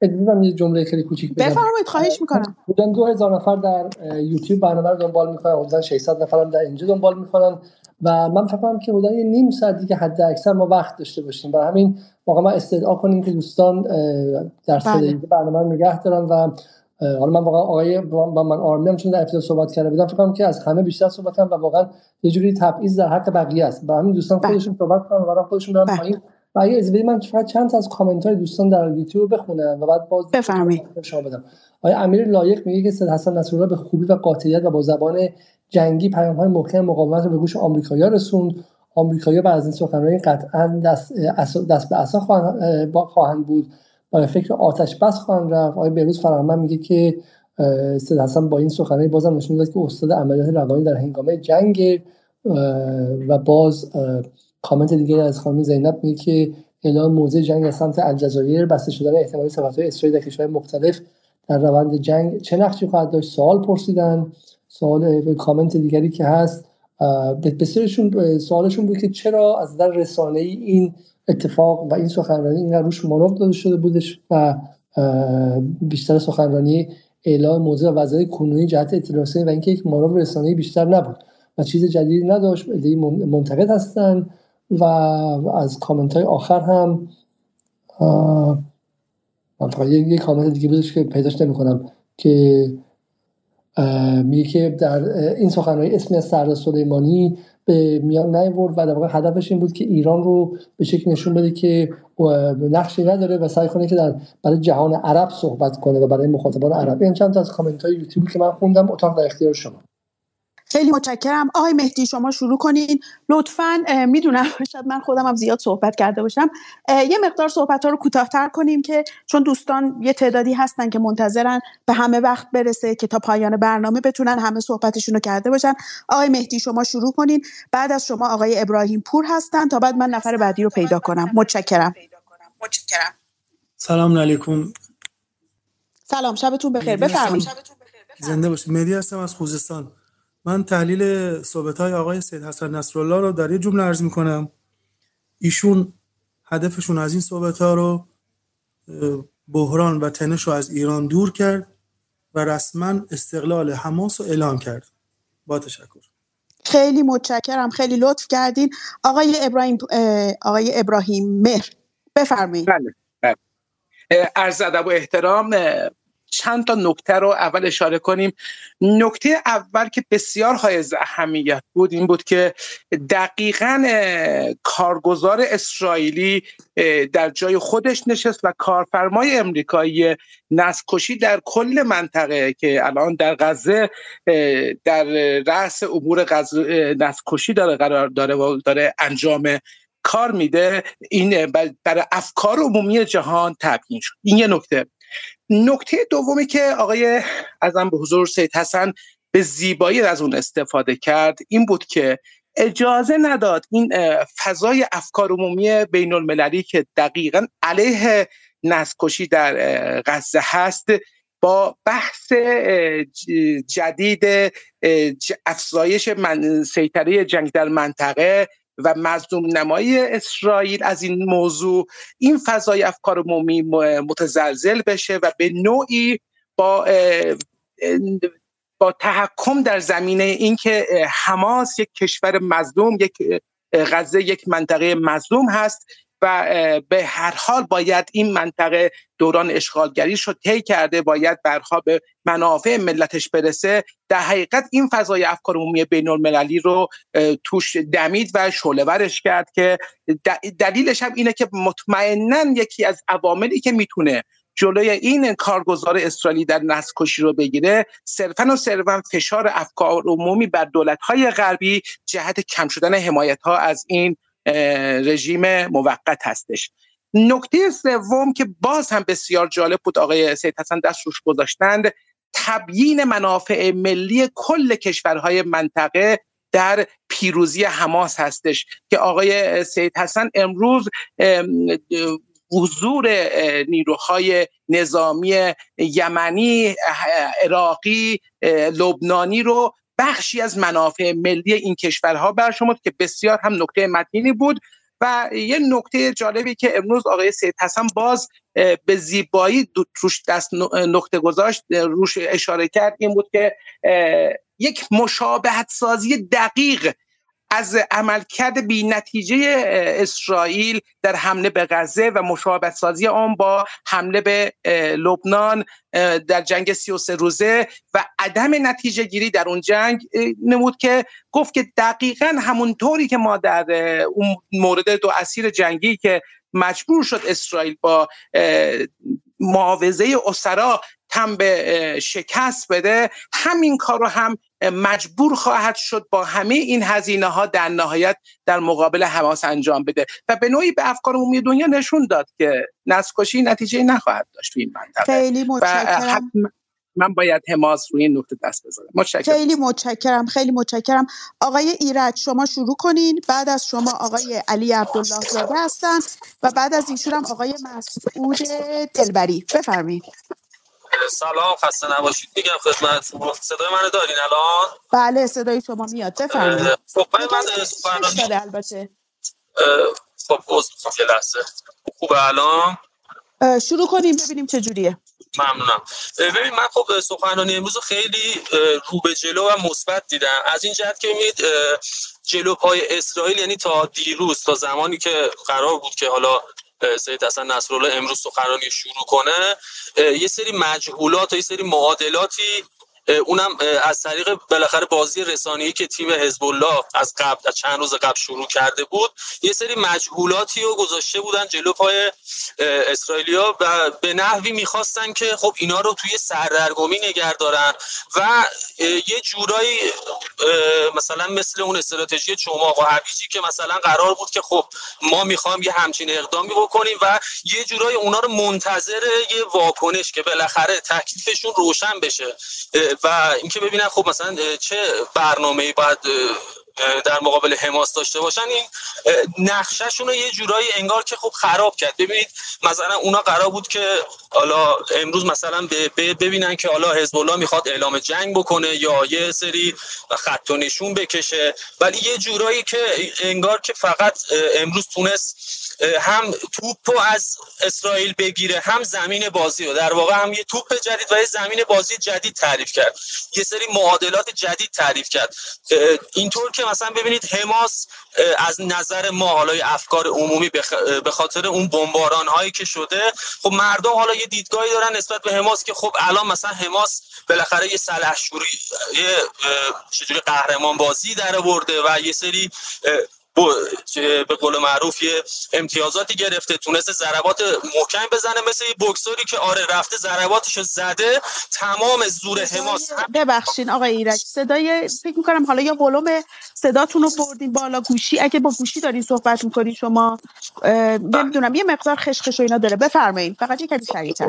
دیدم یه جمله خیلی کوچیک بگم. بفرمایید. خواهش می‌کنم. بودن 2000 نفر در یوتیوب برنامه رو دنبال می‌کنن. حدودا 600 نفر هم در اینجا دنبال می‌کنن. و من فکر کنم که بودن یه نیم ساعت دیگه حد اکثر ما وقت داشته باشیم. برای همین واقعا ما استدعا کنیم که دوستان در صدای برنامه نگه دارن و حالا من واقعا آقای با من آرمی هم چون در ابتدا صحبت کرده بودم فکر کنم که از همه بیشتر صحبت کردم و واقعا یه جوری تبعیض در حق بقیه است. برای همین دوستان خودشون صحبت کنن و خودشون برن پایین. و اگه از من فقط چند تا از کامنت های دوستان در یوتیوب بخونم و بعد باز بفرمایید. شما بدم. آقای امیر لایق میگه که سید حسن نصرالله به خوبی و قاطعیت و با زبان جنگی پیام های محکم مقاومت رو به گوش آمریکایی‌ها رسوند. آمریکایی‌ها بعد از این سخنرانی قطعا دست, دست به عصا خواهند, بود. فکر آتش بس خواهند رفت. آقای بروز فرهمن میگه که سید حسن با این سخنرانی بازم نشون داد که استاد عملیات روانی در هنگامه جنگ و باز کامنت دیگه از خانم زینب میگه که اعلام موضع جنگ از سمت الجزایر بسته شدن احتمالی سفرهای اسرائیل در کشورهای مختلف در روند جنگ چه نقشی خواهد داشت؟ سوال پرسیدن. سوال کامنت دیگری که هست بسیارشون سوالشون بود که چرا از در رسانه ای این اتفاق و این سخنرانی این روش مانور داده شده بودش و بیشتر سخنرانی اعلام موضوع و وضعیت کنونی جهت اطلاع و اینکه یک مانور رسانه‌ای بیشتر نبود و چیز جدیدی نداشت. منتقد هستن و از کامنت های آخر هم من فقط یک کامنت دیگه بودش که پیداش نمی کنم که میگه که در این سخنرانی اسمی از سردار سلیمانی به میان نیورد و در واقع هدفش این بود که ایران رو به شکل نشون بده که نقشی نداره و سعی کنه که در برای جهان عرب صحبت کنه و برای مخاطبان عرب. این چند تا از کامنت های یوتیوبی که من خوندم اتاق در اختیار شما. خیلی متشکرم. آقای مهدی شما شروع کنین. لطفا می‌دونم شاید من خودم هم زیاد صحبت کرده باشم. یه مقدار صحبت ها رو کوتاهتر کنیم که چون دوستان یه تعدادی هستن که منتظرن به همه وقت برسه که تا پایان برنامه بتونن همه صحبتشون رو کرده باشن. آقای مهدی شما شروع کنین. بعد از شما آقای ابراهیم پور هستن تا بعد من نفر بعدی رو پیدا کنم. متشکرم. سلام علیکم. سلام شبتون بخیر. بفرمایید. زنده باشید. مهدی هستم از خوزستان. من تحلیل صحبت های آقای سید حسن نصرالله رو در یه جمله عرض می‌کنم. ایشون هدفشون از این صحبت ها رو بحران و تنش رو از ایران دور کرد و رسما استقلال حماس رو اعلام کرد. با تشکر. خیلی متشکرم. خیلی لطف کردین. آقای ابراهیم آقای ابراهیم مهر بفرمایید. بله بله. عرض ادب و احترام چند تا نکته رو اول اشاره کنیم. نکته اول که بسیار های اهمیت بود این بود که دقیقا کارگزار اسرائیلی در جای خودش نشست و کارفرمای امریکایی نسکشی در کل منطقه که الان در غزه در رأس امور غزه نسکشی داره قرار داره و داره انجام کار میده. این برای افکار عمومی جهان تبیین شد. این یه نکته. نکته دومی که آقای ازم به حضور سید حسن به زیبایی از اون استفاده کرد این بود که اجازه نداد این فضای افکار عمومی بین المللی که دقیقا علیه نسکشی در غزه هست با بحث جدید افزایش سیطره جنگ در منطقه و مظلوم نمایی اسرائیل از این موضوع این فضای افکار عمومی متزلزل بشه و به نوعی با با تحکم در زمینه اینکه حماس یک کشور مظلوم یک غزه یک منطقه مظلوم هست و به هر حال باید این منطقه دوران اشغالگری شد طی کرده باید برها به منافع ملتش برسه. در حقیقت این فضای افکار عمومی بین المللی رو توش دمید و شعله کرد که دلیلش هم اینه که مطمئنا یکی از عواملی که می‌تونه جلوی این کارگزار اسرائیلی در نسل کشی رو بگیره صرفا و صرفا فشار افکار عمومی بر دولت‌های غربی جهت کم شدن حمایت ها از این رژیم موقت هستش. نکته سوم که باز هم بسیار جالب بود آقای سید حسن دست روش گذاشتند تبیین منافع ملی کل کشورهای منطقه در پیروزی حماس هستش که آقای سید حسن امروز حضور نیروهای نظامی یمنی عراقی لبنانی رو بخشی از منافع ملی این کشورها برشمرد که بسیار هم نکته متینی بود و یه نکته جالبی که امروز آقای سید حسن باز به زیبایی روش دست نقطه گذاشت روش اشاره کرد این بود که یک مشابهت سازی دقیق از عملکرد بی نتیجه اسرائیل در حمله به غزه و مشابهت سازی آن با حمله به لبنان در جنگ 33 روزه و عدم نتیجه گیری در اون جنگ نمود که گفت که دقیقا همونطوری که ما در اون مورد دو اسیر جنگی که مجبور شد اسرائیل با معاوضه اسرا تم به شکست بده همین کار رو هم مجبور خواهد شد با همه این هزینه ها در نهایت در مقابل حماس انجام بده. و به نوعی به افکار عمومی دنیا نشون داد که نسکشی نتیجه نخواهد داشت این منطقه. خیلی متشکرم. من باید حماس روی این نقطه دست بذارم. متشکرم. خیلی متشکرم خیلی متشکرم. آقای ایرج شما شروع کنین. بعد از شما آقای علی عبدالله زاده هستن و بعد از ایشون هم آقای مسعود دلبری. بفرمایید. سلام خسته نباشید. میگم خدمت صدای منو دارین الان؟ بله صدای شما میاد. بفرمایید. خب من سخنرانی البته؟ خب یه لحظه. خوبه الان؟ شروع کنیم ببینیم چه جوریه. ممنونم. ببین من خب سخنرانی امروز خیلی رو به جلو و مثبت دیدم. از این جهت که میید جلو پای اسرائیل یعنی تا دیروز تا زمانی که قرار بود که حالا سید حسن نصرالله امروز سخنرانی شروع کنه. یه سری مجهولات و یه سری معادلاتی اونم از طریق بالاخره بازی رسانه‌ای که تیم حزب الله از قبل از چند روز قبل شروع کرده بود یه سری مجهولاتی رو گذاشته بودن جلو پای اسرائیلیا و به نحوی می‌خواستن که خب اینا رو توی سردرگمی نگه دارن و یه جورایی مثلا مثل اون استراتژی چماق و هویجی که مثلا قرار بود که خب ما می‌خوام یه همچین اقدامی بکنیم و یه جورایی اونا رو منتظر یه واکنش که بالاخره تکلیفشون روشن بشه. و اینکه ببینن خب مثلا چه برنامه‌ای باید در مقابل حماس داشته باشن این نقشهشون رو یه جورایی انگار که خب خراب کرد. ببینید مثلا اونا قرار بود که حالا امروز مثلا ببینن که حالا حزب الله می‌خواد اعلام جنگ بکنه یا یه سری خط و نشون بکشه. ولی یه جورایی که انگار که فقط امروز تونست هم توپ از اسرائیل بگیره هم زمین بازی رو. در واقع هم یه توپ جدید و یه زمین بازی جدید تعریف کرد. یه سری معادلات جدید تعریف کرد. اینطور که مثلا ببینید حماس از نظر ما حالا افکار عمومی به خاطر اون بمباران هایی که شده خب مردم حالا یه دیدگاهی دارن نسبت به حماس که خب الان مثلا حماس بالاخره یه سلحشوری یه چجوری قهرمان بازی در آورده و یه سری به قول معروف یه امتیازاتی گرفته تونسته ضربات محکم بزنه مثل یه بکسوری که آره رفته ضرباتش زده. تمام زور حماس ببخشین آقای ایرج صدای فکر می‌کنم حالا یا ولوم صداتون رو بردین بالا گوشی. اگه با گوشی دارین صحبت می‌کنین شما نمی‌دونم یه مقدار خشخش و اینا داره. بفرمایید. فقط یه کمی سریعتر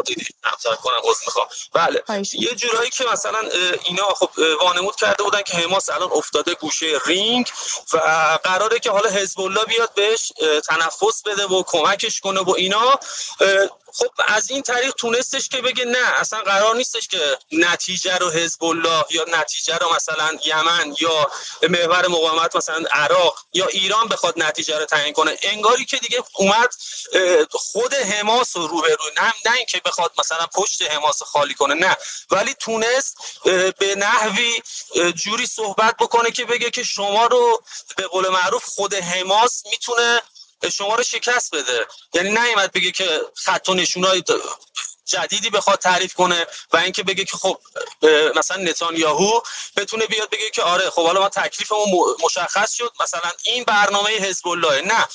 کنم می‌خوام. بله. یه جورایی که مثلا اینا خب وانمود کرده بودن که حماس الان افتاده گوشه رینگ و قراره که حالا حزب الله بیاد بهش تنفس بده و کمکش کنه و اینا. خب از این طریق تونستش که بگه نه اصلا قرار نیستش که نتیجه رو حزب الله یا نتیجه رو مثلا یمن یا محور مقاومت مثلا عراق یا ایران بخواد نتیجه رو تعیین کنه. انگاری که دیگه اومد خود حماس رو روبرو نه نه اینکه بخواد مثلا پشت حماس خالی کنه نه. ولی تونست به نحوی جوری صحبت بکنه که بگه که شما رو به قول معروف خود حماس می‌تونه شما رو شکست بده. یعنی نیومد بگه که خط و نشونای جدیدی بخواد تعریف کنه و اینکه بگه که خب مثلا نتانیاهو بتونه بیاد بگه که آره خب حالا ما تکلیفمون مشخص شد. مثلا این برنامه حزب الله. نه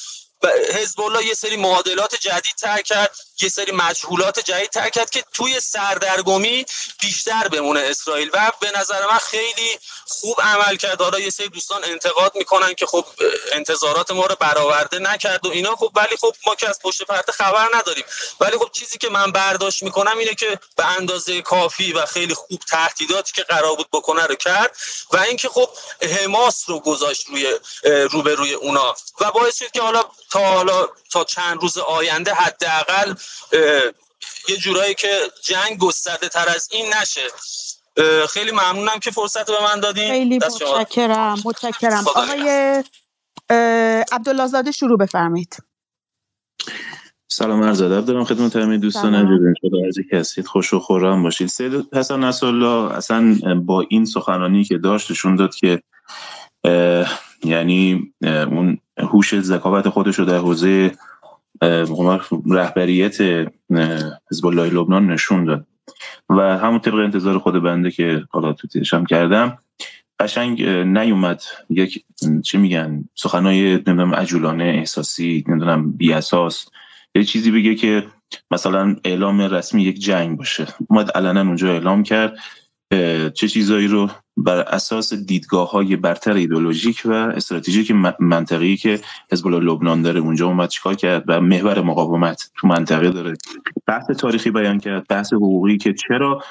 حزب الله یه سری معادلات جدید تر کرد یه سری مجهولات جدید تر کرد که توی سردرگمی بیشتر بمونه اسرائیل. و به نظر من خیلی خوب عمل کرد. حالا یه سری دوستان انتقاد می‌کنن که خب انتظارات ما رو برآورده نکرد و اینا. خب ولی خب ما که از پشت پرده خبر نداریم. ولی خب چیزی که من برداشت می‌کنم اینه که به اندازه کافی و خیلی خوب تهدیداتی که قرار بود بکنه رو کرد و اینکه خب حماس رو گذاشت روی روبروی اونا. و باعث شد که حالا تا حالا تا چند روز آینده حداقل یه جورایی که جنگ گسترده تر از این نشه. خیلی ممنونم که فرصت به من دادیم خیلی متشکرم متشکرم. آقای عبدالله زاده شروع بفرمایید. سلام عرض ادب دارم خدمت همه دوستان عزیز ان از هستید خوش و خورم باشید. سید حسن نصرالله اصلا با این سخنرانی که داشتشون داد که یعنی اون هوش ذکاوت خودش رو در حوزه رهبریت حزب الله لبنان نشون داد. و همون طبق انتظار خود بنده که حالا تو کردم قشنگ نیومد یک چی میگن سخنای نمی‌دونم عجولانه احساسی نمی‌دونم بی اساس یه چیزی بگه که مثلا اعلام رسمی یک جنگ باشه. اومد علنا اونجا اعلام کرد چه چیزایی رو بر اساس دیدگاه های برتر ایدولوژیک و استراتژیک منطقی که حزب الله لبنان داره اونجا اومد چیکار کرد و محور مقاومت تو منطقه داره. بحث تاریخی بیان کرد بحث حقوقی که چرا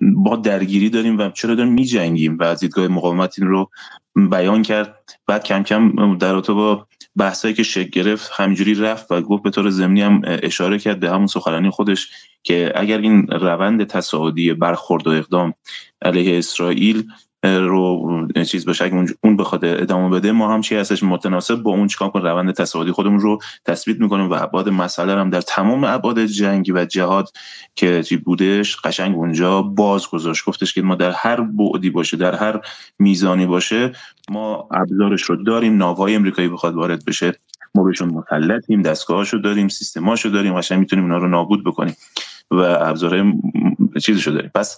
با درگیری داریم و چرا داریم میجنگیم و از دیدگاه مقاومت این رو بیان کرد. بعد کم کم در با بحثایی که شکل گرفت همینجوری رفت و گفت به طور ضمنی هم اشاره کرد به همون سخنرانی خودش که اگر این روند تصاعدی برخورد و اقدام علیه اسرائیل رو چیز بشه اگه اون بخواد ادامه بده ما هم چی هستش؟ متناسب با اون چیکار کنیم؟ روند تصاعدی خودمون رو تثبیت می‌کنیم و ابعاد مسئله هم در تمام ابعاد جنگی و جهاد که چی بودش قشنگ اونجا باز گذاشت گفتش که ما در هر بعدی باشه در هر میزانی باشه ما ابزارش رو داریم ناوهای امریکایی بخواد وارد بشه ما بهشون مسلطیم دستگاهاشو داریم سیستماشو داریم قشنگ می‌تونیم اونا رو نابود بکنیم و ابزارهای چیزشو داریم. پس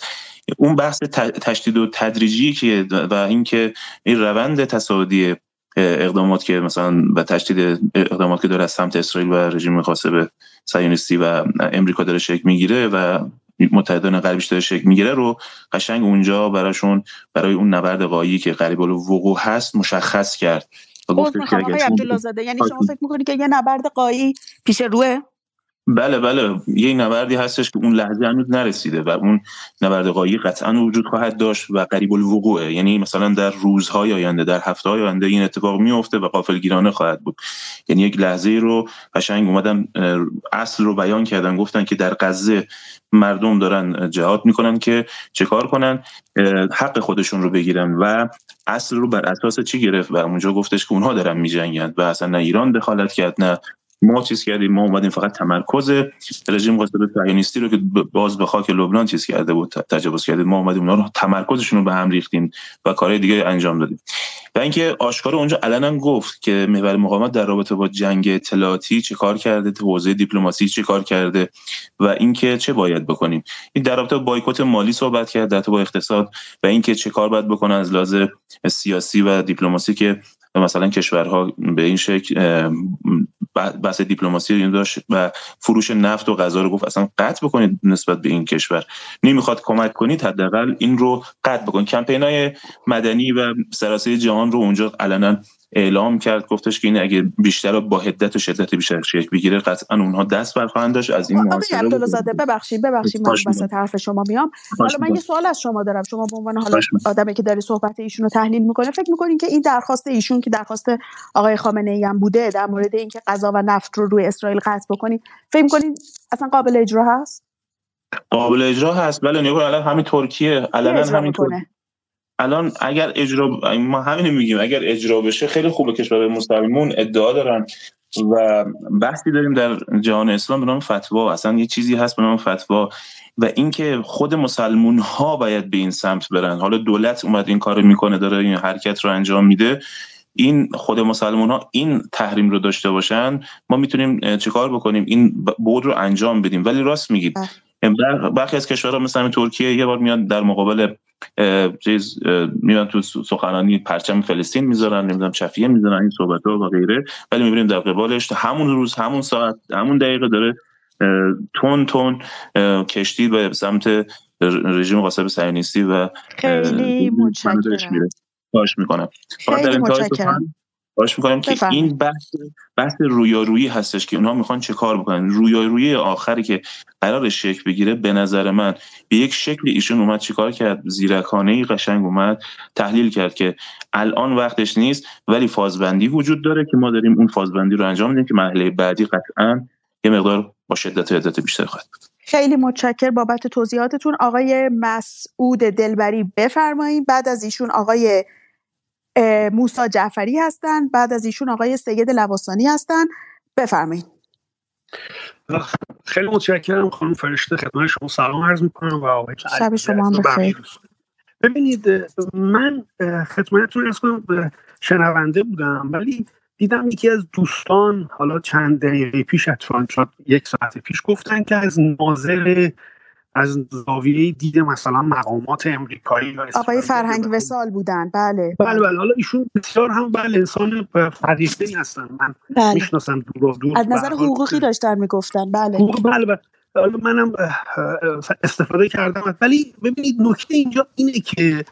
اون بحث تشدید و تدریجی که و اینکه این روند تصاعدی اقدامات که مثلا به تشدید اقدامات که داره از سمت اسرائیل و رژیم به صهیونیستی و امریکا داره شکل می‌گیره و متحدان غربیش داره شکل می‌گیره رو قشنگ اونجا براشون برای اون نبرد قایی که قریب الوقوع هست مشخص کرد. و گفت که یعنی شما فکر می‌کنید که یه نبرد قایی پیش روه؟ بله بله. یه نبردی هستش که اون لحظه هنوز نرسیده و اون نبرد قایی قطعا وجود خواهد داشت و قریب الوقوعه. یعنی مثلا در روزهای آینده در هفته های آینده این اتفاق میفته و قافلگیرانه خواهد بود. یعنی یک لحظه رو قشنگ اومدن اصل رو بیان کردن گفتن که در غزه مردم دارن جهاد می‌کنن که چه کار کنن؟ حق خودشون رو بگیرن و اصل رو بر اساس چی گرفت؟ و اونجا گفتش که اونها دارن میجنگن و اصلا نه ایران دخالت کرد نه ما چیز کردیم؟ ما اومدیم فقط تمرکز رژیم قاسد صهیونیستی رو که باز به خاک لبنان چیز کرده بود تجاوز کردیم. ما اومدیم اونا رو تمرکزشون رو به هم ریختیم و کارهای دیگه انجام دادیم. و اینکه آشکار اونجا علنا گفت که محور مقاومت در رابطه با جنگ اطلاعاتی چه کار کرده تو حوزه دیپلماسی چه کار کرده و اینکه چه باید بکنیم. این در رابطه با بایکوت مالی صحبت کرد در با اقتصاد و اینکه چه کار باید بکنه از لحاظ سیاسی و دیپلماسی که مثلا کشورها به این شکل بحث دیپلماسی داشت و فروش نفت و غذا رو گفت اصلا قطع بکنید نسبت به این کشور. نمی‌خواد کمک کنید حداقل این رو قطع بکنید. کمپین های مدنی و سراسری جهان رو اونجا علنا اعلام کرد گفتش که این اگه بیشتر با حدت و شدت بیشتر شکل بگیره قطعا اونها دست برخواهند داشت. از این آقای عبدالزاده ببخشید ببخشید من وسط حرف شما میام. حالا من یه سوال از شما دارم. شما به عنوان حالا آدمی که داری صحبت ایشون رو تحلیل می‌کنه فکر می‌کنین که این درخواست ایشون که درخواست آقای خامنه ای هم بوده در مورد اینکه غذا و نفت رو روی اسرائیل قطع بکنین فکر می‌کنین اصلا قابل اجرا هست؟ قابل اجرا هست. بله نگاه الان همین ترکیه. الان همین ترکیه الان اگر اجرا ما همین میگیم اگر اجرا بشه خیلی خوبه کشور مسلمون ادعا دارن و بحثی داریم در جهان اسلام به نام فتوا. اصلا یه چیزی هست به نام فتوا و اینکه خود مسلمون ها باید به این سمت برن. حالا دولت اومد این کارو می‌کنه داره این حرکت رو انجام میده. این خود مسلمان ها این تحریم رو داشته باشن ما می‌تونیم چیکار بکنیم؟ این بود رو انجام بدیم. ولی راست میگید. برخی از کشورها مثل ترکیه یه بار میاد در مقابل چیز میان تو سخنانی پرچم فلسطین می‌ذارن نمی‌دونم چفیه می‌ذارن این صحبت ها و غیره. ولی می‌بینیم در قبالش همون روز همون ساعت همون دقیقه داره تون تون کشتی به سمت رژیم قاسب صهیونیستی و خیلی متشکرم. باش می‌کنم. خیلی متشکرم. باش می‌کنم که این بحث بحث رویارویی هستش که اونها می‌خوان چه کار بکنن. رویارویی آخری که قرار شکل بگیره به نظر من به یک شکلی ایشون اومد چیکار کرد؟ زیرکانه ای قشنگ اومد تحلیل کرد که الان وقتش نیست ولی فازبندی وجود داره که ما داریم اون فازبندی رو انجام میدیم که مرحله بعدی قطعا یه مقدار با شدت و عدت بیشتر خواهد بود. خیلی متشکر بابت توضیحاتتون. آقای مسعود دلبری بفرمایید. بعد از ایشون آقای موسا جعفری هستن. بعد از ایشون آقای سید لواسانی هستن. بفرمایید. خیلی متشکرم خانم فرشته. خدمت شما سلام عرض می‌کنم و آقای شب شما هم بخیر. ببینید من خدمتتون ارز کنم شنونده بودم ولی دیدم یکی از دوستان حالا چند دقیقه پیش اتفاقا یک ساعت پیش گفتن که از ناظر از زاویه دید مثلا مقامات امریکایی آقای فرهنگ وسال بودن. بله. بله بله. حالا ایشون بسیار هم بله انسان فریفته هستن. من بله. می‌شناسم دور و دور. از نظر حقوقی داشتن می‌گفتن. بله. حقوق بله بله. حالا منم استفاده کردم. ولی ببینید نکته اینجا اینه که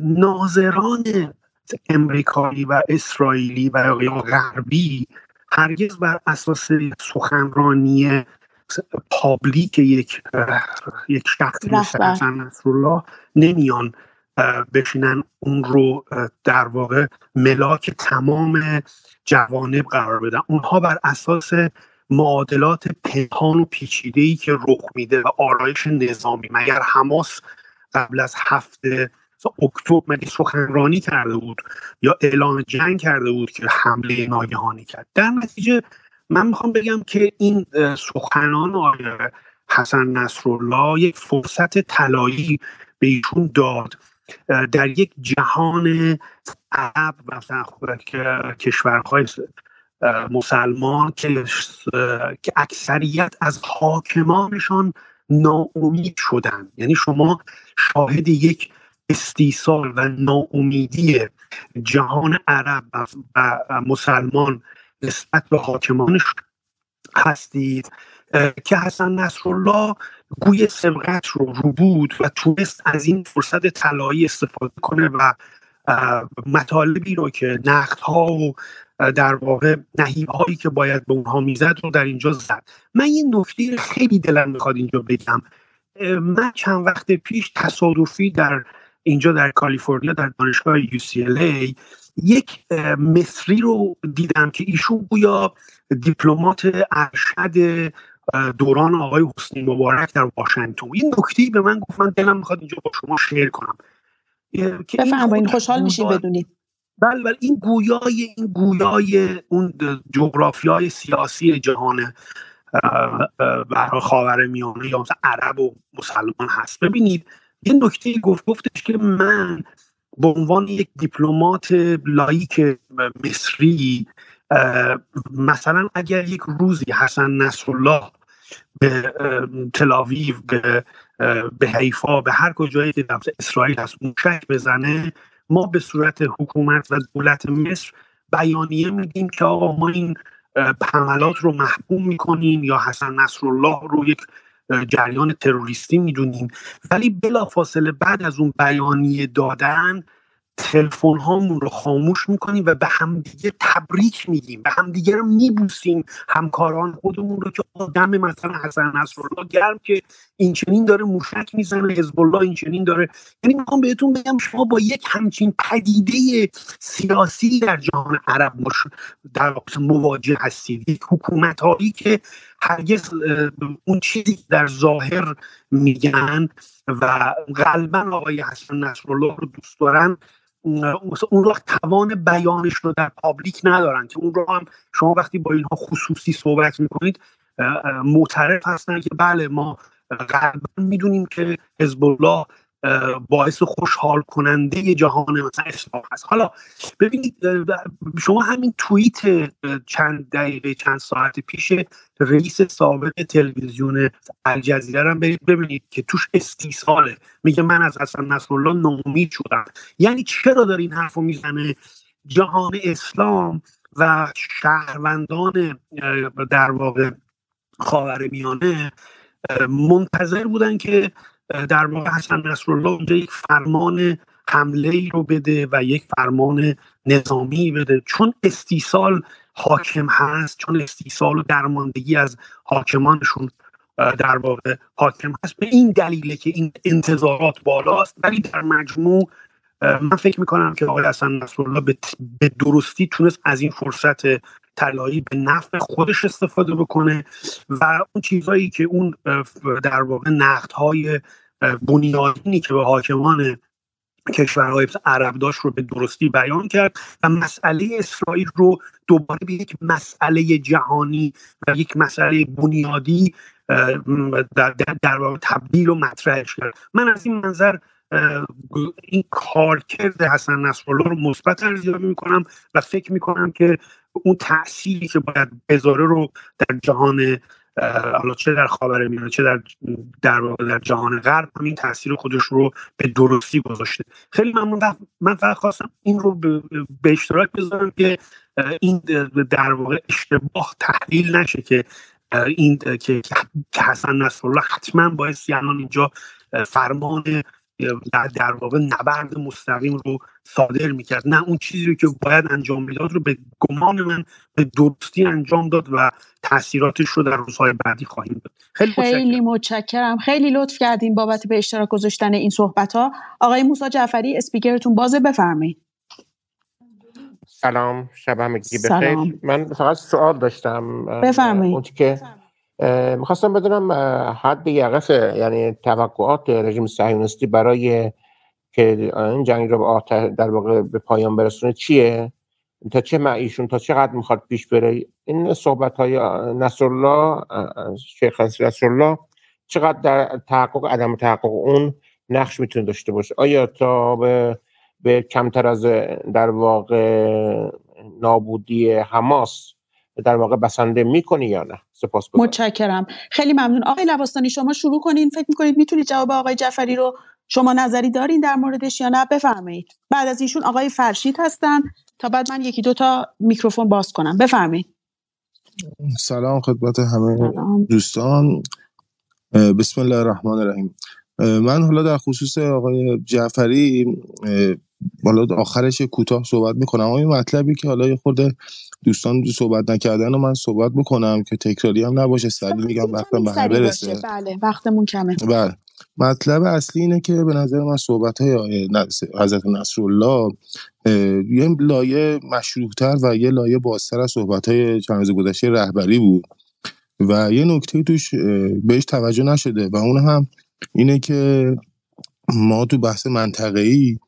ناظران امریکایی و اسرائیلی و یا غربی هرگز بر اساس سخنرانی پابلیک یک یک شخص مثل نصرالله نمیان بشینن اون رو در واقع ملاک تمام جوانب قرار بدن. اونها بر اساس معادلات پنهان و پیچیده ای که رخ میده و آرایش نظامی مگر حماس قبل از هفته اکتبر مگه سخنرانی کرده بود یا اعلام جنگ کرده بود که حمله ناگهانی کرد؟ در نتیجه من می‌خوام بگم که این سخنان آقای حسن نصرالله یک فرصت طلایی به ایشون داد. در یک جهان عرب مثلا کشورهای مسلمان که که اکثریت از حاکمانشان ناامید شدن یعنی شما شاهد یک استیصال و ناامیدی جهان عرب و مسلمان نسبت به حاکمانش هستید که حسن نصرالله گوی سبقت رو رو بود و تونست از این فرصت طلایی استفاده کنه و مطالبی رو که نقد ها و در واقع نهیب هایی که باید به اونها می‌زد رو در اینجا زد. من یه نکته خیلی دلم می‌خواد اینجا بگم. من چند وقت پیش تصادفی در اینجا در کالیفرنیا در دانشگاه UCLA یک مصری رو دیدم که ایشون گویا دیپلمات ارشد دوران آقای حسنی مبارک در واشنگتن. این نکته به من گفت من دلم می‌خواد اینجا با شما شیر کنم. بفرمایید خوشحال میشیم بدونید. بله بله این گویای این گویای اون جغرافیای سیاسی جهان برای خاور میانه یا مثلا عرب و مسلمان هست. ببینید یه نکته گفت گفتش که من به عنوان یک دیپلمات لایک مصری مثلا اگر یک روزی حسن نصرالله به تلاویو به به حیفا به هر کجایی که اسرائیل هست موشک بزنه ما به صورت حکومت و دولت مصر بیانیه میدیم که آقا ما این حملات رو محکوم می‌کنیم یا حسن نصرالله رو یک جریان تروریستی می‌دونیم. ولی بلافاصله بعد از اون بیانیه دادن تلفن هامون رو خاموش می‌کنیم و به همدیگه تبریک میگیم. به همدیگه رو میبوسیم. همکاران خودمون رو که آدم مثلا حسن نصرالله گرم که این چنین داره موشک می‌زنه حزب الله این چنین داره. یعنی می‌خوام بهتون بگم شما با یک همچین پدیده سیاسی در جهان عرب مش در واقع مواجه هستید. یک حکومت هایی که هرگز اون چیزی در ظاهر میگن و قلبا آقای حسن نصرالله رو دوست دارن اون رو توان بیانش رو در پابلیک ندارن که اون رو هم شما وقتی با اینها خصوصی صحبت می‌کنید معترف هستن که بله ما غالبا می‌دونیم که حزب الله باعث خوشحال کننده جهان مثلا اسلام هست حالا ببینید شما همین توییت چند دقیقه چند ساعت پیش رئیس سابق تلویزیون الجزیره هم برید ببینید که توش استیصاله. میگه من از حسن نصرالله ناامید شدم. یعنی چرا داره این حرفو می‌زنه؟ جهان اسلام و شهروندان در واقع خاورمیانه منتظر بودن که در واقع حسن نصرالله اونجا یک فرمان حمله ای رو بده و یک فرمان نظامی بده. چون استیصال حاکم هست چون استیصال و درماندگی از حاکمانشون در واقع حاکم هست. به این دلیله که این انتظارات بالاست. ولی در مجموع من فکر می‌کنم که آقای حسن نصرالله به درستی تونست از این فرصت طلایی به نفع خودش استفاده بکنه و اون چیزهایی که اون در واقع نقدهای بنیادینی که به حاکمان کشورهای عرب داشت رو به درستی بیان کرد و مسئله اسرائیل رو دوباره به یک مسئله جهانی و یک مسئله بنیادی در, در تبدیل و مطرحش کرد. من از این منظر این کارکرد حسن نصرالله رو مثبت ارزیابی می‌کنم و فکر می‌کنم که اون تأثیری که باید بذاره رو در جهان حالا چه در خاور میانه چه در در در جهان غرب همین تاثیر خودش رو به درستی گذاشته. خیلی ممنون. من فقط خواستم این رو به اشتراک بذارم که این در واقع اشتباه تحلیل نشه که این که حسن نصرالله حتما باید الان اینجا فرمان در, در واقع نبرد مستقیم رو صادر می‌کرد. نه اون چیزی رو که باید انجام می‌داد رو به گمان من به درستی انجام داد و تاثیراتش رو در روزهای بعدی خواهیم داد. خیلی, خیلی متشکرم. خیلی لطف کردین بابت به اشتراک گذاشتن این صحبت ها آقای موسی جعفری اسپیکرتون بازه بفرمایید. سلام. شب همگی بخیر. من فقط سوال داشتم بفرمایید. که می‌خواستم بدونم حد یقف یعنی توقعات رژیم صهیونیستی برای که این جنگ رو در واقع به پایان برسونه چیه؟ تا چه معیشون تا چقدر می‌خواد پیش بره؟ این صحبت های نصرالله شیخ نصرالله چقدر در تحقق عدم تحقق اون نقش می‌تونه داشته باشه؟ آیا تا به, به کمتر از در واقع نابودی حماس در واقع بسنده می‌کنی یا نه؟ سپاس متشکرم. خیلی ممنون. آقای لباستانی شما شروع کنین. فکر می‌کنید می‌تونید جواب آقای جعفری رو شما نظری دارین در موردش یا نه؟ بفرمایید. بعد از ایشون آقای فرشید هستن. تا بعد من یکی دو تا میکروفون باز کنم. بفرمایید. سلام خدمت همه دوستان. بسم الله الرحمن الرحیم. من حالا در خصوص آقای جعفری حالا آخرش کوتاه صحبت می‌کنم. اما این مطلبی که حالا یه خورده دوستان صحبت نکردن و من صحبت بکنم که تکراری هم نباشه. سریع میگم وقتم به برسه بله وقتمون کمه. بله. مطلب اصلی اینه که به نظر من صحبت های حضرت نصرالله یه لایه مشروعتر و یه لایه بازتر از صحبت های چند گذشته رهبری بود. و یه نکته توش بهش توجه نشده و اون هم اینه که ما تو بحث منطقه‌ای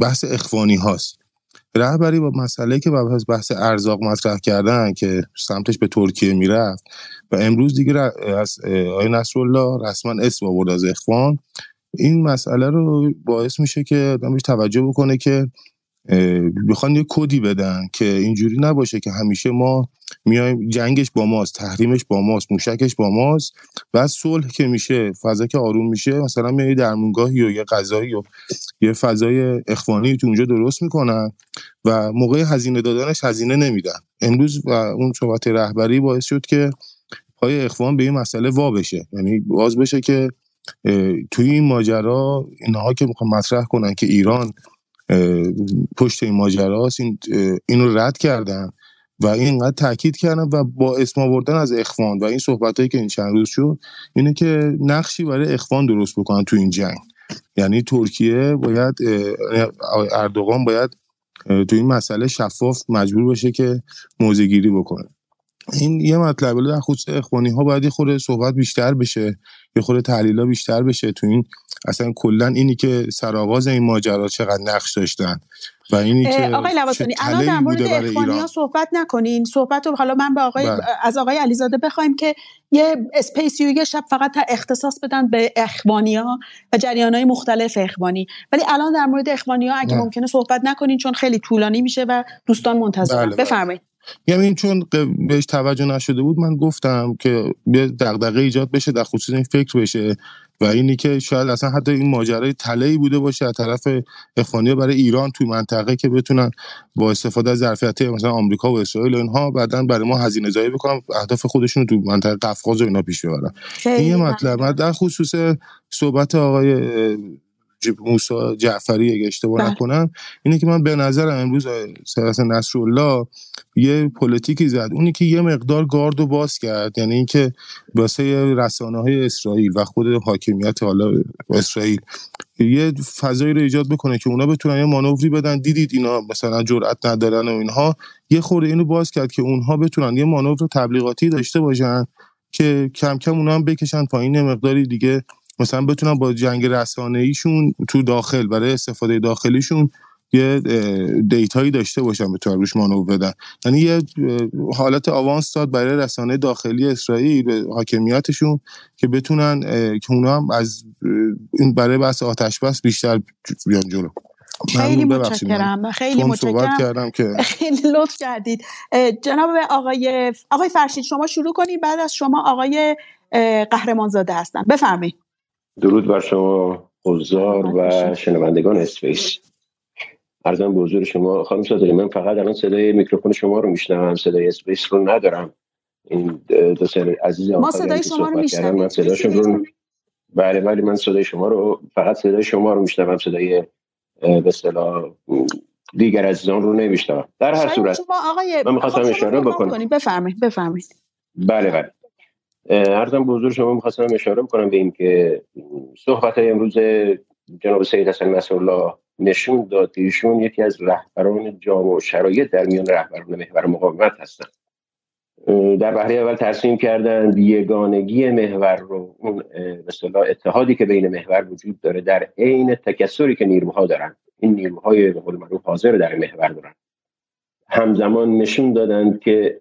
بحث اخوانی هاست. رهبری با مسئله که بحث بحث ارزاق مطرح کردن که سمتش به ترکیه می‌رفت و امروز دیگه از آقای نصرالله رسما اسم آورد از اخوان این مسئله رو باعث میشه که آدم توجه بکنه که بخوان یه کدی بدن که اینجوری نباشه که همیشه ما میایم جنگش با ماست تحریمش با ماست موشکش با ماست بعد صلح که میشه فضا که آروم میشه مثلا میای درمونگاهی و یه غذایی و یه فضای اخوانی تو اونجا درست می‌کنن و موقع هزینه دادنش هزینه نمیدن. امروز و اون صحبت رهبری باعث شد که پای اخوان به این مسئله وا بشه. یعنی باز بشه که توی این ماجرا اینها که می‌خوان مطرح کنن که ایران پشت این ماجراست این اینو رد کردن و اینقدر تاکید کردن و با اسم آوردن از اخوان و این صحبت هایی که این چند روز شد اینه که نقشی برای اخوان درست بکنن تو این جنگ. یعنی ترکیه باید اردوغان باید تو این مسئله شفاف مجبور بشه که موزه گیری بکنه. این یه مطلب در خصوص اخوانی ها باید یه خورده صحبت بیشتر بشه یه خورده تحلیل ها بیشتر بشه تو این اصلا کلا اینی که سرآغاز این ماجرا چقدر نقش داشتن و اینی که آقای لواسانی الان در مورد اخوانی ها صحبت نکنین صحبت رو حالا من به آقای بله. از آقای علیزاده بخوایم که یه اسپیسی یه شب فقط اختصاص بدن به اخوانی ها و جریان های مختلف اخوانی ولی الان در مورد اخوانی ها اگه بله. ممکنه صحبت نکنین چون خیلی طولانی میشه و دوستان منتظر بله, بله. بفرمایید یعنی این چون بهش توجه نشده بود من گفتم که یه دغدغه ایجاد بشه در خصوص این فکر بشه و اینی که شاید اصلا حتی این ماجرای تلهی بوده باشه از طرف اخوانی برای ایران توی منطقه که بتونن با استفاده از ظرفیت مثلا آمریکا و اسرائیل و اینها بعدا برای ما هزینه زایی بکنن اهداف خودشون تو منطقه قفقاز و اینا پیش ببرن. این یه مطلب. در خصوص صحبت آقای موسا جعفری اگه اشتباه بله. نکنم اینه که من به نظرم امروز سرس نصرالله یه پلیتیکی زد. اونی که یه مقدار گارد و باز کرد یعنی اینکه واسه رسانه های اسرائیل و خود حاکمیت حالا اسرائیل یه فضایی رو ایجاد بکنه که اونا بتونن یه مانوری بدن. دیدید اینا مثلا جرئت ندارن و اینها. یه خورده اینو باز کرد که اونها بتونن یه مانور تبلیغاتی داشته باشن که کم کم اونا هم بکشن پایین مقداری دیگه مثلا بتونن با جنگ رسانه ایشون تو داخل برای استفاده داخلیشون یه دیتایی داشته باشن به روش مانو بدن. یعنی یه حالت آوانس داد برای رسانه داخلی اسرائیل به حاکمیتشون که بتونن که اونا هم از این برای بحث آتش بس بیشتر بیان جلو. خیلی متشکرم. خیلی متشکرم. کردم که خیلی لطف کردید. جناب آقای آقای فرشید شما شروع کنید بعد از شما آقای قهرمان زاده هستن بفرمایید. درود بر شما حضار و شنوندگان اسپیس. عرضم به حضور شما خانم صادقی من فقط الان صدای میکروفون شما رو میشنوم صدای space رو ندارم. این دوست عزیز ما صدای شما رو میشنویم من صداشون رو بله بله من صدای شما رو فقط صدای شما رو میشنوم صدای به اصطلاح دیگر عزیزان رو نمیشنوم. در هر صورت من می‌خواستم اشاره بکنم. بفرمایید بفرمایید. بله بله. عرضم به حضور شما می‌خواستم اشاره بکنم به این که صحبت های امروز جناب سید حسن نصرالله نشون داد ایشون یکی از رهبران جامع و شرایط در میان رهبران محور مقاومت هستند. در بحری اول ترسیم کردن یگانگی محور رو اون مثلا اتحادی که بین محور وجود داره در عین تکسری که نیروها دارن این نیروهای به قول معروف حاضر در محور دارن. همزمان نشون دادند که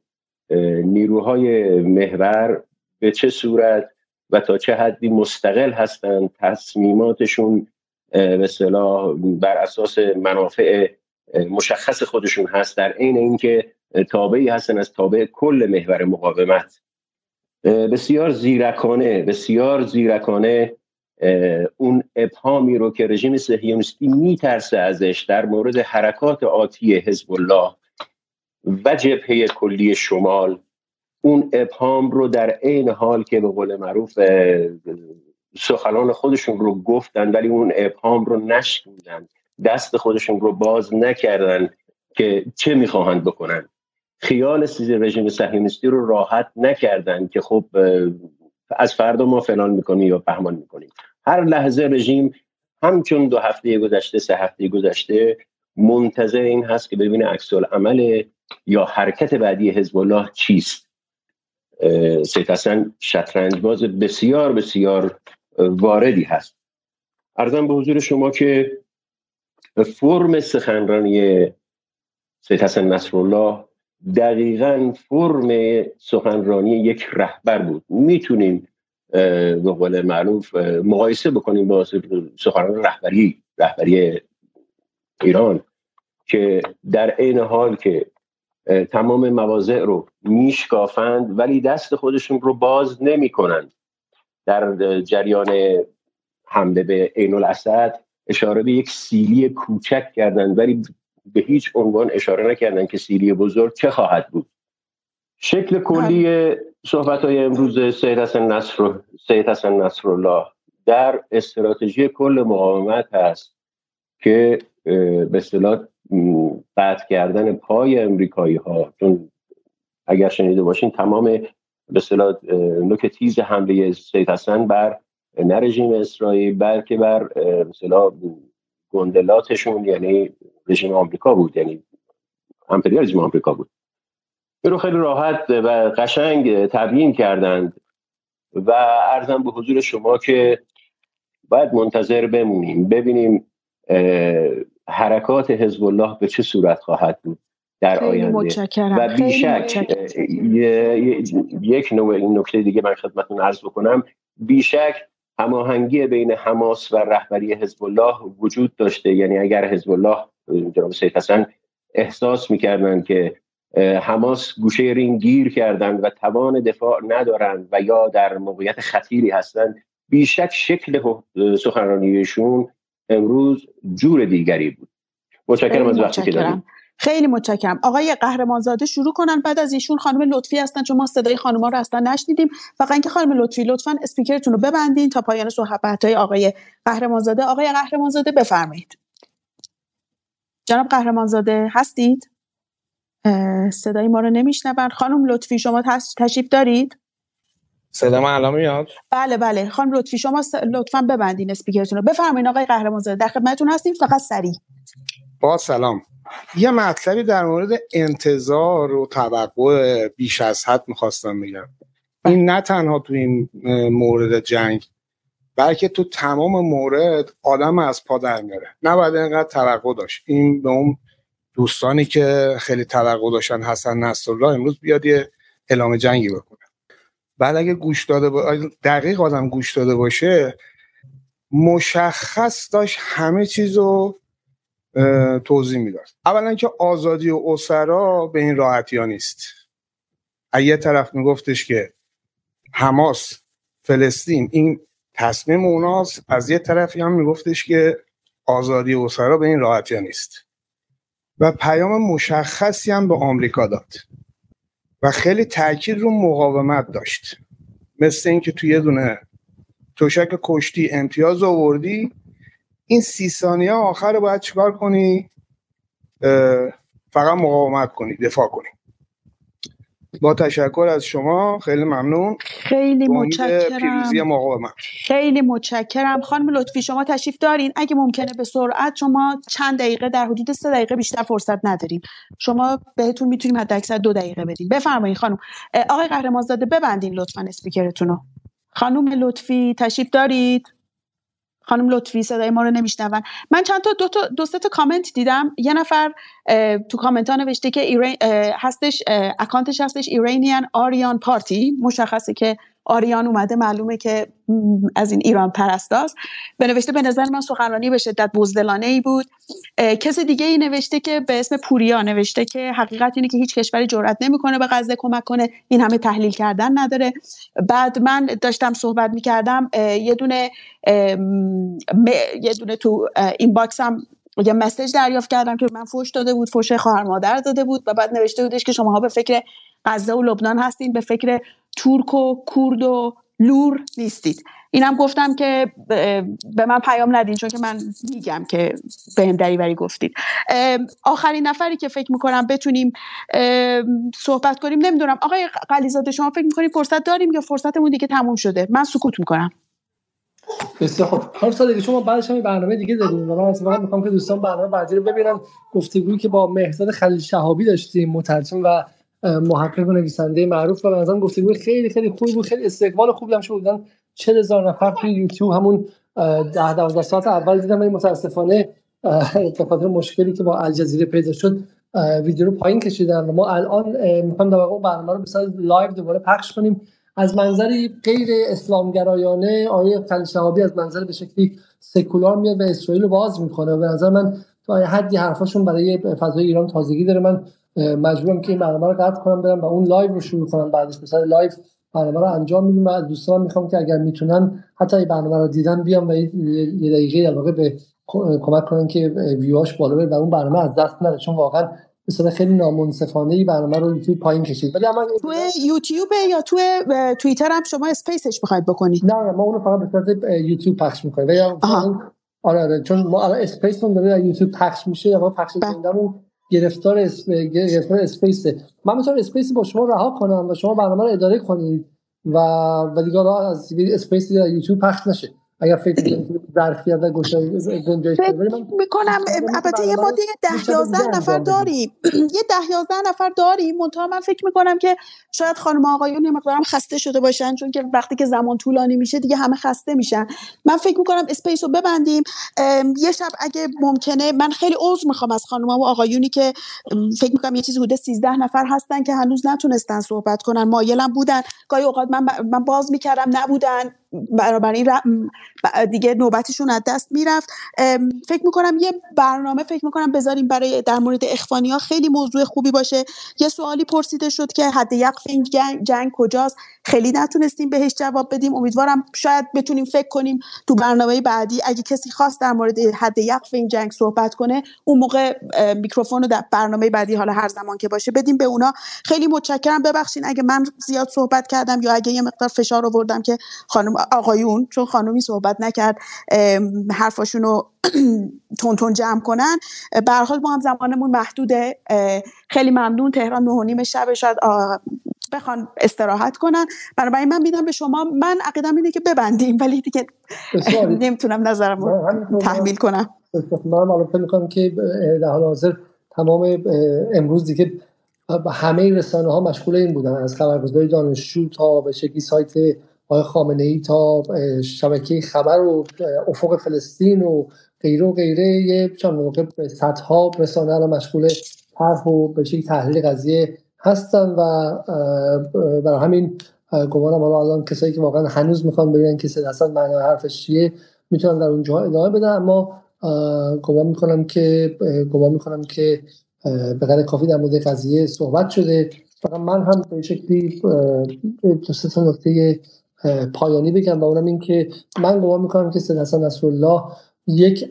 نیروهای محور به چه صورت و تا چه حدی مستقل هستند تصمیماتشون به بر اساس منافع مشخص خودشون هست در عین اینکه تابعی هستن از تابع کل محور مقاومت. بسیار زیرکانه بسیار زیرکانه اون ابهامی رو که رژیم صهیونیستی میترسه ازش در مورد حرکات آتی حزب الله و جبهه کلی شمال اون ابهام رو در عین حال که به قول معروف سخنان خودشون رو گفتن ولی اون ابهام رو نشکوندن دست خودشون رو باز نکردن که چه می‌خواهند بکنن. خیال سیزی رژیم صهیونیستی رو راحت نکردن که خب از فردا ما فلان می‌کنیم یا پهمان می‌کنیم هر لحظه رژیم همچون دو هفته گذشته سه هفته گذشته منتظر این هست که ببینه عکس عمل یا حرکت بعدی حزب الله چیست. سید حسن شطرنج باز بسیار بسیار واردی هست. ارزم به حضور شما که فرم سخنرانی سید حسن نصرالله دقیقا فرم سخنرانی یک رهبر بود. می‌تونیم به قول معروف مقایسه بکنیم با سخنرانی رهبری رهبری ایران که در عین حال که تمام مواضع رو میشکافند ولی دست خودشون رو باز نمی‌کنند. در جریان حمله به عین الاسد اشاره به یک سیلی کوچک کردند ولی به هیچ عنوان اشاره نکردند که سیلی بزرگ چه خواهد بود. شکل کلی صحبت های امروز سید حسن نصر سید حسن نصرالله در استراتژی کل مقاومت هست که به اصطلاح قطع کردن پای امریکایی ها چون اگر شنیده باشین تمام به اصطلاح نوک تیز حمله سید حسن بر نه رژیم اسرائیل بلکه بر مثلا گندلاتشون یعنی رژیم آمریکا بود یعنی امپریالیسم آمریکا بود. این رو خیلی راحت و قشنگ تبیین کردند و ارزم به حضور شما که باید منتظر بمونیم ببینیم حرکات حزب الله به چه صورت خواهد بود در آینده. و بیشک یک نوع این نکته دیگه من خدمتتون عرض بکنم. بیشک هماهنگی بین حماس و رهبری حزب الله وجود داشته. یعنی اگر حزب الله جناب سید حسن احساس می‌کردن که حماس گوشه رینگ گیر کردن و توان دفاع ندارند و یا در موقعیت خطیری هستند بیشک شکل سخنرانیشون امروز جور دیگری بود. متشکرم از وقتی که خیلی متشکرم. آقای قهرمانزاده شروع کنن بعد از ایشون خانم لطفی هستن چون ما صدای خانم‌ها رو اصلا نشنیدیم. فقط اینکه خانم لطفی لطفا اسپیکرتون رو ببندین تا پایان صحبت های آقای قهرمانزاده. آقای قهرمانزاده بفرمایید. جناب قهرمانزاده هستید؟ صدای ما رو نمیشنون. خانم لطفی شما تشریف دارید؟ صدا من الان میاد؟ بله بله. خانم لطفی شما س... لطفا ببندین اسپیکرتون رو. بفرمایید آقای قهرمانزاده در خدمتتون هستیم فقط سریع. با سلام. یه مطلبی در مورد انتظار و توقع بیش از حد می‌خواستم بگم. این نه تنها تو این مورد جنگ بلکه تو تمام مورد آدم از پا در میاره. نباید اینقدر توقع داشت. این به اون دوستانی که خیلی توقع داشتن حسن نصرالله امروز بیاد یه اعلام جنگی بکنه. بعد اگه گوش داده با... دقیق آدم گوش داده باشه مشخص داشت همه چیز رو توضیح می‌داد. اولا که آزادی و اسرا به این راحتی ها نیست یه طرف میگفتش که حماس فلسطین این تصمیم اوناست. از یه طرفی هم میگفتش که آزادی و اسرا به این راحتی ها نیست. و پیام مشخصی هم به آمریکا داد. و خیلی تاکید رو مقاومت داشت. مثل اینکه توی یه دونه توشک کشتی امتیاز آوردی این سی ثانیه آخر باید چیکار کنی؟ فقط مقاومت کنی دفاع کنی. با تشکر از شما خیلی ممنون. خیلی متشکرم. پیروزی مقاومت خیلی متشکرم. خانم لطفی شما تشریف دارین؟ اگه ممکنه به سرعت شما چند دقیقه در حدود سه دقیقه بیشتر فرصت نداریم. شما بهتون می‌تونیم حد اکثر دو دقیقه بدیم بفرمایید خانم. آقای قهرمانزاده ببندین لطفا اسپیکرتون رو خانم لطفی تشریف دارید؟ خانم لطفی صدای ما رو نمیشنون. من چند تا دو, تا دو تا کامنت دیدم. یه نفر تو کامنت ها نوشته که ایران هستش اکانتش هستش ایرانیان آریان پارتی مشخصه که آریان اومده معلومه که از این ایران پرستاست به نوشته به نظر من سخنرانی به شدت بزدلانه ای بود کس دیگه ای نوشته که به اسم پوریا نوشته که حقیقت اینه که هیچ کشوری جرئت نمی‌کنه به غزه کمک کنه. این همه تحلیل کردن نداره. بعد من داشتم صحبت می‌کردم یه دونه یه دونه تو این باکسم یه مسیج دریافت کردم که من فوش داده بود فوش خواهر مادر داده بود و بعد نوشته بودش که شماها به فکر غزه و لبنان هستین به فکر ترک و کرد و لور نیستید. اینم گفتم که به من پیام ندین چون که من میگم که به هم دریوری گفتید. آخرین نفری که فکر می‌کنم بتونیم صحبت کنیم نمی‌دونم. آقای قلیزاده شما فکر می‌کنید فرصت داریم یا فرصتمون دیگه تموم شده؟ من سکوت می‌کنم. بسیار خب سال دیگه شما بعدش هم برنامه دیگه داریم و من اتفاقا می‌خوام که دوستان برنامه بعدی رو ببینن. گفتگویی که با مهرداد خلیل شهابی داشتیم مترجم و محقق و نویسنده معروف و بنظرم گفتگوی خیلی خیلی خوبی بود خیلی استقبال خوبی هم شد بودن. 40000 نفر توی یوتیوب همون 10 12 ساعت اول دیدن ولی متاسفانه به خاطر مشکلی که با الجزیره پیدا شد ویدیو رو پایین کشیدن ما الان می‌خوایم در واقع برنامه رو به live دوباره پخش کنیم. از منظری غیر اسلامگرایانه آقای خلیل از منظر به شکلی سکولار میاد و اسرائیل رو باز می‌کنه. و به نظر من تا حدی حرفاشون برای فضای ایران تازگی داره. من مجبورم که این برنامه رو قطع کنم برم و اون live رو شروع کنم. بعدش مثلا live برنامه رو انجام میدیم و دوستان می‌خوام که اگر می‌تونن حتی این برنامه رو دیدن بیان و یه دقیقه در به کمک کنن که ویواش بالا بره و اون برنامه از دست نره. چون واقعا به خیلی نامنصفانه ای برنامه رو یوتیوب پایین کشید. ولی اما تو یوتیوب یا تو توییتر هم شما space ش می‌خواید بکنید نه نه ما اونو فقط به صورت یوتیوب پخش می‌کنیم. یا آره آره چون ما الان space من داره یوتیوب پخش میشه یا ما پخش کردنمون گرفتار اس... گرفتار space من می‌تونم space با شما رها کنم و شما برنامه رو اداره کنید و و دیگه از space در یوتیوب پخش نشه. اگر فکر کنید ظرفیت و گنجایش می‌کنم البته یه ما دیگه ده یازده نفر داریم. یه ده یازده نفر داریم. منتها من فکر می‌کنم که شاید خانم آقایون یه مقدارم خسته شده باشن چون که وقتی که زمان طولانی میشه دیگه همه خسته میشن. من فکر می‌کنم اسپیس رو ببندیم. یه شب اگه ممکنه من خیلی عذر می‌خوام از خانم و آقایونی که فکر می‌کنم یه چیزی حدود 13 نفر هستن که هنوز نتونستن صحبت کنن. مایلم بودن. گاهی اوقات من من باز می‌کردم نبودن. بنابراین دیگه نوبتشون از دست می‌رفت. فکر می‌کنم یه برنامه فکر می‌کنم بذاریم برای در مورد اخوانی ها خیلی موضوع خوبی باشه. یه سوالی پرسیده شد که حد یقف این جنگ, جنگ کجاست؟ خیلی نتونستیم بهش جواب بدیم. امیدوارم شاید بتونیم فکر کنیم تو برنامه بعدی اگه کسی خواست در مورد حد یقف این جنگ صحبت کنه اون موقع میکروفون رو در برنامه بعدی حالا هر زمان که باشه بدیم به اونا. خیلی متشکرم. ببخشین اگه من زیاد صحبت کردم یا اگه یه مقدار فشار آوردم که خانم آقایون چون خانومی صحبت نکرد حرفاشون رو تون تون جمع کنن. به حال ما هم زمانمون محدوده. خیلی ممنون. تهران نه نیم شب. شاید بخوان استراحت کنن. بنابراین من میدم به شما من عقیدم اینه که ببندیم ولی دیگه نمی‌تونم نظرم رو تحمیل کنم. من حالا فکر می‌کنم که در حال حاضر تمام امروز دیگه همه رسانه ها مشغول این بودن. از خبرگزاری دانشجو تا به شکلی سایت آقای خامنه ای تا شبکه خبر و افق فلسطین و غیره و غیره یه چند موقع صدها رسانه الان مشغول طرح و به شکلی تحلیل قضیه هستن و برای همین گمانم حالا الان کسایی که واقعا هنوز می‌خوان ببینن که حسن معنای حرفش چیه می‌تونن در اونجا ادامه بدن. اما گمان می‌کنم که گمان می‌کنم که به قدر کافی در مورد قضیه صحبت شده. فقط من هم به شکلی دو سه نکته پایانی بگم و اونم این که من گمان می‌کنم که سید حسن نصرالله یک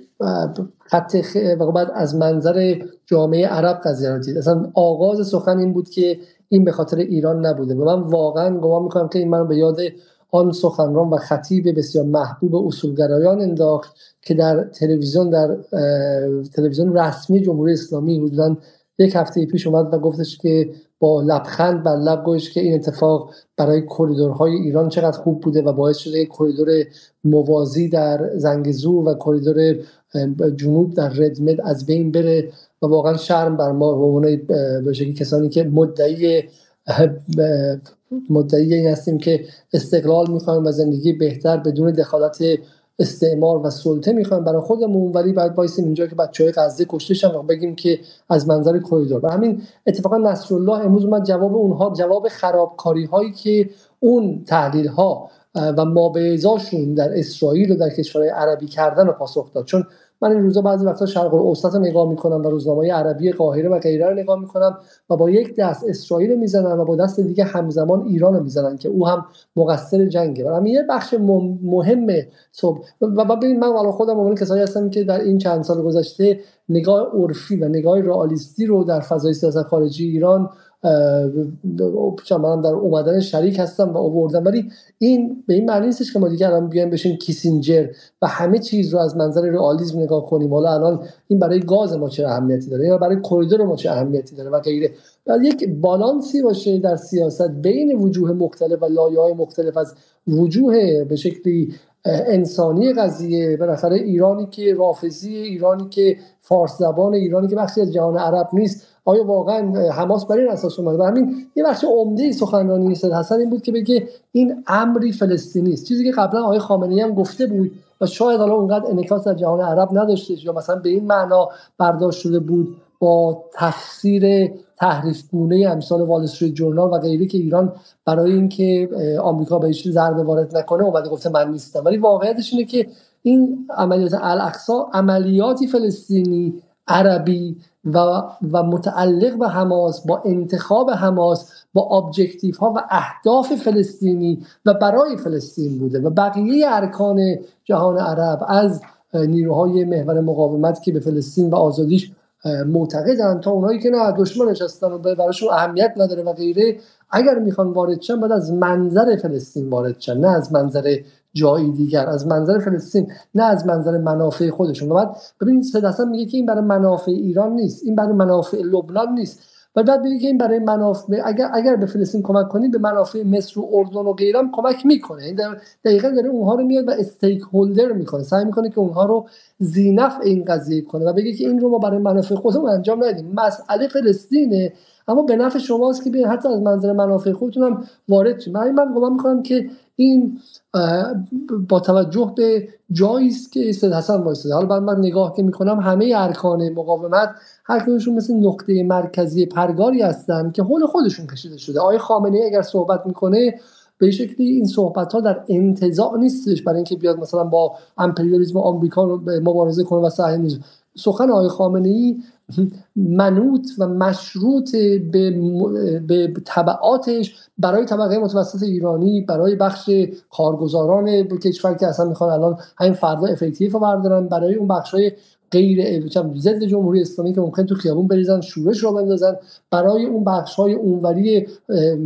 خط و بعد از منظر جامعه عرب قضیه رو دید. اصلا آغاز سخن این بود که این به خاطر ایران نبوده. و من واقعا گمان می‌کنم که این من به یاد آن سخنران و خطیب بسیار محبوب اصولگرایان انداخت که در تلویزیون در تلویزیون رسمی جمهوری اسلامی حدودا یک هفته پیش اومد و گفتش که با لبخند بر لب گوش که این اتفاق برای کریدورهای ایران چقدر خوب بوده و باعث شده یک کریدور موازی در زنگزور و کریدور جنوب در ردمد از بین بره و واقعا شرم بر ما به به کسانی که مدعی مدعی این هستیم که استقلال می‌خوایم و زندگی بهتر بدون دخالت استعمار و سلطه می‌خوایم برای خودمون ولی بعد وایسیم اینجا که بچه های غزه کشته شن و بگیم که از منظر کریدور و همین اتفاقا نصرالله امروز اومد جواب اونها جواب خرابکاری هایی که اون تحلیل ها و ما در اسرائیل و در کشورهای عربی کردن و پاسخ داد. چون من این روزا بعضی وقتا شرق الاوسط رو نگاه می‌کنم و روزنامه عربی قاهره و غیره رو نگاه می‌کنم و با یک دست اسرائیل رو می‌زنن و با دست دیگه همزمان ایران رو می‌زنن که او هم مقصر جنگه. همین یه بخش مهم صبح. و ببینید من والا خودم عنوان کسایی هستم که در این چند سال گذشته نگاه عرفی و نگاه رئالیستی رو در فضای سیاست خارجی ایران منم در اومدن شریک هستم و آوردم. ولی این به این معنی نیستش که ما دیگه الان بیایم بشیم کیسینجر و همه چیز رو از منظر رئالیسم نگاه کنیم. حالا الان این برای گاز ما چه اهمیتی داره یا برای کریدور ما چه اهمیتی داره و غیره. یک بالانسی باشه در سیاست بین وجوه مختلف و لایه های مختلف از وجوه به شکلی انسانی قضیه. بالاخره ایرانی که رافضی ایرانی که فارس زبان ایرانی که بخشی از جهان عرب نیست. آیا واقعا حماس بر این اساس اومده؟ و همین یه بخش عمده سخنرانی سید حسن این بود که بگه این امری فلسطینی است. چیزی که قبلا آقای خامنه‌ای هم گفته بود و شاید حالا اونقدر انعکاس در جهان عرب نداشته یا مثلا به این معنا برداشت شده بود با تفسیر تحریف گونه امثال وال استریت جورنال و غیره که ایران برای اینکه آمریکا بهش ضربه وارد نکنه اومده گفته من نیستم. ولی واقعیتش اینه که این عملیات الاقصا عملیاتی فلسطینی عربی و, و متعلق به حماس با انتخاب حماس با objective ها و اهداف فلسطینی و برای فلسطین بوده و بقیه ارکان جهان عرب از نیروهای محور مقاومت که به فلسطین و آزادیش معتقدن تا اونایی که نه دشمنش هستن و براشون اهمیت نداره و غیره اگر می‌خوان وارد شن باید از منظر فلسطین وارد شن نه از منظر جایی دیگر. از منظر فلسطین نه از منظر منافع خودشون. بعد ببینید سید میگه که این برای منافع ایران نیست این برای منافع لبنان نیست. و بعد بگه که این برای منافع اگر اگر به فلسطین کمک کنیم به منافع مصر و اردن و غیرم کمک می‌کنه. این دقیقا داره اونها رو میاد و استیک هولدر می‌کنه. سعی می‌کنه که اونها رو زینف این قضیه کنه و بگه که این رو ما برای منافع خودمون انجام ندیم. مسئله فلسطینه. اما به نفع شماست که بیاین حتی از منظر منافع خودتون هم وارد شید. من من گمان می‌کنم که این با توجه به جایی است که سید حسن وایساده. حالا من نگاه که می‌کنم همه ارکان مقاومت هر کدومشون مثل نقطه مرکزی پرگاری هستن که حول خودشون کشیده شده. آقای خامنه اگر صحبت می‌کنه به شکلی این صحبت ها در انتظاع نیستش برای اینکه بیاد مثلا با امپریالیسم آمریکا رو مبارزه کنه و صحیح سخن آقای خامنه ای منوط و مشروط به, به طبعاتش برای طبقه متوسط ایرانی برای بخش کارگزاران کشور که اصلا می‌خوان الان همین فردا افکتیو رو بردارن برای اون بخش های غیر ضد جمهوری اسلامی که ممکن تو خیابون بریزن شورش رو بندازن. برای اون بخش های اونوری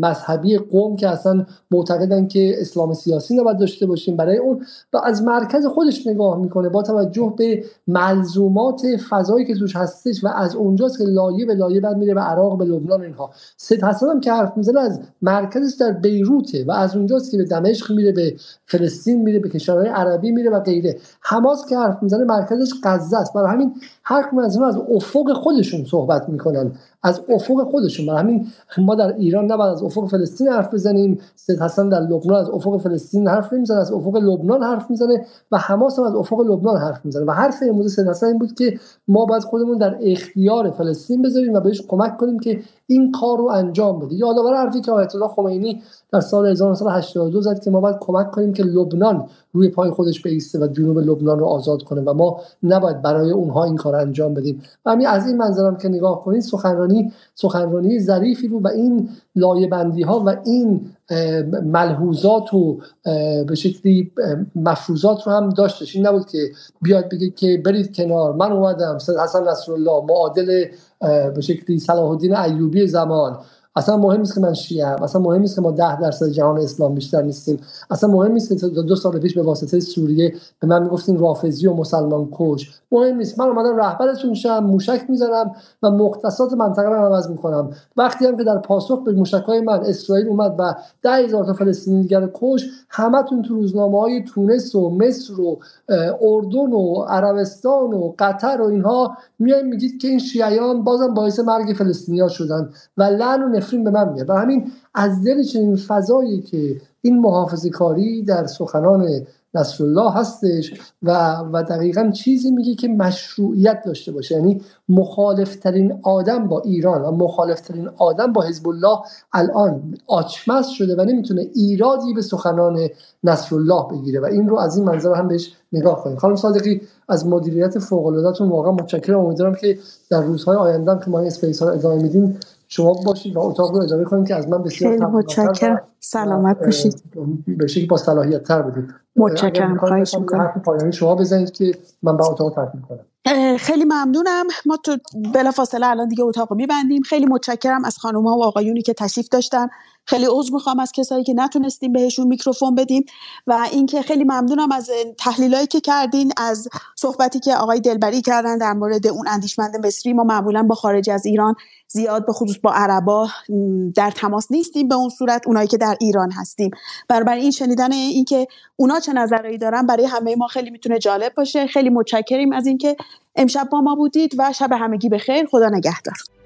مذهبی قوم که اصلا معتقدن که اسلام سیاسی نباید داشته باشیم برای اون. و از مرکز خودش نگاه می‌کنه با توجه به ملزومات فضایی که توش هستش و از اونجاست که لایه به لایه بعد میره به عراق به لبنان اینها. سید حسن هم که حرف می‌زنه از مرکزش در بیروته و از اونجاست که به دمشق میره به فلسطین میره به کشورهای عربی میره و غیره. حماس که حرف می‌زنه مرکزش غزه است برای همین هر از از افق خودشون صحبت می‌کنن. از افق خودشون. برای همین ما در ایران نباید از افق فلسطین حرف بزنیم. سید حسن در لبنان از افق فلسطین حرف نمی‌زنه از افق لبنان حرف می‌زنه و حماس هم از افق لبنان حرف می‌زنه. و حرف امروز سید حسن این بود که ما باید خودمون در اختیار فلسطین بذاریم و بهش کمک کنیم که این کار رو انجام بده. یادآور حرفی که آیت الله خمینی در سال 1982 زد که ما باید کمک کنیم که لبنان روی پای خودش بیسته و جنوب لبنان رو آزاد کنه و ما نباید برای اونها این کار انجام بدیم. و همین از این منظرم که نگاه کنید سخنرانی سخنرانی ظریفی رو و این لایه بندی ها و این ملحوظات و به شکلی مفروضات رو هم داشتش. این نبود که بیاد بگه که برید کنار. من اومدم حسن نصرالله معادل به شکلی صلاح الدین ایوبی زمان. اصلا مهم نیست که من شیعه اصلا مهم نیست که ما ده درصد جهان اسلام بیشتر نیستیم. اصلا مهم نیست که دو سال پیش به واسطه سوریه به من می‌گفتین رافضی و مسلمان کش. مهم نیست. من اومدم رهبرتون شم موشک می‌زنم و مختصات منطقه رو عوض می‌کنم. وقتی هم که در پاسخ به های من اسرائیل اومد و ده هزار تا فلسطینی دیگر کش همتون تو روزنامه های تونس و مصر و اردن و عربستان و قطر و اینها میایم میگید که این شیعیان بازم باعث مرگ فلسطینیا شدن. و لعن نفرین به من میاد. و همین از دل چنین فضایی که این محافظه کاری در سخنان الله هستش و و دقیقا چیزی میگه که مشروعیت داشته باشه. یعنی مخالفترین آدم با ایران و مخالفترین آدم با حزب الله الان آچمز شده و نمی‌تونه ایرادی به سخنان الله بگیره. و این رو از این منظر هم بهش نگاه کنیم. خانم صادقی از مدیریت فوق العادهتون واقعا متشکرم. امیدوارم که در روزهای آینده که ما این space ها رو ادامه میدیم شما باشید و اتاق رو اداره کنید که از من بسیار متشکرم. سلامت باشید. به شکلی با صلاحیت تر بدید متشکرم. خواهش می‌کنم. پایانی شما بزنید که من به اتاق ترک کنم. خیلی ممنونم. ما تو بلافاصله الان دیگه اتاق رو میبندیم. خیلی متشکرم از خانم ها و آقایونی که تشریف داشتن. خیلی عذر می‌خوام از کسایی که نتونستیم بهشون میکروفون بدیم و اینکه خیلی ممنونم از تحلیلایی که کردین از صحبتی که آقای دلبری کردن در مورد اون اندیشمند مصری. ما معمولا با خارج از ایران زیاد به خصوص با عربا در تماس نیستیم به اون صورت اونایی که در ایران هستیم. برای این شنیدن اینکه اونا چه نظرایی دارن برای همه ما خیلی می‌تونه جالب باشه. خیلی متشکریم از اینکه امشب با ما بودید و شب همگی به خیر خدا نگهدار.